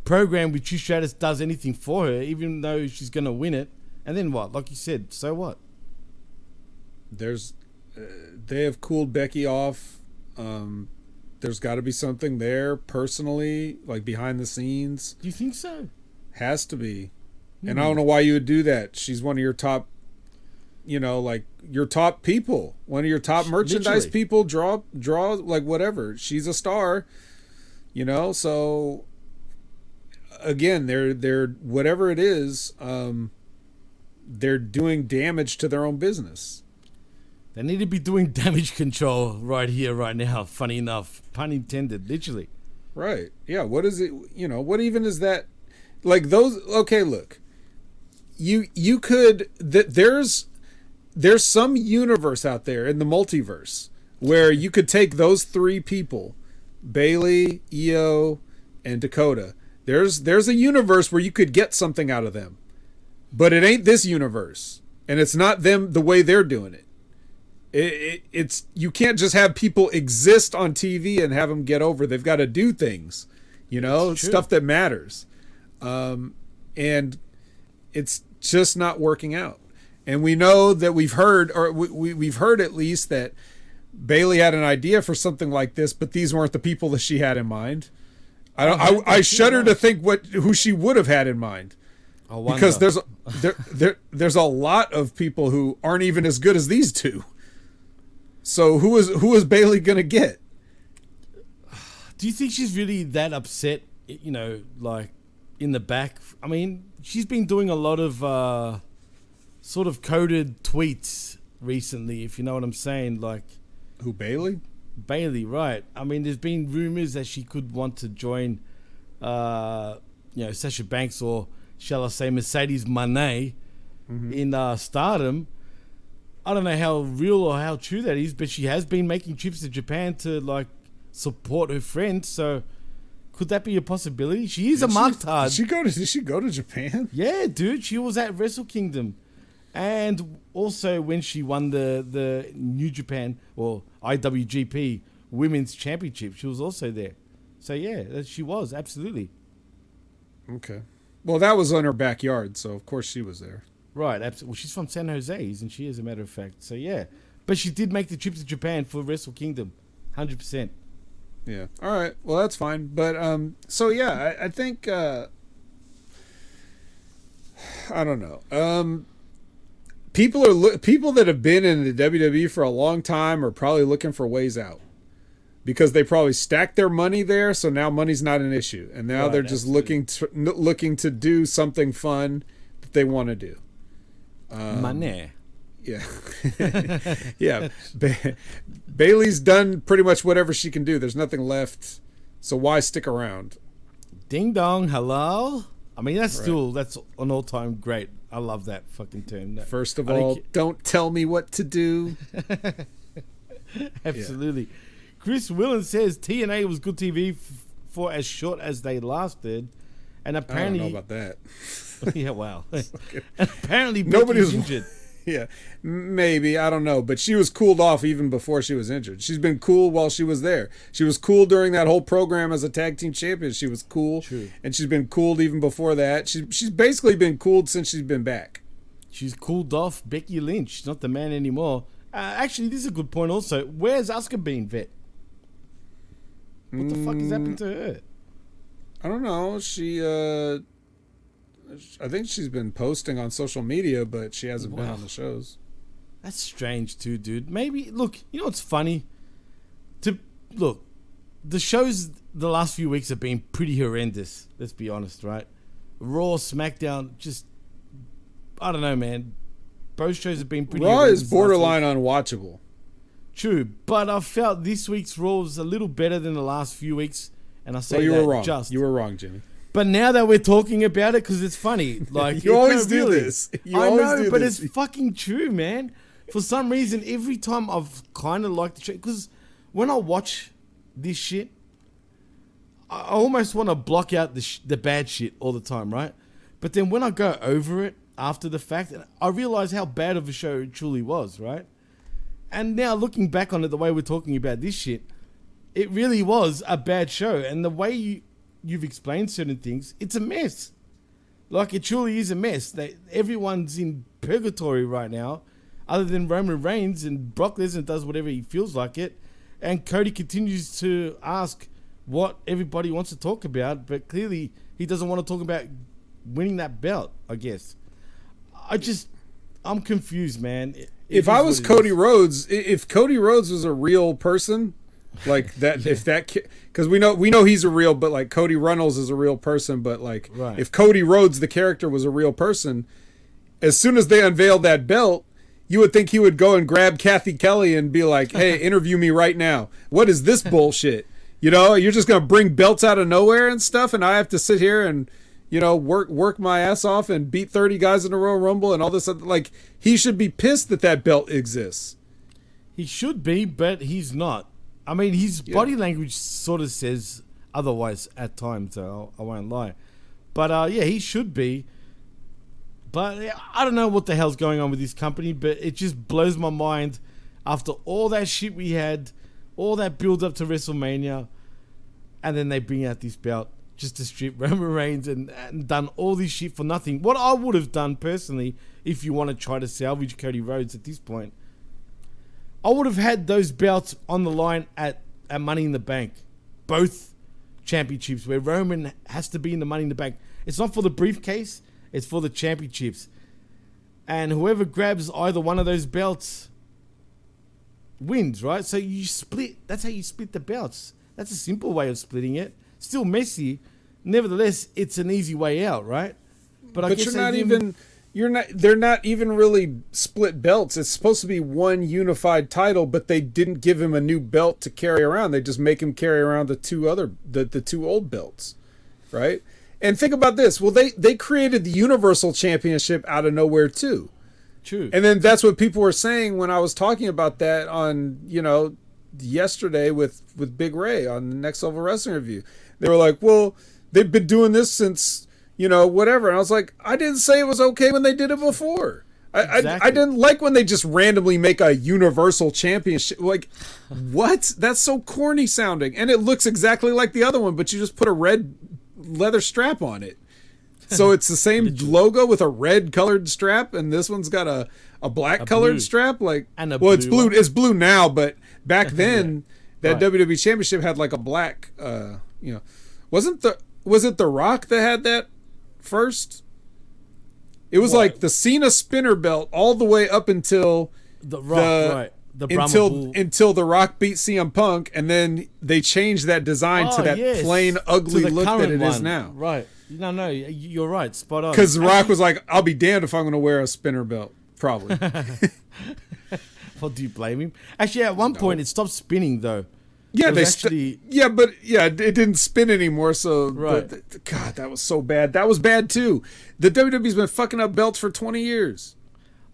program with Trish Stratus does anything for her, even though she's going to win it. And then what? Like you said, so what? There's, uh, they have cooled Becky off. Um, there's got to be something there personally, like behind the scenes. Do you think so? Has to be. And Hmm. I don't know why you would do that. She's one of your top, you know, like your top people, one of your top merchandise Literally. people. Draw, draw, like whatever. She's a star, you know. So again, they're they're whatever it is. Um, they're doing damage to their own business. They need to be doing [laughs] damage control right here, right now. Funny enough, pun intended, literally. Right. Yeah. What is it? You know, what even is that? Like those. Okay, look. You you could that there's there's some universe out there in the multiverse where you could take those three people, Bayley, Io, and Dakota. There's there's a universe where you could get something out of them, but it ain't this universe, and it's not them the way they're doing it. It, it, it's you can't just have people exist on TV and have them get over. They've got to do things, you know, stuff that matters, um, and it's just not working out. And we know that we've heard, or we, we, we've heard at least that Bayley had an idea for something like this, but these weren't the people that she had in mind. I don't. I, I shudder to think what who she would have had in mind, I because there's a- there there there's a lot of people who aren't even as good as these two. So who is who is Bayley gonna get? Do you think she's really that upset you know, like in the back. I mean, she's been doing a lot of uh, sort of coded tweets recently, if you know what I'm saying. Like, who Bayley? Bayley, right? I mean, there's been rumors that she could want to join, uh, you know, Sasha Banks or shall I say Mercedes Moné Mm-hmm. in uh, Stardom. I don't know how real or how true that is, but she has been making trips to Japan to like support her friend. So, could that be a possibility? She is Did a marktard. Did she go to? Did she go to Japan? Yeah, dude, she was at Wrestle Kingdom, and also when she won the the New Japan or IWGP Women's Championship, she was also there. So yeah, she was absolutely Okay. Well, that was on her backyard, so of course she was there. right. Absolutely, well, she's from San Jose, isn't she? As a matter of fact, so yeah, but she did make the trip to Japan for Wrestle Kingdom, hundred percent. Yeah. All right. Well, that's fine. But um, so yeah, I, I think uh, I don't know. Um, people are lo- people that have been in the WWE for a long time are probably looking for ways out because they probably stacked their money there, so now money's not an issue, and now Right, they're just looking to looking to do something fun that they want to do. Um, Money. Yeah. [laughs] yeah. Ba- Bayley's done pretty much whatever she can do. There's nothing left. So why stick around? Ding dong, hello. I mean, that's Right. still that's an all time great. I love that fucking term. First of I all, don't tell me what to do. [laughs] Absolutely. Chris Willen says TNA was good TV f- for as short as they lasted, and I don't apparently know about that. [laughs] yeah, wow. [laughs] and apparently, Nobody Becky's was injured. Yeah, maybe I don't know, but she was cooled off even before she was injured. She's been cool while she was there. She was cool during that whole program as a tag team champion. She was cool, True. and she's been cooled even before that. She's she's basically been cooled since she's been back. She's cooled off Becky Lynch. She's not the man anymore. Uh, actually, this is a good point. Also, where's Asuka been, Vet? What the fuck has happened to her? I don't know. She, uh, I think she's been posting on social media, but she hasn't been on the shows. That's strange too, dude. Maybe look, you know what's funny? To look, the shows the last few weeks have been pretty horrendous. Let's be honest, right? Raw, SmackDown, just I don't know, man. Both shows have been pretty. Raw is borderline unwatchable. True, but I felt this week's Raw was a little better than the last few weeks, and I say Well, you that were wrong. just. You were wrong, Jimmy. But now that we're talking about it, because it's funny, [laughs] like You always no, do really. this. You I know, but this. it's fucking true, man. For some reason, every time I've kind of liked the show, because when I watch this shit, I I almost want to block out the sh- the bad shit all the time, right? But then when I go over it after the fact, I realize how bad of a show it truly was, right? And now looking back on it, the way we're talking about this shit, it really was a bad show. And the way you you've explained certain things, it's a mess. Like it truly is a mess. They, everyone's in purgatory right now, other than Roman Reigns and Brock Lesnar does whatever he feels like it, and Cody continues to ask what everybody wants to talk about, but clearly he doesn't want to talk about winning that belt. I guess. I just, I'm confused, man. It- it if I was Cody is. Rhodes, if Cody Rhodes was a real person, like that, if that, because we know we know he's a real, but like Cody Runnels is a real person, but like Right. if Cody Rhodes, the character, was a real person, as soon as they unveiled that belt, you would think he would go and grab Cathy Kelley and be like, "Hey, [laughs] interview me right now. What is this bullshit? You know, you're just gonna bring belts out of nowhere and stuff, and I have to sit here and." You know, work work my ass off and beat thirty guys in a Royal Rumble and all this. Other, like he should be pissed that that belt exists. He should be, but he's not. I mean, his body language sort of says otherwise at times, so I won't lie. But uh, yeah, he should be. But I don't know what the hell's going on with this company, but it just blows my mind after all that shit we had, all that build up to WrestleMania, and then they bring out this belt just to strip [laughs] Roman Reigns and, and done all this shit for nothing. What I would have done personally, if you want to try to salvage Cody Rhodes at this point, I would have had those belts on the line at, at Money in the Bank. Both championships where Roman has to be in the Money in the Bank. It's not for the briefcase, it's for the championships. And whoever grabs either one of those belts wins, right? So you split. That's how you split the belts. That's a simple way of splitting it. Still messy, Nevertheless, it's an easy way out, right? But, I guess you're not even you're not they're not even really split belts. It's supposed to be one unified title, but they didn't give him a new belt to carry around. They just make him carry around the two other the, the two old belts. Right? And think about this. Well, they they created the Universal Championship out of nowhere too. True. And then that's what people were saying when I was talking about that on, you know, yesterday with with Big Ray on the Next Level Wrestling Review. They were like, "Well, they've been doing this since, you know, whatever." And I was like, "I didn't say it was okay when they did it before." I, I, I didn't like when they just randomly make a universal championship. Like, what? That's so corny sounding. And it looks exactly like the other one, but you just put a red leather strap on it. So [laughs] it's the same logo with a red colored strap, and this one's got a, a black A colored blue. strap. Like, And well, it's blue blue. one. It's blue now, but back [laughs] then, that Right. WWE Championship had like a black. Uh, you know, wasn't the was it the Rock that had that first? It was like the Cena spinner belt all the way up until The Rock, right. The until Bull. until the Rock beat CM Punk, and then they changed that design to Oh, that yes. plain ugly look that it is one. now. Right. No, no, you're right. Spot on. Because Rock was like, "I'll be damned if I'm going to wear a spinner belt." Probably. [laughs] Well, do you blame him? Actually, at one point, it stopped spinning though. Yeah, they st- yeah, but yeah, it didn't spin anymore. So Right. the- the- God, that was so bad. That was bad too. The WWE's been fucking up belts for twenty years.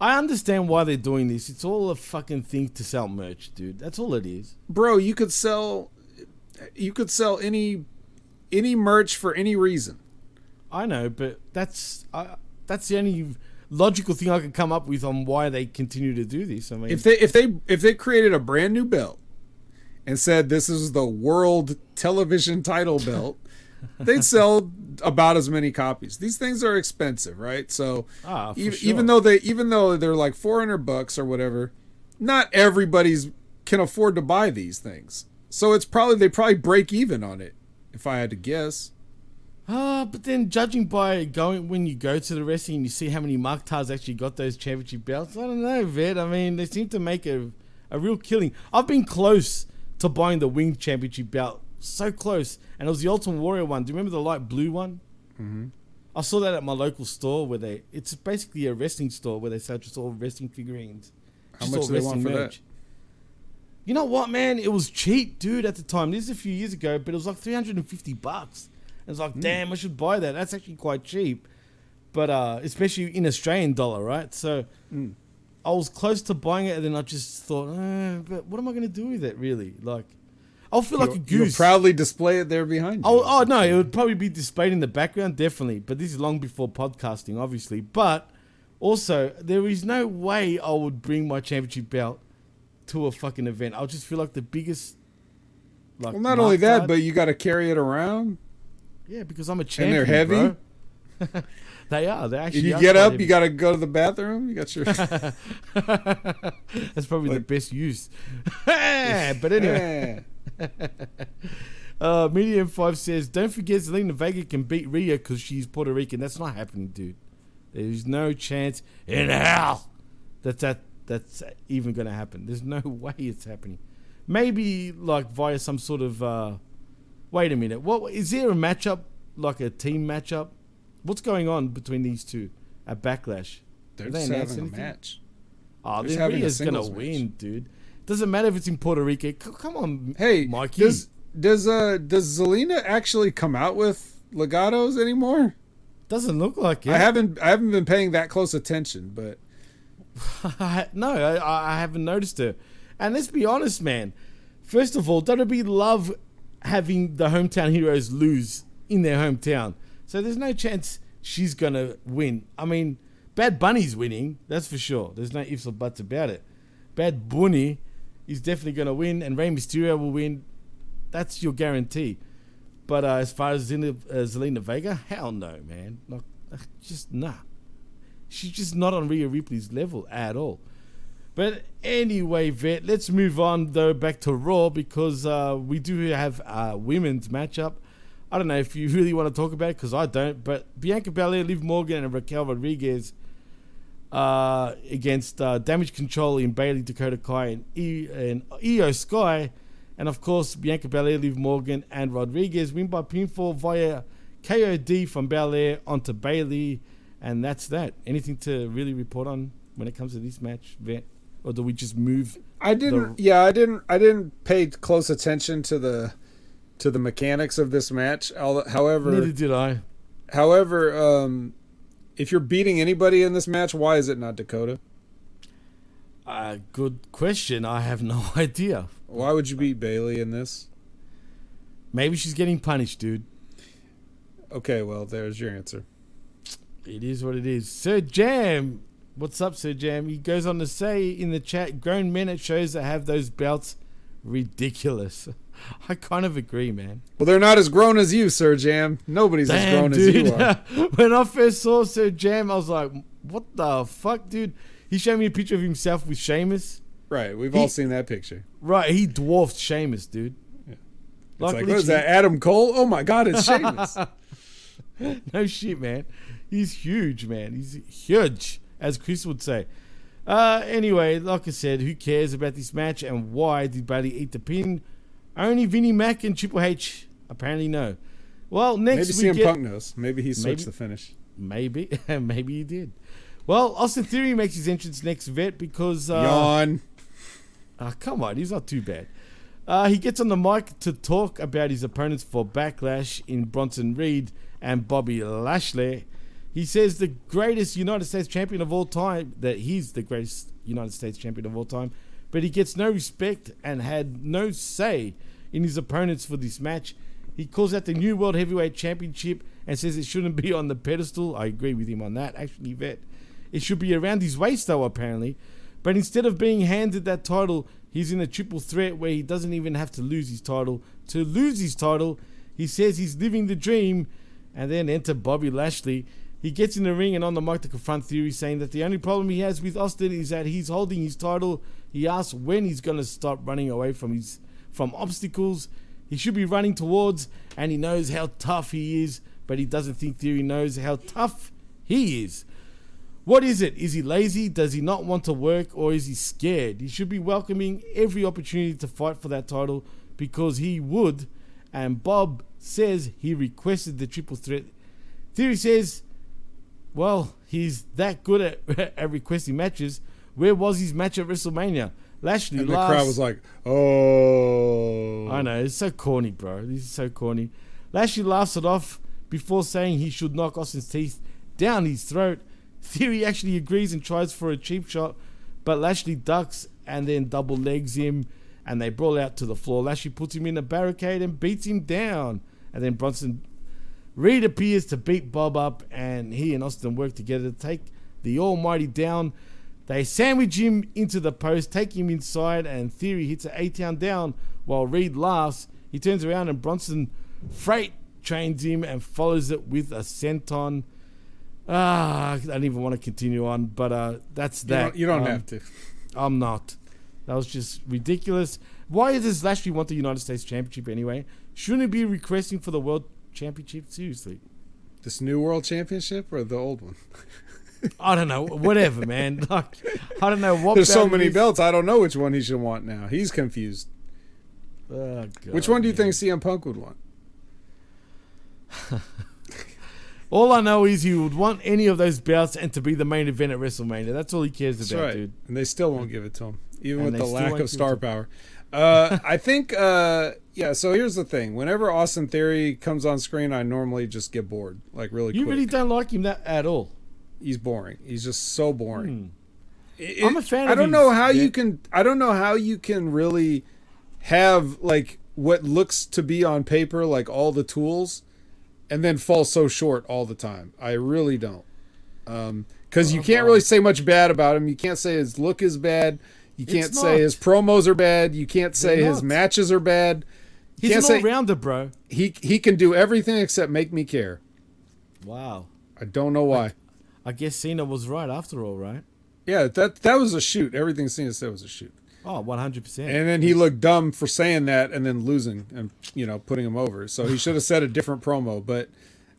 I understand why they're doing this. It's all a fucking thing to sell merch, dude. That's all it is. Bro, you could sell, you could sell any, any merch for any reason. I know, but that's I, that's the only logical thing I can come up with on why they continue to do this. I mean, If they if they if they created a brand new belt and said this is the world television title belt, they'd [laughs] sell about as many copies. These things are expensive, right? So Ah, even, sure. even though they even though they're like 400 bucks or whatever, not everybody's can afford to buy these things. So it's probably they probably break even on it if I had to guess. Ah, but then judging by going when you go to the wrestling and you see how many Marktars actually got those championship belts, I don't know, Vet. I mean, they seem to make a a real killing. I've been close to buying the Wing Championship belt, so close, and it was the Ultimate Warrior one. Do you remember the light blue one? Mm-hmm. I saw that at my local store where they. It's basically a wrestling store where they sell just all wrestling figurines. How much do they want for that? You know what, man? It was cheap, dude, at the time. This is a few years ago, but it was like 350 bucks. And it's like, Hmm. damn, I should buy that. That's actually quite cheap. But uh, especially in Australian dollar, right? So Hmm. I was close to buying it, and then I just thought, eh, but what am I going to do with it, really? Like, I'll feel like a goose. proudly display it there behind you. Oh, oh no, it would probably be displayed in the background, definitely. But this is long before podcasting, obviously. But also, there is no way I would bring my championship belt to a fucking event. I'll just feel like the biggest. Like, well, not only that, but you got to carry it around. yeah, because I'm a And champion. they're heavy. [laughs] they are. They actually. you get up, you got to go to the bathroom. You got your. [laughs] [laughs] That's probably the best use. [laughs] but anyway. uh, Medium 5 says, Don't forget Zelina Vega can beat Rhea because she's Puerto Rican. That's not happening, dude. There's no chance in hell that, that that's even going to happen. There's no way it's happening. Maybe like via some sort of. Uh, wait a minute. What is there a matchup like a team matchup? What's going on between these two at Backlash? They're they having a match. Oh, They're then Rhea's gonna match. win, dude. Doesn't matter if it's in Puerto Rico. Come on, Hey, Mikey. does does uh does Zelina actually come out with legatos anymore? Doesn't look like it. I haven't I haven't been paying that close attention, but [laughs] no, I, I haven't noticed her. And let's be honest, man. First of all, WWE love having the hometown heroes lose in their hometown. So there's no chance she's gonna win. I mean, Bad Bunny's winning, that's for sure. There's no ifs or buts about it. Bad Bunny is definitely gonna win, and Rey Mysterio will win. That's your guarantee. But uh, as far as Zelina, uh, Zelina Vega, hell no, man. Not, just nah. She's just not on Rhea Ripley's level at all. But anyway, Vet, let's move on though back to Raw because uh, we do have a women's matchup. I don't know if you really want to talk about it because I don't. But Bianca Belair, Liv Morgan, and Raquel Rodriguez uh, against uh, Damage Control in Bayley, Dakota Kai, and, e- and Iyo Sky. And of course, Bianca Belair, Liv Morgan, and Rodriguez win by pinfall via KOD from Belair onto Bayley, and that's that. Anything to really report on when it comes to this match, Vet? Or do we just move? I didn't. yeah, I didn't. I didn't pay close attention to the to the mechanics of this match. However, Neither did I. However, um, if you're beating anybody in this match, why is it not Dakota? Uh, good question. I have no [laughs] idea. Why would you beat Bayley in this? Maybe she's getting punished, dude. Okay, well, there's your answer. It is what it is. Sir Jam, what's up, Sir Jam? He goes on to say in the chat, grown men at shows that have those belts, ridiculous. [laughs] [laughs] I kind of agree, man. Well, they're not as grown as you, Sir Jam. Nobody's as grown dude. as you are. [laughs] when I first saw Sir Jam, I was like, what the fuck, dude? He showed me a picture of himself with Sheamus. Right, we've He- all seen that picture. Right, he dwarfed Sheamus, dude. It's Like, like, what is that, Adam Cole? Oh my God, it's Sheamus. [laughs] no shit, man. He's huge, man. He's huge, as Chris would say. Uh, anyway, like I said, who cares about this match and why did Bayley eat the pin? Only Vinnie Mac and Triple H apparently know. Well, next Maybe we CM get Punk knows. Maybe he switched Maybe. the finish. maybe [laughs] maybe he did. Well, Austin Theory makes his entrance next vet because uh, Yawn. Ah, come on, he's not too bad. Uh, he gets on the mic to talk about his opponents for Backlash in Bronson Reed and Bobby Lashley. He says the greatest United States champion of all time, that he's the greatest United States champion of all time, but he gets no respect and had no say in his opponents for this match. He calls out the new World Heavyweight Championship and says it shouldn't be [laughs] on the pedestal. I agree with him on that, actually, Vet. It should be around his waist, though, apparently. But instead of being handed that title, he's in a triple threat where he doesn't even have to lose his title. To lose his title, he says he's living the dream, and then enter Bobby Lashley. He gets in the ring and on the mic to confront Theory, saying that the only problem he has with Austin is that he's holding his title. He asks when he's going to stop running away from his from obstacles. He should be running towards, and he knows how tough he is, but he doesn't think Theory knows how tough he is. What is it? Is he lazy? Does he not want to work? Or is he scared? He should be welcoming every opportunity to fight for that title because he would. And Bob says he requested the triple threat. Theory says, well, he's that good at, [laughs] at requesting matches. Where was his match at WrestleMania? Lashley And the crowd was like, oh. I know, it's so corny, bro. This is so corny. Lashley laughs it off before saying he should knock Austin's teeth down his throat. Theory actually agrees and tries for a cheap shot, but Lashley ducks and then double legs him, and they brawl out to the floor. Lashley puts him in a barricade and beats him down. And then Bronson Reed appears to beat Bob up, and he and Austin work together to take the Almighty down. They sandwich him into the post, take him inside, and Theory hits an A town down while Reed laughs. He turns around and Bronson freight trains him and follows it with a senton. Ah, I don't even want to continue on, but uh, that's You that. don't- you don't Um, have to. I'm not. That was just ridiculous. Why does Lashley want the United States Championship anyway? Shouldn't he be requesting for the World Championship? Seriously. This new world championship or the old one? [laughs] I don't know. Whatever, man. [laughs] Like, I don't know what. There's so many belts. I don't know which one he should want now. He's confused. Oh, which God, one do you man. think CM Punk would want? [laughs] All I know is he would want any of those belts and to be the main event at WrestleMania. That's all he cares That's about, right. dude. And they still won't give it to him, even And with the lack of star power. Uh, [laughs] I think, uh, yeah. So here's the thing: whenever Austin Theory comes on screen, I normally just get bored, like really You quick. really don't like him that at all. He's boring. He's just so boring. It- Hmm. I'm a fan I don't his- know how yeah. you can. I don't know how you can really have like what looks to be on paper like all the tools, and then fall so short all the time. I really don't. Um, because you can't really say much bad about him. You can't say his look is bad. You can't It's say not. his promos are bad. You can't say his matches are bad. You He's can't an say all-rounder, bro. he he can do everything except make me care. Wow. I don't know why. I guess Cena was right after all, right? Yeah, that that was a shoot. Everything Cena said was a shoot. Oh, 100%. And then he looked dumb for saying that and then losing and you know putting him over. So he should have said a different promo. But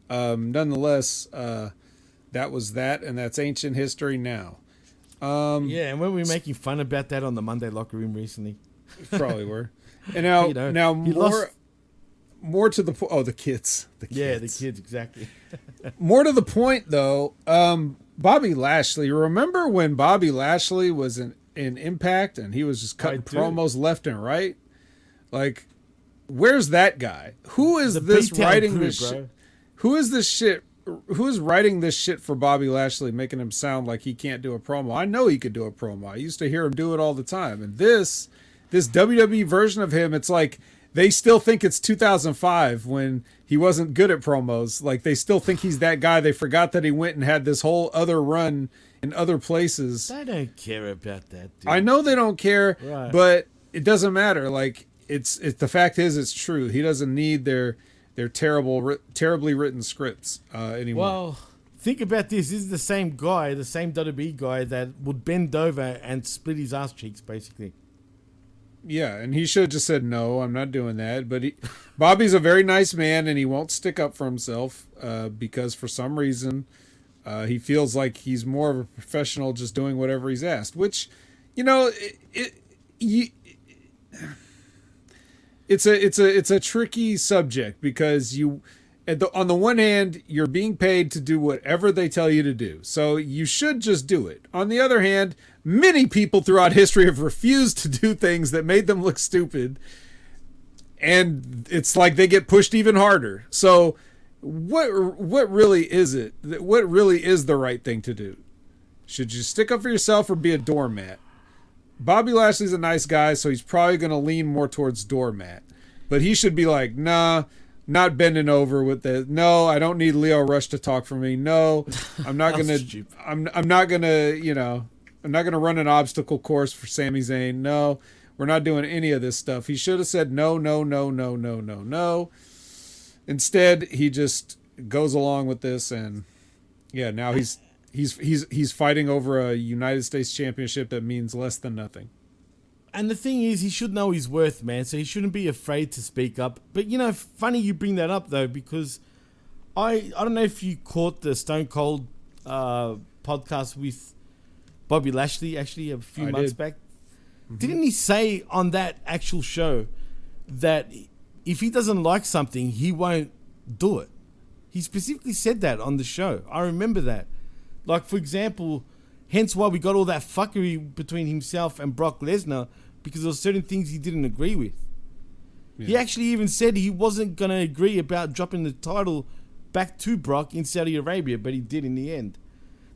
um, nonetheless, uh, that was that, and that's ancient history now. Um, yeah, and when we were making fun about that on the Monday locker room recently. probably were. And [laughs] now, You know, now more lost- more to the point. Oh, the kids. The kids. Yeah, the kids exactly. [laughs] more to the point though. Um, Bobby Lashley. Remember when Bobby Lashley was in in Impact and he was just cutting promos left and right? Like, where's that guy? Who is The this writing crew, this shit? Who is this shit? Who is writing this shit for Bobby Lashley, making him sound like he can't do a promo? I know he could do a promo. I used to hear him do it all the time. And this, this WWE version of him, it's like they still think it's 2005 when he wasn't good at promos. Like they still think he's that guy. They forgot that he went and had this whole other run in other places. I don't care about that. Dude. I know they don't care, Right. but it doesn't matter. Like it's it, the fact is it's true. He doesn't need their their terrible writ- terribly written scripts uh, anymore. Well, think about this. This is the same guy, the same WWE guy that would bend over and split his ass cheeks, basically. Yeah, and he should have just said no. I'm not doing that. But he, Bobby's a very nice man, and he won't stick up for himself uh, because for some reason uh, he feels like he's more of a professional, just doing whatever he's asked. Which, you know, it, it you, it's a it's a it's a tricky subject because you the, on the one hand you're being paid to do whatever they tell you to do. So you should just do it. On the other hand many people throughout history have refused to do things that made them look stupid. And it's like they get pushed even harder. So what what really is it what really is the right thing to do? Should you stick up for yourself or be a doormat? Bobby Lashley's a nice guy, so he's probably going to lean more towards doormat. But he should be like, nah, not bending over with the. No, I don't need Lio Rush to talk for me. No, I'm not [laughs] gonna. stupid. I'm I'm not gonna. You know, I'm not gonna run an obstacle course for Sami Zayn. No, we're not doing any of this stuff. He should have said no, no, no, no, no, no, no. Instead, he just goes along with this, and yeah, now he's he's he's he's fighting over a United States championship that means less than nothing. And the thing is, he should know his worth, man. So he shouldn't be afraid to speak up. But you know, funny you bring that up though, because I I don't know if you caught the Stone Cold uh, podcast with Bobby Lashley actually a few I months did. back. Didn't he say on that actual show that if he doesn't like something, he won't do it? He specifically said that on the show. I remember that. Like for example, hence why we got all that fuckery between himself and Brock Lesnar because there were certain things he didn't agree with. He actually even said he wasn't going to agree about dropping the title back to Brock in Saudi Arabia, but he did in the end.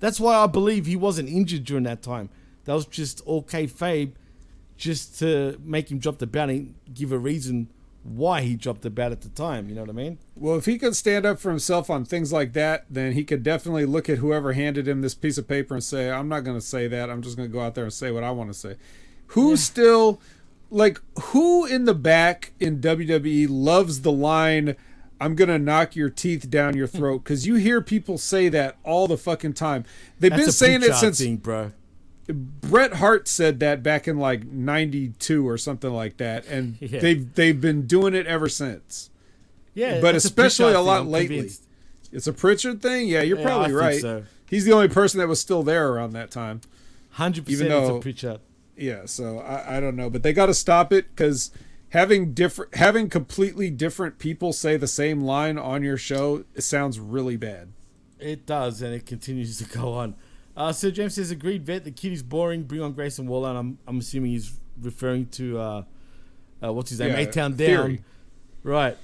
That's why I believe he wasn't injured during that time. That was just all kayfabe, just to make him drop the belt and give a reason why he dropped the belt at the time. You know what I mean? Well, if he could stand up for himself on things like that, then he could definitely look at whoever handed him this piece of paper and say, "I'm not going to say that. I'm just going to go out there and say what I want to say." Who still like who in the back in WWE loves the line I'm going to knock your teeth down your throat cuz you hear people say that all the fucking time. They've That's been saying it since thing, bro. Bret Hart said that back in like 92 or something like that and [laughs] Yeah. they've they've been doing it ever since Yeah, but that's a especially a lot lately. convinced. It's a Pritchard thing. Yeah, you're Yeah, probably right. so. He's the only person that was still there around that time. Hundred Even percent, it's though- a Pritchard. Yeah, so I, I don't know, but they got to stop it because having different, having completely different people say the same line on your show, sounds really bad. It does, and it continues to go on. Uh, Sir James says, agreed, vet. The kid is boring. Bring on Grayson Waller. And I'm, I'm assuming he's referring to, uh, uh, what's his name? Yeah, A-Town Down. Right.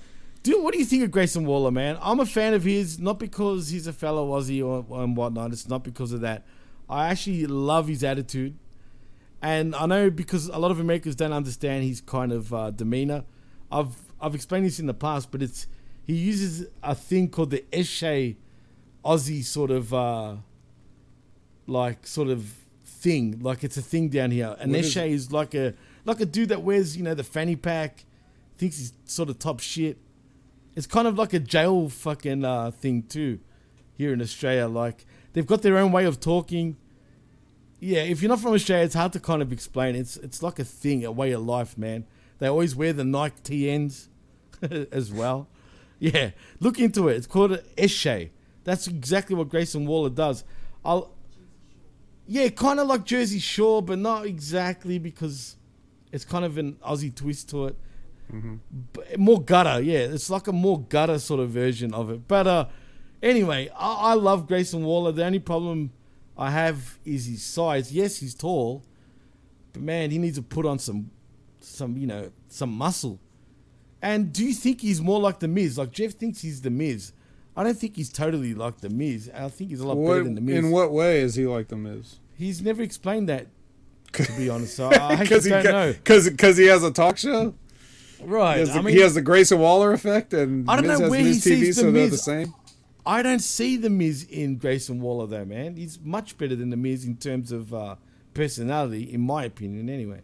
Dude, what do you think of Grayson Waller, man? I'm a fan of his, not because he's a fellow Aussie or and whatnot. It's not because of that. I actually love his attitude. And I know because a lot of Americans don't understand his kind of uh, demeanor. I've I've explained this in the past, but it's he uses a thing called the Eshay Aussie sort of uh, like sort of thing. Like it's a thing down here. What is Eshay it? is like a like a dude that wears you know the fanny pack, thinks he's sort of top shit. It's kind of like a jail fucking uh, thing too, here in Australia. Like they've got their own way of talking. Yeah, if you're not from Australia, it's hard to kind of explain. It's it's like a thing, a way of life, man. They always wear the Nike TNs [laughs] as well. Yeah, look into it. It's called an Eshay. That's exactly what Grayson Waller does. I'll, yeah, kind of like Jersey Shore, but not exactly because it's kind of an Aussie twist to it. But more gutter, yeah. It's like a more gutter sort of version of it. But uh, anyway, I, I love Grayson Waller. The only problem I have is his size. Yes, he's tall, but man, he needs to put on some, some you know, some muscle. And do you think he's more like the Miz? Like Jeff thinks he's the Miz. I don't think he's totally like the Miz. I think he's a lot What- better than the Miz. in what way is he like the Miz? He's never explained that. To be honest, so [laughs] I Because actually he, don't know. Because he has a talk show. Right. He has, the, I mean, he has the Grayson Waller effect, and I don't Miz know has where he Miz TV, sees the so they're Miz. the same. I don't see the Miz in Grayson Waller though, man. He's much better than the Miz in terms of uh, personality, in my opinion, anyway.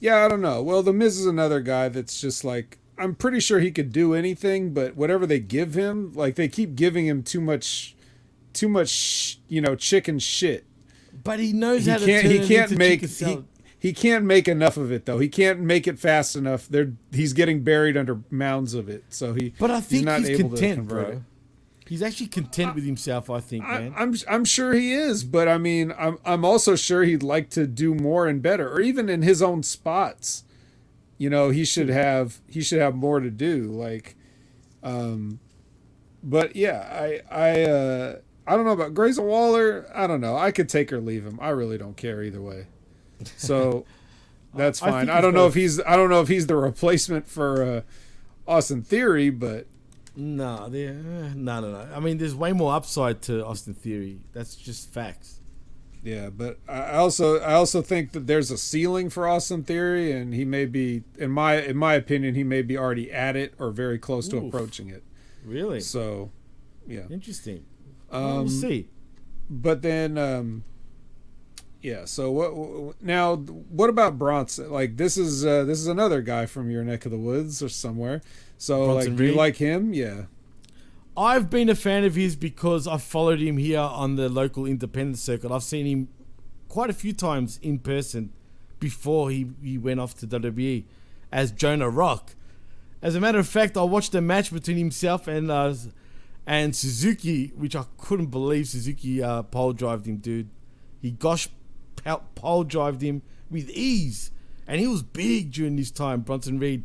Yeah, I don't know. Well, the Miz is another guy that's just like I'm pretty sure he could do anything, but whatever they give him, like they keep giving him too much, too much, you know, chicken shit. But he knows he how to turn He it can't into make. chicken He. He can't make enough of it though. He can't make it fast enough. They're he's getting buried under mounds of it. So he. But I think he's, not he's, able to content, convert bro. it. He's actually content with himself. I think, man. I'm I'm sure he is, but I mean, I'm I'm also sure he'd like to do more and better, or even in his own spots. You know, he should have he should have more to do. Like, um, but yeah, I I uh I don't know about Grayson Waller. I don't know. I could take or leave him. I really don't care either way. So that's [laughs] fine. think I, don't know got if he's I don't know if he's the replacement for uh, Austin Theory, but No, there- no, no, no. I mean, there's way more upside to Austin Theory. That's just facts. Yeah, but I also I also think that there's a ceiling for Austin Theory, and he may be in my in my opinion he may be already at it or very close to Oof. approaching it. Really? So, yeah, Interesting. Um, Well, we'll see. But then, um, yeah. So what now? What about Bronson? Like this is uh, this is another guy from your neck of the woods or somewhere. So Bronson like, do you like him? Yeah. I've been a fan of his because I've followed him here on the local independent circuit. I've seen him quite a few times in person before he, he went off to WWE as Jonah Rock. As a matter of fact, I watched a match between himself and uh, and Suzuki, which I couldn't believe Suzuki uh, pole drived him, dude. He gosh pole drived him with ease, and he was big during this time, Bronson Reed,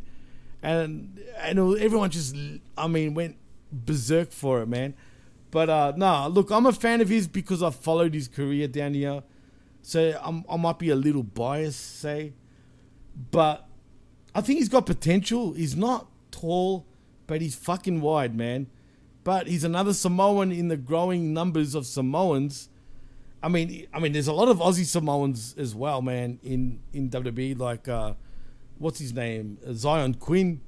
and and was- everyone just, I mean, went berserk for it, man. But uh, no, look, I'm a fan of his because I followed his career down here, so I'm, I might be a little biased, say, but I think he's got potential. He's not tall, but he's fucking wide, man. But he's another Samoan in the growing numbers of Samoans. I mean, I mean, there's a lot of Aussie Samoans as well, man, in in WWE. Like, uh, what's his name, Xyon Quinn,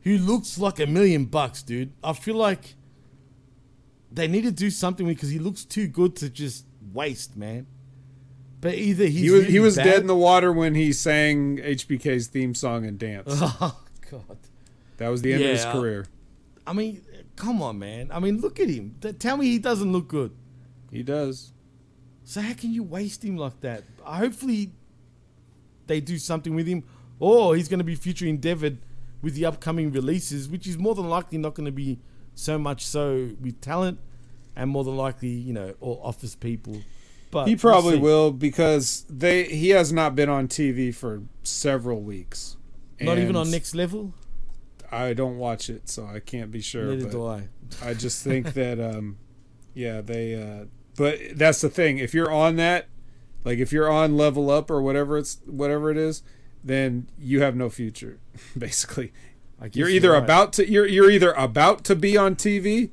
who looks like a million bucks, dude. I feel like they need to do something because he looks too good to just waste, man. But either he's he was he was dead in the water when he sang HBK's theme song and danced. [laughs] Oh God. That was the end of his career. I mean, come on, man. I mean, look at him. Tell me he doesn't look good. He does. So how can you waste him like that? Hopefully, they do something with him, or he's going to be future endeavored with the upcoming releases, which is more than likely not going to be so much so with talent, and more than likely, you know, or office people. But he we'll probably will because they he has not been on TV for several weeks. Not even on next level. I don't watch it, so I can't be sure. Neither but do I. I just think [laughs] that, um, yeah, they. Uh, but that's the thing. If you're on that, like if you're on Level Up or whatever it's whatever it is, then you have no future. [laughs] Basically, you're you're either right. about to you're you're either about to be on TV,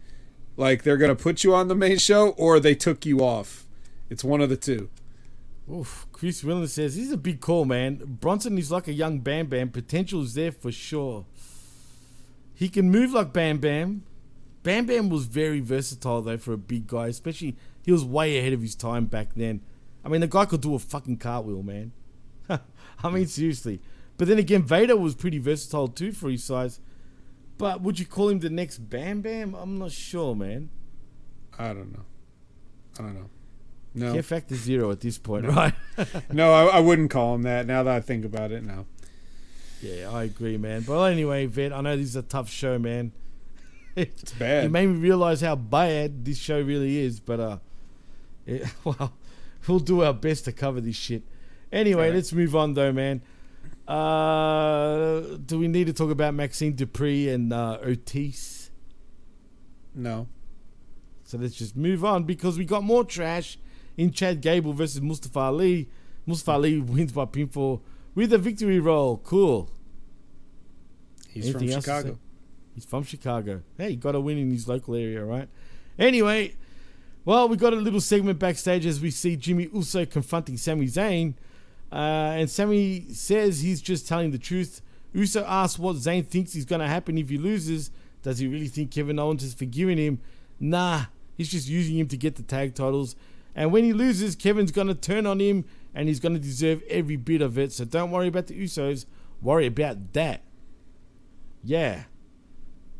like they're gonna put you on the main show, or they took you off. It's one of the two. Oof. Chris Willen says he's a big call, man. Bronson is like a young Bam Bam. Potential is there for sure. He can move like Bam Bam. Bam Bam was very versatile though for a big guy, especially he was way ahead of his time back then. I mean, the guy could do a fucking cartwheel, man. [laughs] I mean, seriously. But then again, Vader was pretty versatile too for his size. But would you call him the next Bam Bam? I'm not sure, man. I don't know. I don't know. No. Care factor zero at this point, No. right? no, I, I wouldn't call him that. Now that I think about it, now. Yeah, I agree, man. But anyway, Vet, I know this is a tough show, man. it's bad. It made me realize how bad this show really is. But uh, it, [laughs] well, we'll do our best to cover this shit. Anyway, Alright. let's move on though, man. Uh, do we need to talk about Maxxine Dupri and uh, Otis? No. So let's just move on because we got more trash in Chad Gable versus Mustafa Ali. Mustafa Ali wins by pinfall with a victory roll. Cool. He's Anything from else to say? Chicago. He's from Chicago. Hey, he got a win in his local area, right? Anyway, well, we got a little segment backstage as we see Jimmy Uso confronting Sami Zayn. Uh, and Sami says he's just telling the truth. Uso asks what Zayn thinks is going to happen if he loses. Does he really think Kevin Owens has forgiving him? Nah, he's just using him to get the tag titles. And when he loses, Kevin's going to turn on him and he's going to deserve every bit of it. So don't worry about the Usos. Worry about that. Yeah.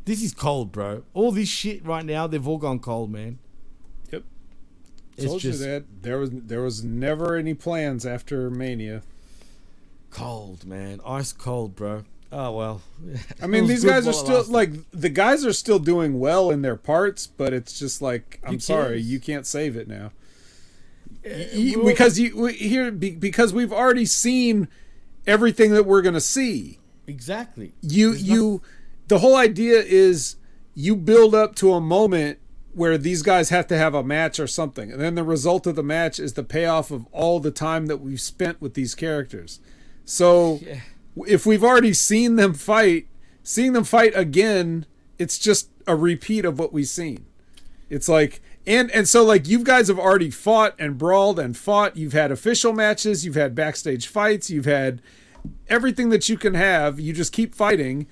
This is cold, bro. All this shit right now, they've all gone cold, man. It's Told just you that there was there was never any plans after Mania. cold, man. Ice cold, bro. Oh well. [laughs] I mean, these guys are still like the guys are still doing well in their parts, but it's just like I'm Who sorry, you can't save it now. Eh, you- because you we- here because we've already seen everything that we're gonna see. Exactly. You you the whole idea is you build up to a moment where these guys have to have a match or something, and then the result of the match is the payoff of all the time that we've spent with these characters. So Yeah. if we've already seen them fight, seeing them fight again, it's just a repeat of what we've seen. It's like and and so like you guys have already fought and brawled and fought. You've had official matches, you've had backstage fights, you've had everything that you can have. You just keep fighting.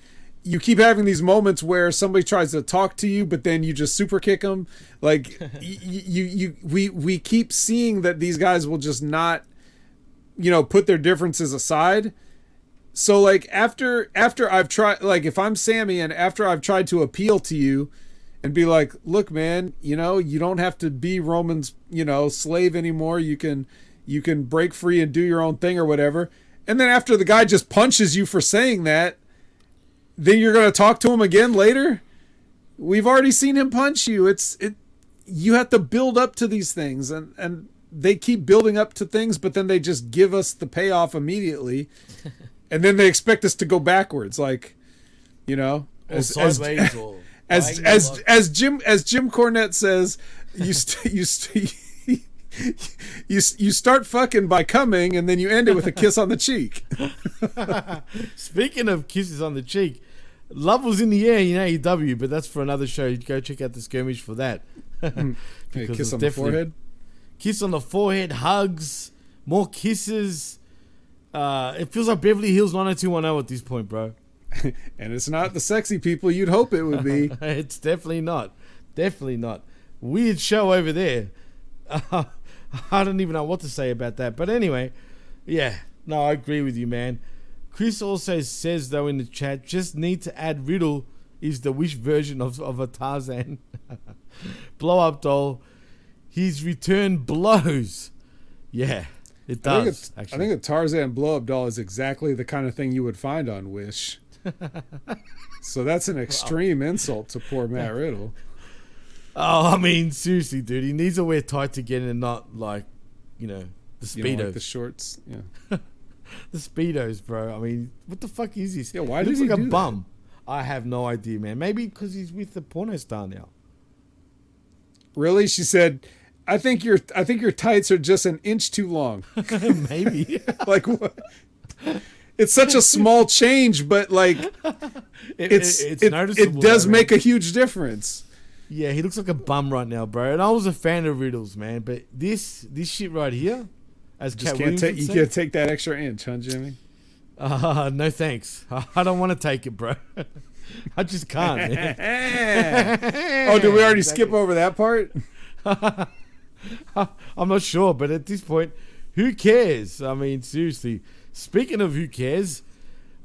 You keep having these moments where somebody tries to talk to you, but then you just super kick them. Like [laughs] y- you, you, we, we keep seeing that these guys will just not, you know, put their differences aside. So like after after I've tried, like if I'm Sami and after I've tried to appeal to you, and be like, look, man, you know, you don't have to be Roman's, you know, slave anymore. You can you can break free and do your own thing or whatever. And then after the guy just punches you for saying that, then you're gonna talk to him again later. We've already seen him punch you. It's it you have to build up to these things and and they keep building up to things, but then they just give us the payoff immediately. [laughs] and then they expect us to go backwards, like you know, Or sideways or as diagonal as [laughs] as Jim as Jim Cornette says, you st- you st- [laughs] you you start fucking by coming, and then you end it with a kiss on the cheek. Speaking of kisses on the cheek, love was in the air in AEW, but that's for another show. You go check out the skirmish for that. Hey, [laughs] Because kiss on the forehead. Kiss on the forehead, hugs, more kisses. Uh, it feels like Beverly Hills 90210 at this point, bro. [laughs] and it's not the sexy people you'd hope it would be. [laughs] it's definitely not. Definitely not. Weird show over there. I don't even know what to say about that. But anyway, yeah, no, I agree with you, man. Chris also says, though, in the chat, just need to add Riddle is the wish version of, of a Tarzan. [laughs] Blow up doll. His return blows. Yeah, it I think, does. a, I actually. think a Tarzan blow up doll is exactly the kind of thing you would find on Wish. [laughs] so that's an extreme insult to poor Matt Riddle. Oh, I mean, seriously, dude, he needs to wear tights again and not like, you know, the You don't like the shorts. Yeah. [laughs] the speedos, bro. I mean, what the fuck is this? Yeah, why he looks he like a do that? bum? I have no idea, man. Maybe because he's with the porno star now. Really? She said, I think your I think your tights are just an inch too long. [laughs] [laughs] Maybe. like what? It's such a small change, but like [laughs] It- it's it- it's it, noticeable, it does make a huge difference. Yeah, he looks like a bum right now, bro. And I was a fan of Riddles, man. But this this shit right here, as Just Cat can't take you can't take that extra inch, huh, Jimmy? Uh, no thanks. I don't want to take it, bro. [laughs] I just can't. [laughs] oh, did we already skip over that part? [laughs] I'm not sure, but at this point, who cares? I mean, seriously. Speaking of who cares,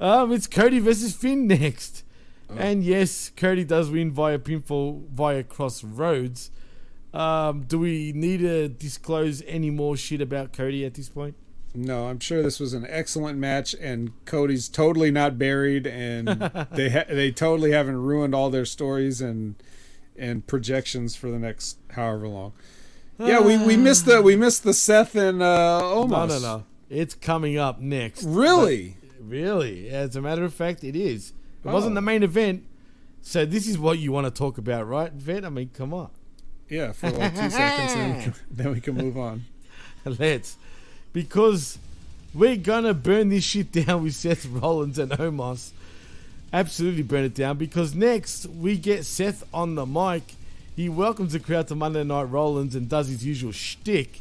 um, it's Cody versus Finn next. And yes, Cody does win via pinfall via Crossroads. Um, do we need to disclose any more shit about Cody at this point? No, I'm sure this was an excellent match, and Cody's totally not buried, and [laughs] they ha- they totally haven't ruined all their stories and and projections for the next however long. Yeah, we, we [sighs] missed the we missed the Seth and uh, Omos. No, no, no. It's coming up next. Really? Really? As a matter of fact, it is. It Oh. wasn't the main event. So this is what you want to talk about, right, Vet? I mean, come on. Yeah, for like two seconds, and then we, can, [laughs] then we can move on. [laughs] Let's. Because we're going to burn this shit down with Seth Rollins and Omos. Absolutely burn it down. Because next, we get Seth on the mic. He welcomes the crowd to Monday Night Rollins and does his usual shtick.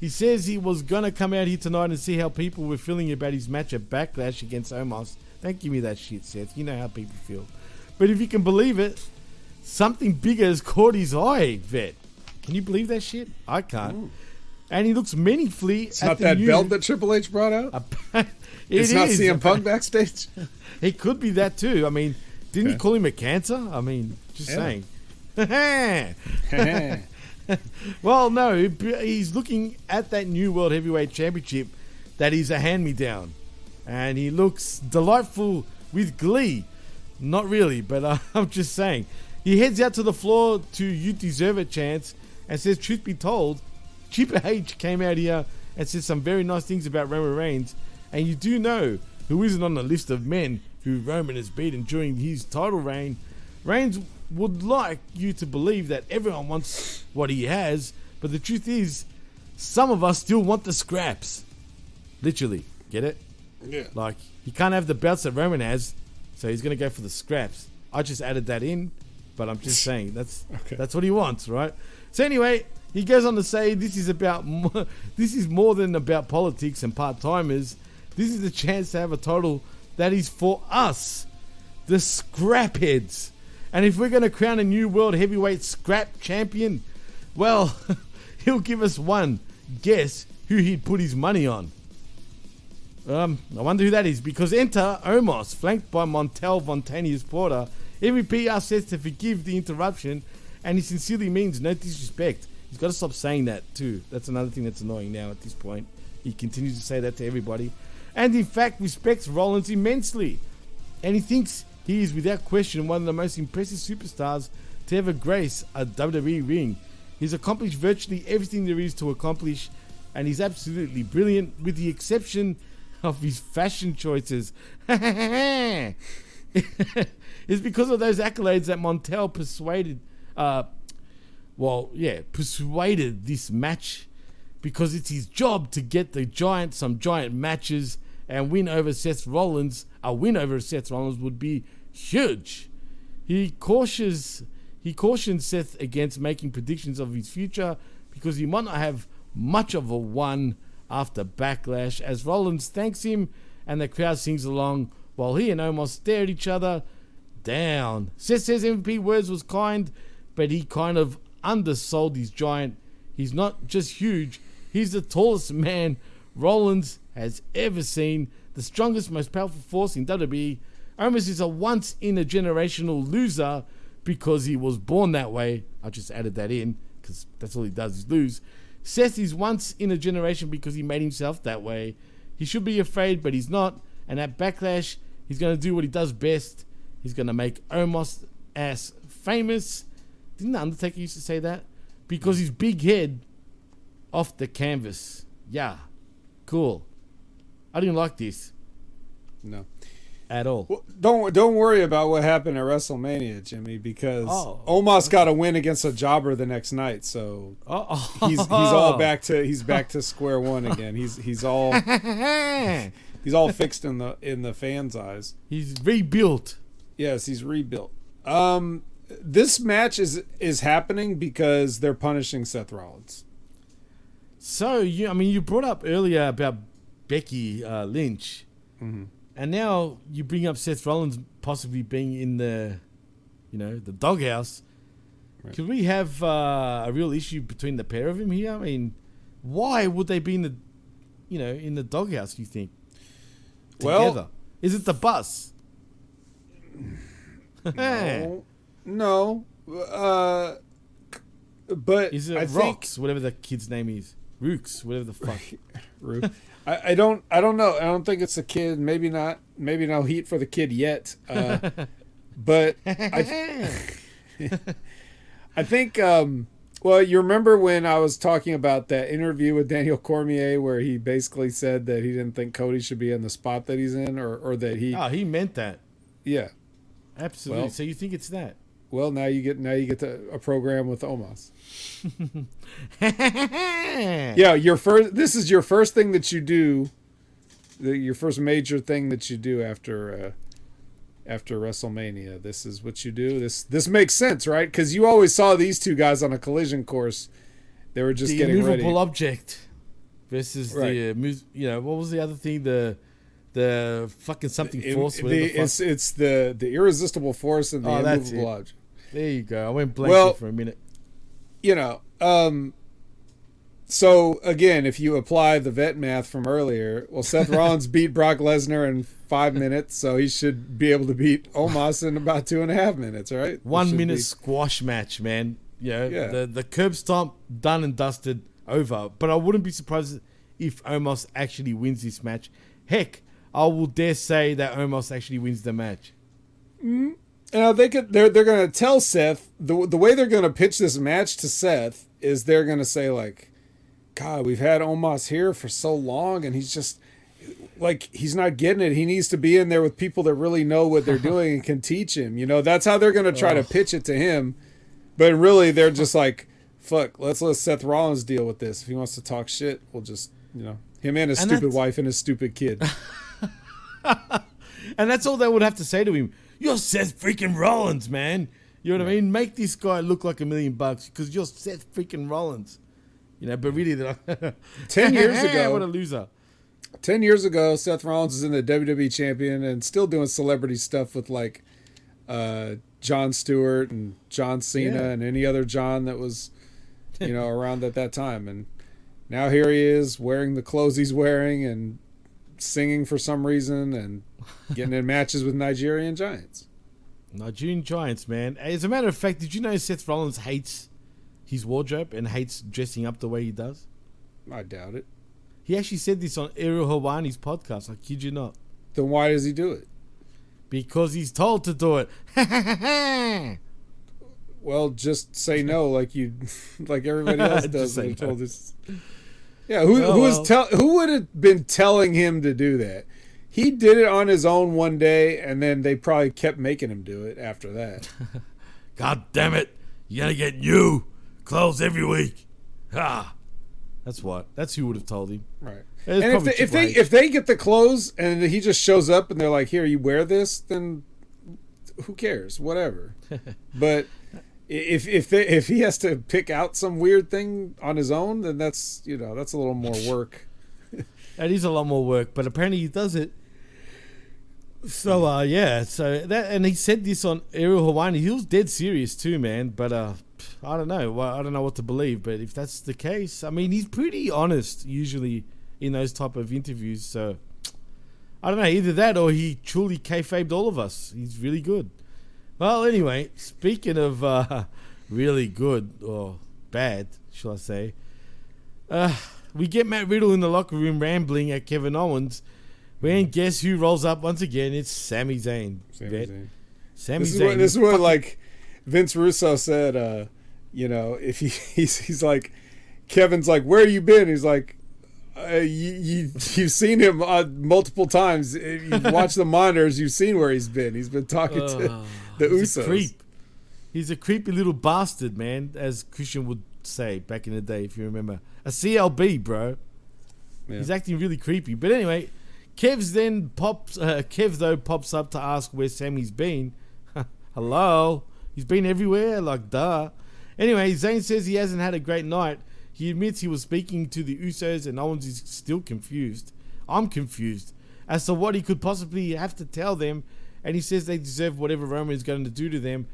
He says he was going to come out here tonight and see how people were feeling about his match at Backlash against Omos. Don't give me that shit, Seth. You know how people feel. But if you can believe it, something bigger has caught his eye, Vet. Can you believe that shit? I can't. And he looks meaningfully. It's at not the that new- belt that Triple H brought out. [laughs] It it's not is. CM Punk [laughs] backstage. It could be that too. I mean, didn't he call him a cancer? I mean, just Yeah. saying. [laughs] well, no, he's looking at that new World Heavyweight Championship that is a hand me down. And he looks delightful with glee. Not really, but uh, I'm just saying. He heads out to the floor to You Deserve It chance and says, Truth be told, Triple H came out here and said some very nice things about Roman Reigns. And you do know who isn't on the list of men who Roman has beaten during his title reign. Reigns would like you to believe that everyone wants what he has, but the truth is, some of us still want the scraps. Literally, get it? Yeah. Like he can't have the belts that Roman has, so he's gonna go for the scraps. I just added that in, but I'm just [laughs] saying that's okay. that's what he wants, right? So anyway, he goes on to say this is about [laughs] this is more than about politics and part timers. This is the chance to have a total that is for us, the scrap heads. And if we're going to crown a new world heavyweight scrap champion, well, [laughs] he'll give us one. Guess who he'd put his money on? Um, I wonder who that is because enter Omos, flanked by Montel Vontavious Porter. PR says to forgive the interruption, and he sincerely means no disrespect. He's got to stop saying that too. That's another thing that's annoying now at this point. He continues to say that to everybody, and in fact respects Rollins immensely, and he thinks he is without question one of the most impressive superstars to ever grace a WWE ring. He's accomplished virtually everything there is to accomplish, and he's absolutely brilliant, with the exception of his fashion choices. [laughs] it's because of those accolades that Montel persuaded, uh, well, yeah, persuaded this match because it's his job to get the giant some giant matches and win over Seth Rollins. A win over Seth Rollins would be huge. He cautious he cautions Seth against making predictions of his future because he might not have much of a one after backlash as Rollins thanks him and the crowd sings along while he and Omos stare at each other down. Seth says MVP words was kind, but he kind of undersold his giant. He's not just huge, he's the tallest man Rollins has ever seen, the strongest, most powerful force in WWE. Omos is a once in a generational loser because he was born that way. I just added that in because that's all he does is lose. Seth is once in a generation because he made himself that way. He should be afraid, but he's not. And at Backlash, he's going to do what he does best. He's going to make Omos ass famous. Didn't the Undertaker used to say that? Because his big head off the canvas. Yeah, cool. I didn't like this No. at all. Well, don't don't worry about what happened at WrestleMania, Jimmy, because Oh. Omos got a win against a jobber the next night, so Oh. he's he's all back to [laughs] he's back to square one again. He's he's all [laughs] he's all fixed in the in the fans' eyes. He's rebuilt. Yes, he's rebuilt. Um, this match is is happening because they're punishing Seth Rollins. So you, I mean, you brought up earlier about Becky uh, Lynch, Mhm. and now you bring up Seth Rollins possibly being in the, you know, the doghouse. Could we have uh, a real issue between the pair of them here? I mean, why would they be in the, you know, in the doghouse? You think? Well- is it the bus? [sighs] No, no, uh, but Is it I think whatever the kid's name is? Rooks, whatever the fuck. [laughs] Roo. I, I don't I don't know. I don't think it's a kid. Maybe not. Maybe no heat for the kid yet. Uh, [laughs] but I, [laughs] I think um, Well, you remember when I was talking about that interview with Daniel Cormier where he basically said that he didn't think Cody should be in the spot that he's in or, or that he Oh, he meant that. Yeah. Absolutely. Well- so you think it's that? Well, now you get now you get to, a program with Omos. [laughs] yeah, your first this is your first thing that you do the, your first major thing that you do after uh after WrestleMania. This is what you do. This this makes sense, right? Cuz you always saw these two guys on a collision course. They were just the getting immovable ready. object versus Right. the uh, you know what was the other thing the the fucking something It- force the- the it's it's the the irresistible force and the Oh, immovable object. There you go. I went blank Well- for a minute. you know, um, so again, if you apply the vet math from earlier, well, Seth [laughs] Rollins beat Brock Lesnar in five minutes, so he should be able to beat Omos in about two and a half minutes, right? One minute be- squash match, man. You know, Yeah. the the curb stomp done and dusted over. But I wouldn't be surprised if Omos actually wins this match. Heck, I will dare say that Omos actually wins the match. Mm. You know, they could. They're they're gonna tell Seth the the way they're gonna pitch this match to Seth is they're gonna say like, God, we've had Omos here for so long, and he's just like he's not getting it. He needs to be in there with people that really know what they're doing and can teach him. You know, that's how they're gonna try to pitch it to him. But really, they're just like, fuck, let's let Seth Rollins deal with this. If he wants to talk shit, we'll just you know him and his And stupid wife and his stupid kid. [laughs] [laughs] And that's all they would have to say to him. You're Seth freaking Rollins, man. You know what I mean? Make this guy look like a million bucks because you're Seth freaking Rollins. You know, but really, [laughs] Ten [laughs] years ago, what a loser. 10 years ago, Seth Rollins is in the WWE champion and still doing celebrity stuff with like uh, Jon Stewart and John Cena Yeah. and any other John that was, you know, around at that time. And now here he is wearing the clothes he's wearing and singing for some reason and getting in matches with Nigerian giants. Nigerian Giants, man. As a matter of fact, did you know Seth Rollins hates his wardrobe and hates dressing up the way he does? I doubt it. He actually said this on Ariel Helwani's podcast. I kid you not. Then why does he do it? Because he's told to do it. Well, just say no, like you, [laughs] like everybody [laughs] else does. when told us. Yeah, who Oh, who was tell who would have been telling him to do that? He did it on his own one day, and then they probably kept making him do it after that. [laughs] God damn it. You gotta get new clothes every week. Ha. That's what. That's who would have told him. Right. It's and if they, if they if they get the clothes and he just shows up and they're like, "Here, you wear this," then who cares? Whatever. [laughs] but if if they, if he has to pick out some weird thing on his own, then that's you know that's a little more [laughs] work. That is a lot more work, but apparently he does it. So uh yeah, so that and he said this on Ariel Helwani. He was dead serious too, man. But uh I don't know. Well, I don't know what to believe. But if that's the case, I mean, he's pretty honest usually in those type of interviews. So I don't know either that or he truly kayfabed all of us. He's really good. Well, anyway, speaking of uh, [laughs] really good or bad, shall I say? Uh, we get Matt Riddle in the locker room rambling at Kevin Owens. When guess who rolls up once again? It's Sami Zayn. Sami Vet. Zayn. Sami this is what, this is what like Vince Russo said. uh You know, if he [laughs] he's, he's like Kevin's like, "Where you been?" He's like. Uh, you, you you've seen him uh, multiple times. You've watched the [laughs] monitors. You've seen where he's been. He's been talking to the he's a creep. He's a creepy little bastard, man, as Christian would say back in the day, if you remember. A CLB, bro. Yeah. He's acting really creepy. But anyway, Kev's then pops. Uh, Kev though pops up to ask where Sami's been. [laughs] Hello, he's been everywhere. Like duh. Anyway, Zayn says he hasn't had a great night. He admits he was speaking to the Usos, and Owens is still confused. I'm confused as to what he could possibly have to tell them, and he says they deserve whatever Roman is going to do to them.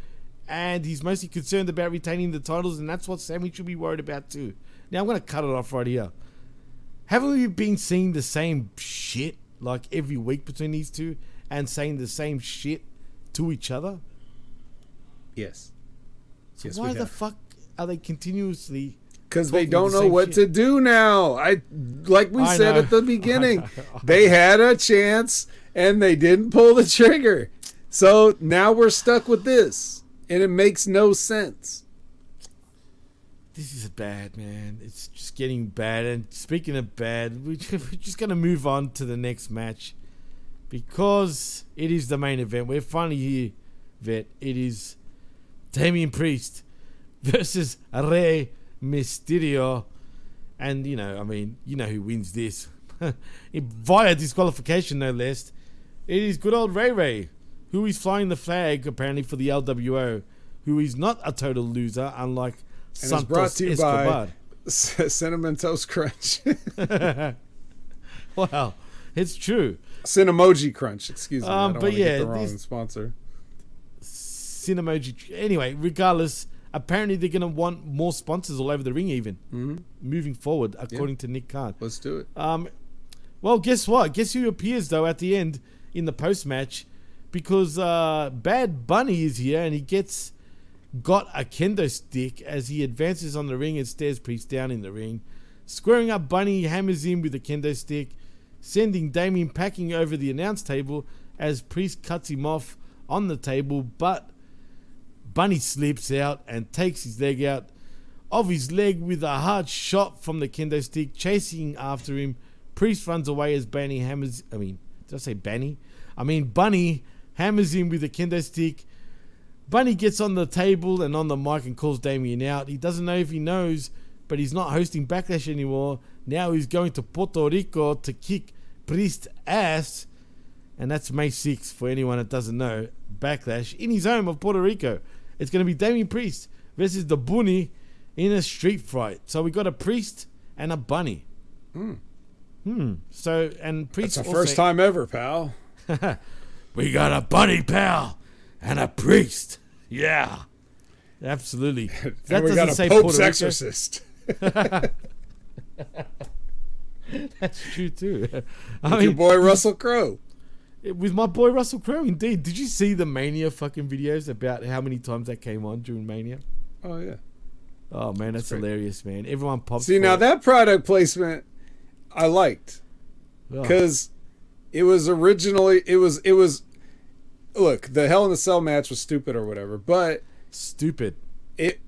And he's mostly concerned about retaining the titles, and that's what Sami should be worried about too. Now I'm going to cut it off right here. Haven't we been seeing the same shit like every week between these two and saying the same shit to each other? Yes. So Yes, why the fuck are they continuously? Because they don't the know what shit? to do now. I like we I said know. at the [laughs] beginning, they had a chance and they didn't pull the trigger. So now we're stuck with this, and it makes no sense. this is bad, man. It's just getting bad. And speaking of bad, we- [laughs] we're just going to move on to the next match because it is the main event. We're finally here, Vet. It is Damian Priest [laughs] versus Rey Mysterio. And, you know, I mean, you know who wins this. [laughs] Via disqualification, no less. It is good old Ray Ray, who is flying the flag, apparently, for the LWO, who is not a total loser, unlike And Santos it's brought to you Escobar. by C- Cinnamon Toast Crunch. [laughs] wow, it's true. Cinemoji Crunch, excuse me. I Um, don't but yeah, the wrong this- sponsor. Cinemoji. Anyway, regardless, apparently they're going to want more sponsors all over the ring, even Mhm. moving forward, according to Nick Khan. Let's do it. Um, well, guess what? Guess who appears though at the end in the post match? Because uh, Bad Bunny is here and he gets got a kendo stick as he advances on the ring and stares Priest down in the ring. Squaring up, Bunny hammers him with a kendo stick, sending Damian packing over the announce table as Priest cuts him off on the table, but Bunny slips out and takes his leg out of his leg with a hard shot from the kendo stick, chasing after him. Priest runs away as Bunny hammers. I mean, did I say Bunny? I mean, Bunny hammers him with a kendo stick. Bunny gets on the table and on the mic and calls Damian out. He doesn't know if he knows, but he's not hosting Backlash anymore. Now he's going to Puerto Rico to kick Priest's ass. And that's May 6th for anyone that doesn't know. Backlash in his home of Puerto Rico. It's going to be Damian Priest versus the Bunny in a street fight. So we got a Priest and a Bunny. Hmm. Hmm. So, and Priest. It's the also- first time ever, pal. [laughs] we got a bunny pal and a priest. Yeah. Absolutely. [laughs] And we got a Pope's exorcist. [laughs] That's true too. With your boy Russell Crowe. With my boy Russell Crowe, indeed. Did you see the Mania fucking videos about how many times that came on during Mania? Oh yeah. Oh man, that's hilarious, man. Everyone pops. See now it. that product placement I liked because it was originally it was it was look the Hell in the Cell match was stupid or whatever, but stupid. It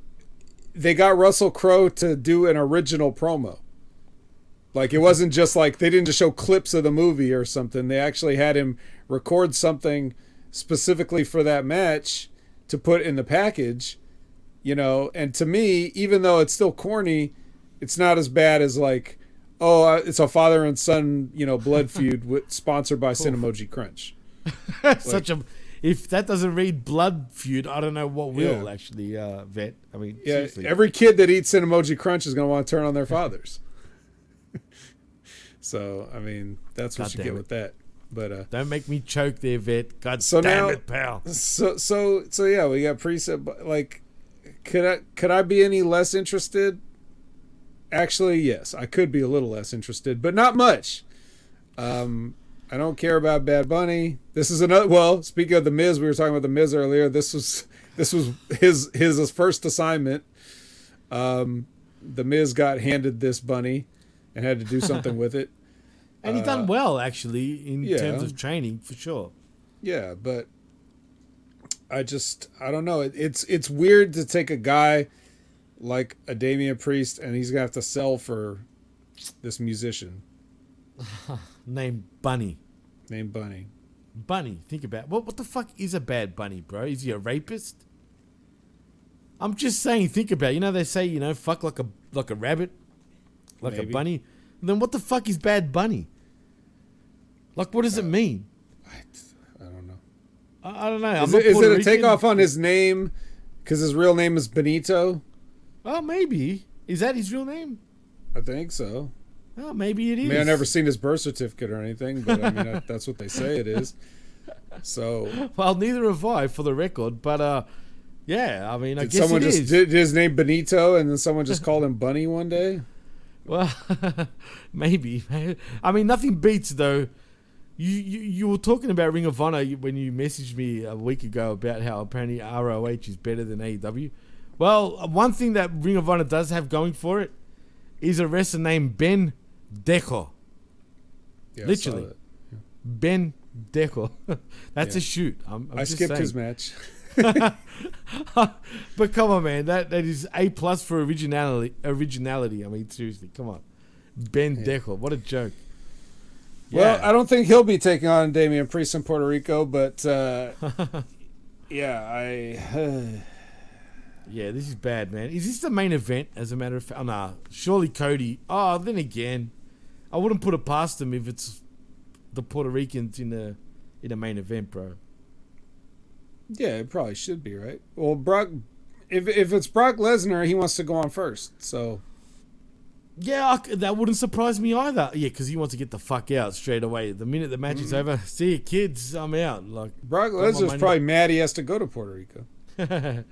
they got Russell Crowe to do an original promo. Like it wasn't just like they didn't just show clips of the movie or something. They actually had him record something specifically for that match to put in the package, you know. And to me, even though it's still corny, it's not as bad as like, oh, uh, it's a father and son, you know, blood [laughs] feud with, sponsored by Cinemoji Crunch. [laughs] Such a. If that doesn't read blood feud, I don't know what will Yeah. actually. Uh, vet. I mean, Yeah, seriously. every kid that eats Cinemoji Crunch is going to want to turn on their [laughs] fathers. so, I mean, that's what God you get it. with that. But uh Don't make me choke there, vet. God so damn now, it, pal. So so so yeah, we got preset. Like, could I could I be any less interested? Actually, yes, I could be a little less interested, but not much. Um, I don't care about Bad Bunny. This is another. Well, speaking of the Miz, we were talking about the Miz earlier. This was this was his his first assignment. Um, the Miz got handed this bunny and had to do something with it. [laughs] And he done Uh, well actually in yeah. terms of training for sure. Yeah, but I just I don't know. It, it's it's weird to take a guy like a Damian Priest and he's gonna have to sell for this musician [laughs] Named Bunny. named Bunny. Bunny. Think about what what the fuck is a bad bunny, bro? Is he a rapist? I'm just saying. Think about. it. You know they say you know fuck like a like a rabbit, like Maybe. a bunny. Then what the fuck is bad bunny? Like what does it uh, mean? I don't know. I, I don't know. Is I'm it, is it a takeoff on his name? Because his real name is Benito. Oh, maybe. Is that his real name? I think so. Oh, maybe it is. I mean, I've never seen his birth certificate or anything, but I mean that- [laughs] that's what they say it is. So Well, neither have I, for the record. But uh, yeah, I mean, I did guess someone it just is. did his name Benito and then someone just called him Bunny one day? [laughs] Well, [laughs] maybe. I mean, nothing beats though. You, you you were talking about Ring of Honor when you messaged me a week ago about how apparently ROH is better than AEW. Well, one thing that Ring of Honor does have going for it is a wrestler named Ben Dejo. Yeah, Literally, that. Ben Dejo. [laughs] That's Yeah. a shoot. I'm, I'm I just skipped his match. [laughs] [laughs] but come on, man, that that is a plus for originality. Originality. I mean, seriously, come on, Ben Deckle, what a joke. Well, I don't think he'll be taking on Damian Priest in Puerto Rico, but uh, yeah, I. [sighs] Yeah, this is bad, man. Is this the main event? As a matter of fact, oh, nah. Surely Cody. Oh, then again, I wouldn't put it past him if it's the Puerto Ricans in the in the main event, bro. yeah, it probably should be right. Well, Brock, if if it's Brock Lesnar, he wants to go on first. So Yeah, I that wouldn't surprise me either. Yeah, because he wants to get the fuck out straight away. The minute the match is Mhm. over, see you kids, I'm out. Like Brock Lesnar's probably mad he has to go to Puerto Rico. [laughs]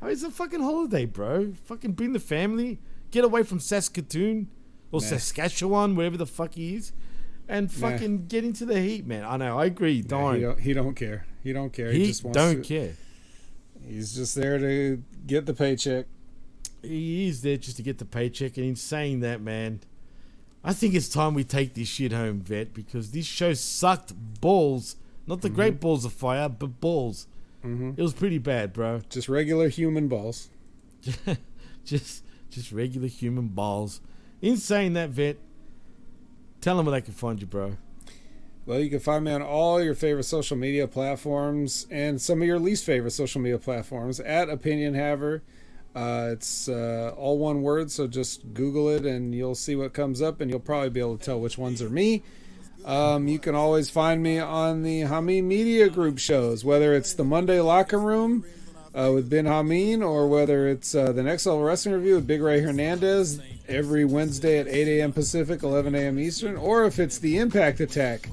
I mean, it's a fucking holiday, bro. Fucking bring the family, get away from Saskatoon or Nah. Saskatchewan, wherever the fuck he is, and Nah. fucking get into the heat, man. I know, I agree. Don't he don't. He don't care. He don't care. He, He just wants don't to- care. He's just there to get the paycheck. He is there just to get the paycheck, and in saying that, man, I think it's time we take this shit home, vet, because this show sucked balls. Not the great mm-hmm. balls of fire, but balls. Mhm. It was pretty bad, bro. Just regular human balls. [laughs] just, just regular human balls. In saying that, vet, tell them where they can find you, bro. Well, you can find me on all your favorite social media platforms and some of your least favorite social media platforms at Opinion Haver. Uh, it's uh, all one word, so just Google it and you'll see what comes up, and you'll probably be able to tell which ones are me. Um, you can always find me on the Hameen Media Group shows, whether it's the Monday Locker Room uh, with Ben Hameen or whether it's uh, the Next Level Wrestling Review with Big Ray Hernandez every Wednesday at 8 a.m. Pacific, 11 a.m. Eastern, or if it's the Impact Attack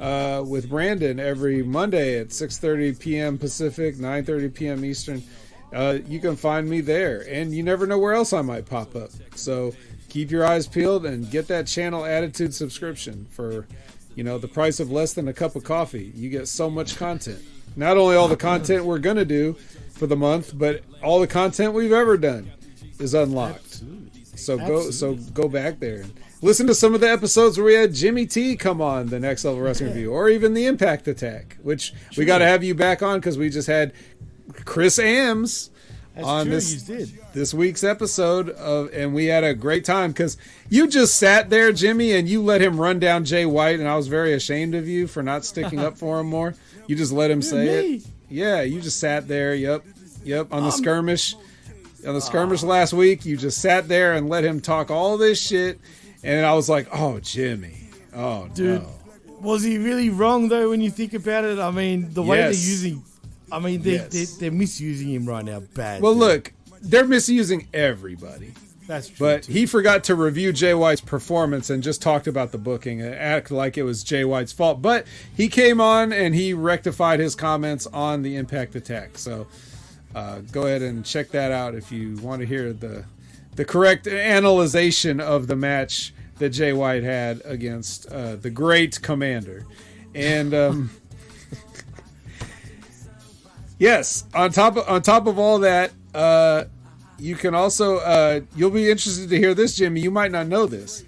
uh, with Brandon every Monday at 6:30 p.m. Pacific, 9:30 p.m. Eastern. Uh, you can find me there, and you never know where else I might pop up. So keep your eyes peeled and get that channel attitude subscription for, you know, the price of less than a cup of coffee. You get so much content. Not only all the content we're gonna do for the month, but all the content we've ever done is unlocked. So go so go back there and listen to some of the episodes where we had Jimmy T come on the next level wrestling review, or even the Impact Attack, which we got to have you back on because we just had Chris Ams That's on true, this you did. this week's episode of, and we had a great time because you just sat there, Jimmy, and you let him run down Jay White, and I was very ashamed of you for not sticking up for him more. You just let him say me? it. Yeah, you just sat there. Yep, yep. On the Um, skirmish, on the skirmish last week, you just sat there and let him talk all this shit, and I was like, oh, Jimmy, oh, Dude, no. was he really wrong though when you think about it? I mean, the way Yes. they're using, I mean, they, Yes. they, they're misusing him right now. Bad. Well, dude. look, they're misusing everybody. That's true. But he forgot to review Jay White's performance and just talked about the booking and act like it was Jay White's fault. But he came on and he rectified his comments on the Impact Attack. So uh, go ahead and check that out if you want to hear the the correct analyzation of the match that Jay White had against uh, the Great Commander. And um, yes, on top of, on top of all that, uh, you can also uh, you'll be interested to hear this, Jimmy. You might not know this.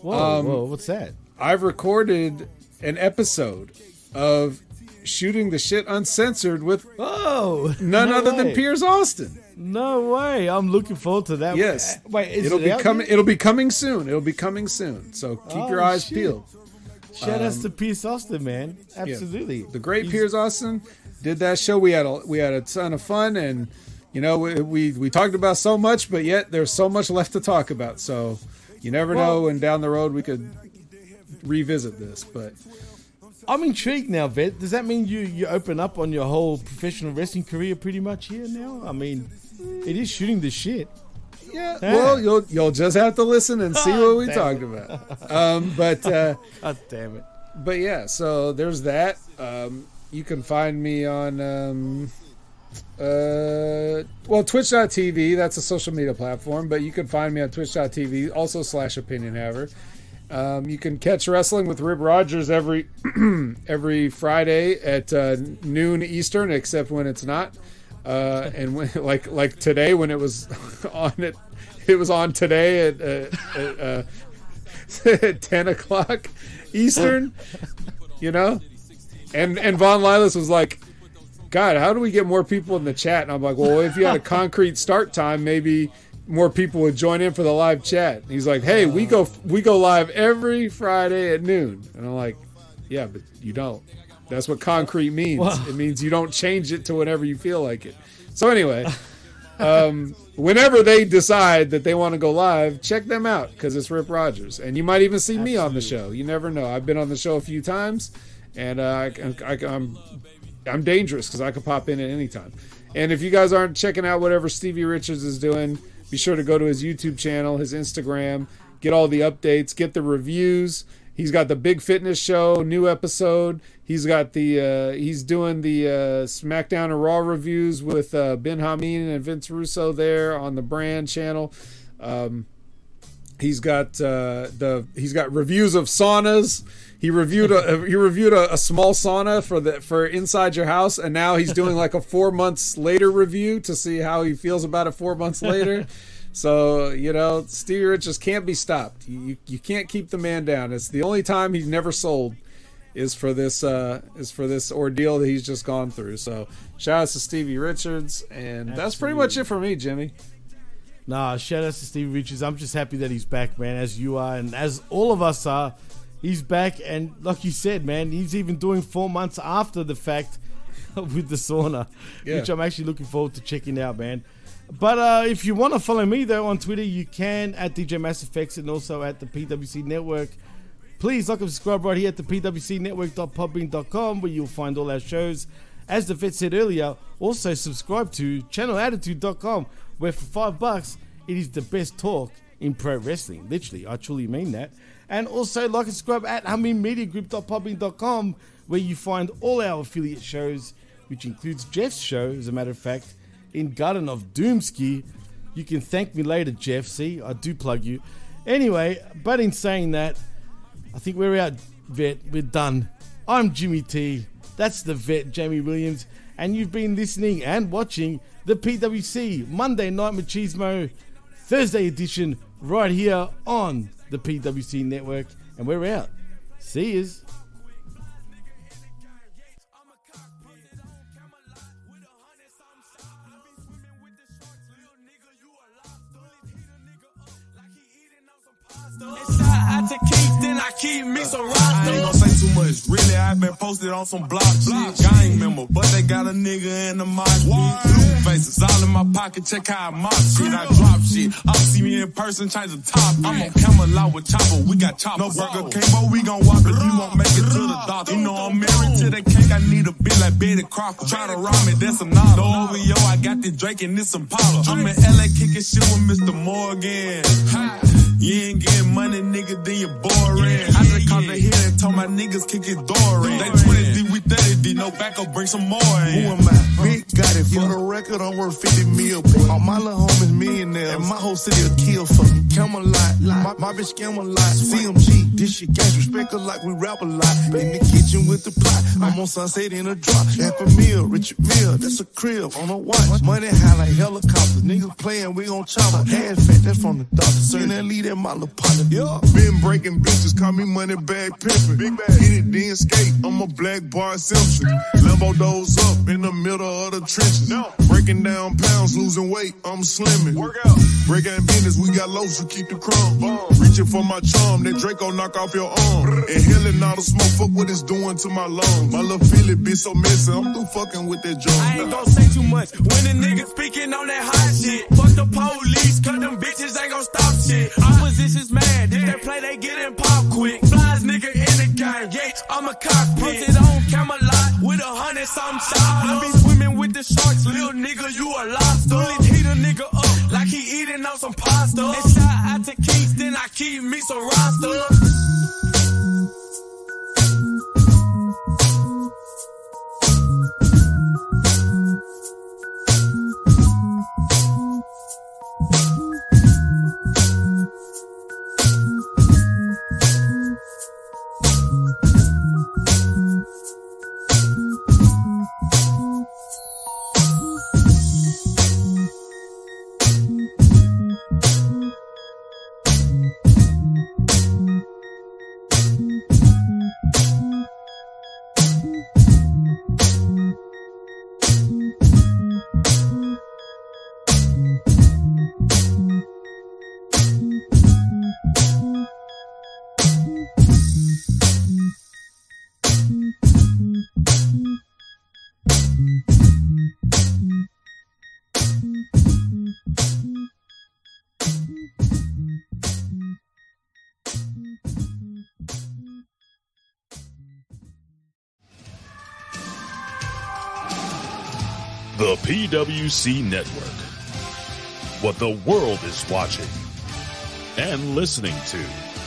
Whoa, Um, whoa, what's that? I've recorded an episode of shooting the shit uncensored with oh none no other than way. Piers Austin. No way! I'm looking forward to that. Yes, Wait, it'll it be coming. It'll be coming soon. It'll be coming soon. So keep Oh, your eyes shit. peeled. Shout outs Um, to Pierce Austin, man. Yeah. Absolutely. The great He's- Piers Austin did that show. We had a we had a ton of fun, and you know we we, we talked about so much, but yet there's so much left to talk about. So you never know, and down the road we could revisit this. But I'm intrigued now, Vet. Does that mean you you open up on your whole professional wrestling career pretty much here now? I mean, it is shooting the shit. yeah, Yeah. well you'll you'll just have to listen and see what we talked it. about. Um, but uh, [laughs] God damn it. but yeah, so there's that. Um, you can find me on um, uh, well Twitch.tv. That's a social media platform, but you can find me on Twitch.tv, also slash Opinion Haver. Um, you can catch wrestling with Rip Rogers every [clears throat] every Friday at uh, noon Eastern, except when it's not. Uh, and when, [laughs] like like today when it was [laughs] on it, it was on today at, uh, at uh, at [laughs] ten o'clock Eastern. You know, and and Von Lilas was like, God, how do we get more people in the chat? And I'm like, well, if you had a concrete start time, maybe more people would join in for the live chat. And He's like, hey, we go we go live every Friday at noon, and I'm like, yeah, but you don't. That's what concrete means. Wow. It means you don't change it to whenever you feel like it. So anyway, um, whenever they decide that they want to go live, check them out because it's Rip Rogers, and you might even see me on the show. You never know. I've been on the show a few times, and uh, I, I, I'm I'm dangerous because I could pop in at any time. And if you guys aren't checking out whatever Stevie Richards is doing, be sure to go to his YouTube channel, his Instagram, get all the updates, get the reviews. He's got the Big Fitness Show new episode. He's got the uh, he's doing the uh, SmackDown and Raw reviews with uh, Ben Hameen and Vince Russo there on the brand channel. Um, he's got uh, the he's got reviews of saunas. He reviewed a [laughs] he reviewed a, a small sauna for the for inside your house, and now he's doing like a four months later review to see how he feels about it four months later. [laughs] So you know, Stevie Richards can't be stopped. You, you can't keep the man down. It's the only time he's never sold is for this uh is for this ordeal that he's just gone through. So shout out to Stevie Richards, and that's pretty much it for me, Jimmy. Nah, shout out to Stevie Richards. I'm just happy that he's back, man, as you are, and as all of us are. He's back, and like you said, man, he's even doing four months after the fact [laughs] with the sauna, Yeah. which I'm actually looking forward to checking out, man. But uh, if you want to follow me though on Twitter, you can at DJ Mass Effects and also at the PWC Network. Please like and subscribe right here at the PWCNetwork.podbean.com where you'll find all our shows. As the vet said earlier, also subscribe to channelattitude.com where for five bucks it is the best talk in pro wrestling. Literally, I truly mean that. And also like and subscribe at HummingMediaGroup.podbean.com where you find all our affiliate shows, which includes Jeff's show, as a matter of fact, in Garden of Doomski. You can thank me later, Jeff. See, I do plug you. Anyway, but in saying that, I think we're out, vet. We're done. I'm Jimmy T. That's the vet, Jaime Williams. And you've been listening and watching the PWC Monday Night Machismo Thursday edition right here on the PWC Network. And we're out. See yous. I to keep, then I keep me some roster. I ain't gonna say too much. Really, I've been posted on some block shit. Gang member, but they got a nigga in the mosh. Blue faces all in my pocket. Check how I mop shit. I drop shit. I'll see me in person, change the top. I'm on Camelot with Chopper. We got Chopper. No burger came, but we gon' walk it. You won't make it to the doctor. You know I'm married to the cake. I need a bit like Betty Crawford. Try to rob me, that's some novel. No OVO, I got the Drake and this some Paula. I'm in LA kicking shit with Mr. Morgan. You ain't getting money, nigga, then you're boring. I just called the hit and told my niggas kick door in. They 20 D, we 30 D, no backup, bring some more in. Who am I? Big got it for the record. I'm worth 50 mil. All my little homies millionaires. And my whole city will kill for me. Camelot, my, my bitch Camelot. CMG, this shit gas respect like we rap a lot. In the kitchen with the plot. I'm on sunset in a drop. Half a meal, Richard Mille. That's a crib on a watch. Money high like helicopters. Niggas playing, we gon' chop. Ass fat, that's from the doctor. Seen that lead in my little partner. Yeah. Been breaking bitches, call me money bag pimpin'. Big bag. Hit it, then skate. I'm a black bar Simpson. Limbo doze up in the middle of the trenches. Breaking down pounds, losing weight, I'm slimming. Work out. Break out business, we got lows to keep the crumb. Reaching for my charm, that Draco knock off your arm. Inhaling all the smoke, fuck what it's doing to my lungs. My little Philly bitch so messy, I'm through fucking with that drum. I ain't gon' say too much when the niggas speaking on that hot shit. Fuck the police, cause them bitches ain't gon' stop shit. Opposition's mad, if they play, they getting pop quick. Flies nigga in the game, yeah, I'm a cockpit. Posted on Camelot with a hundred some shots. I be swimming with the sharks, little nigga, you a lobster. Bullet heat a nigga up like he eating on some pasta. They shot out to then I keep me some roster. PWC Network. What the world is watching and listening to.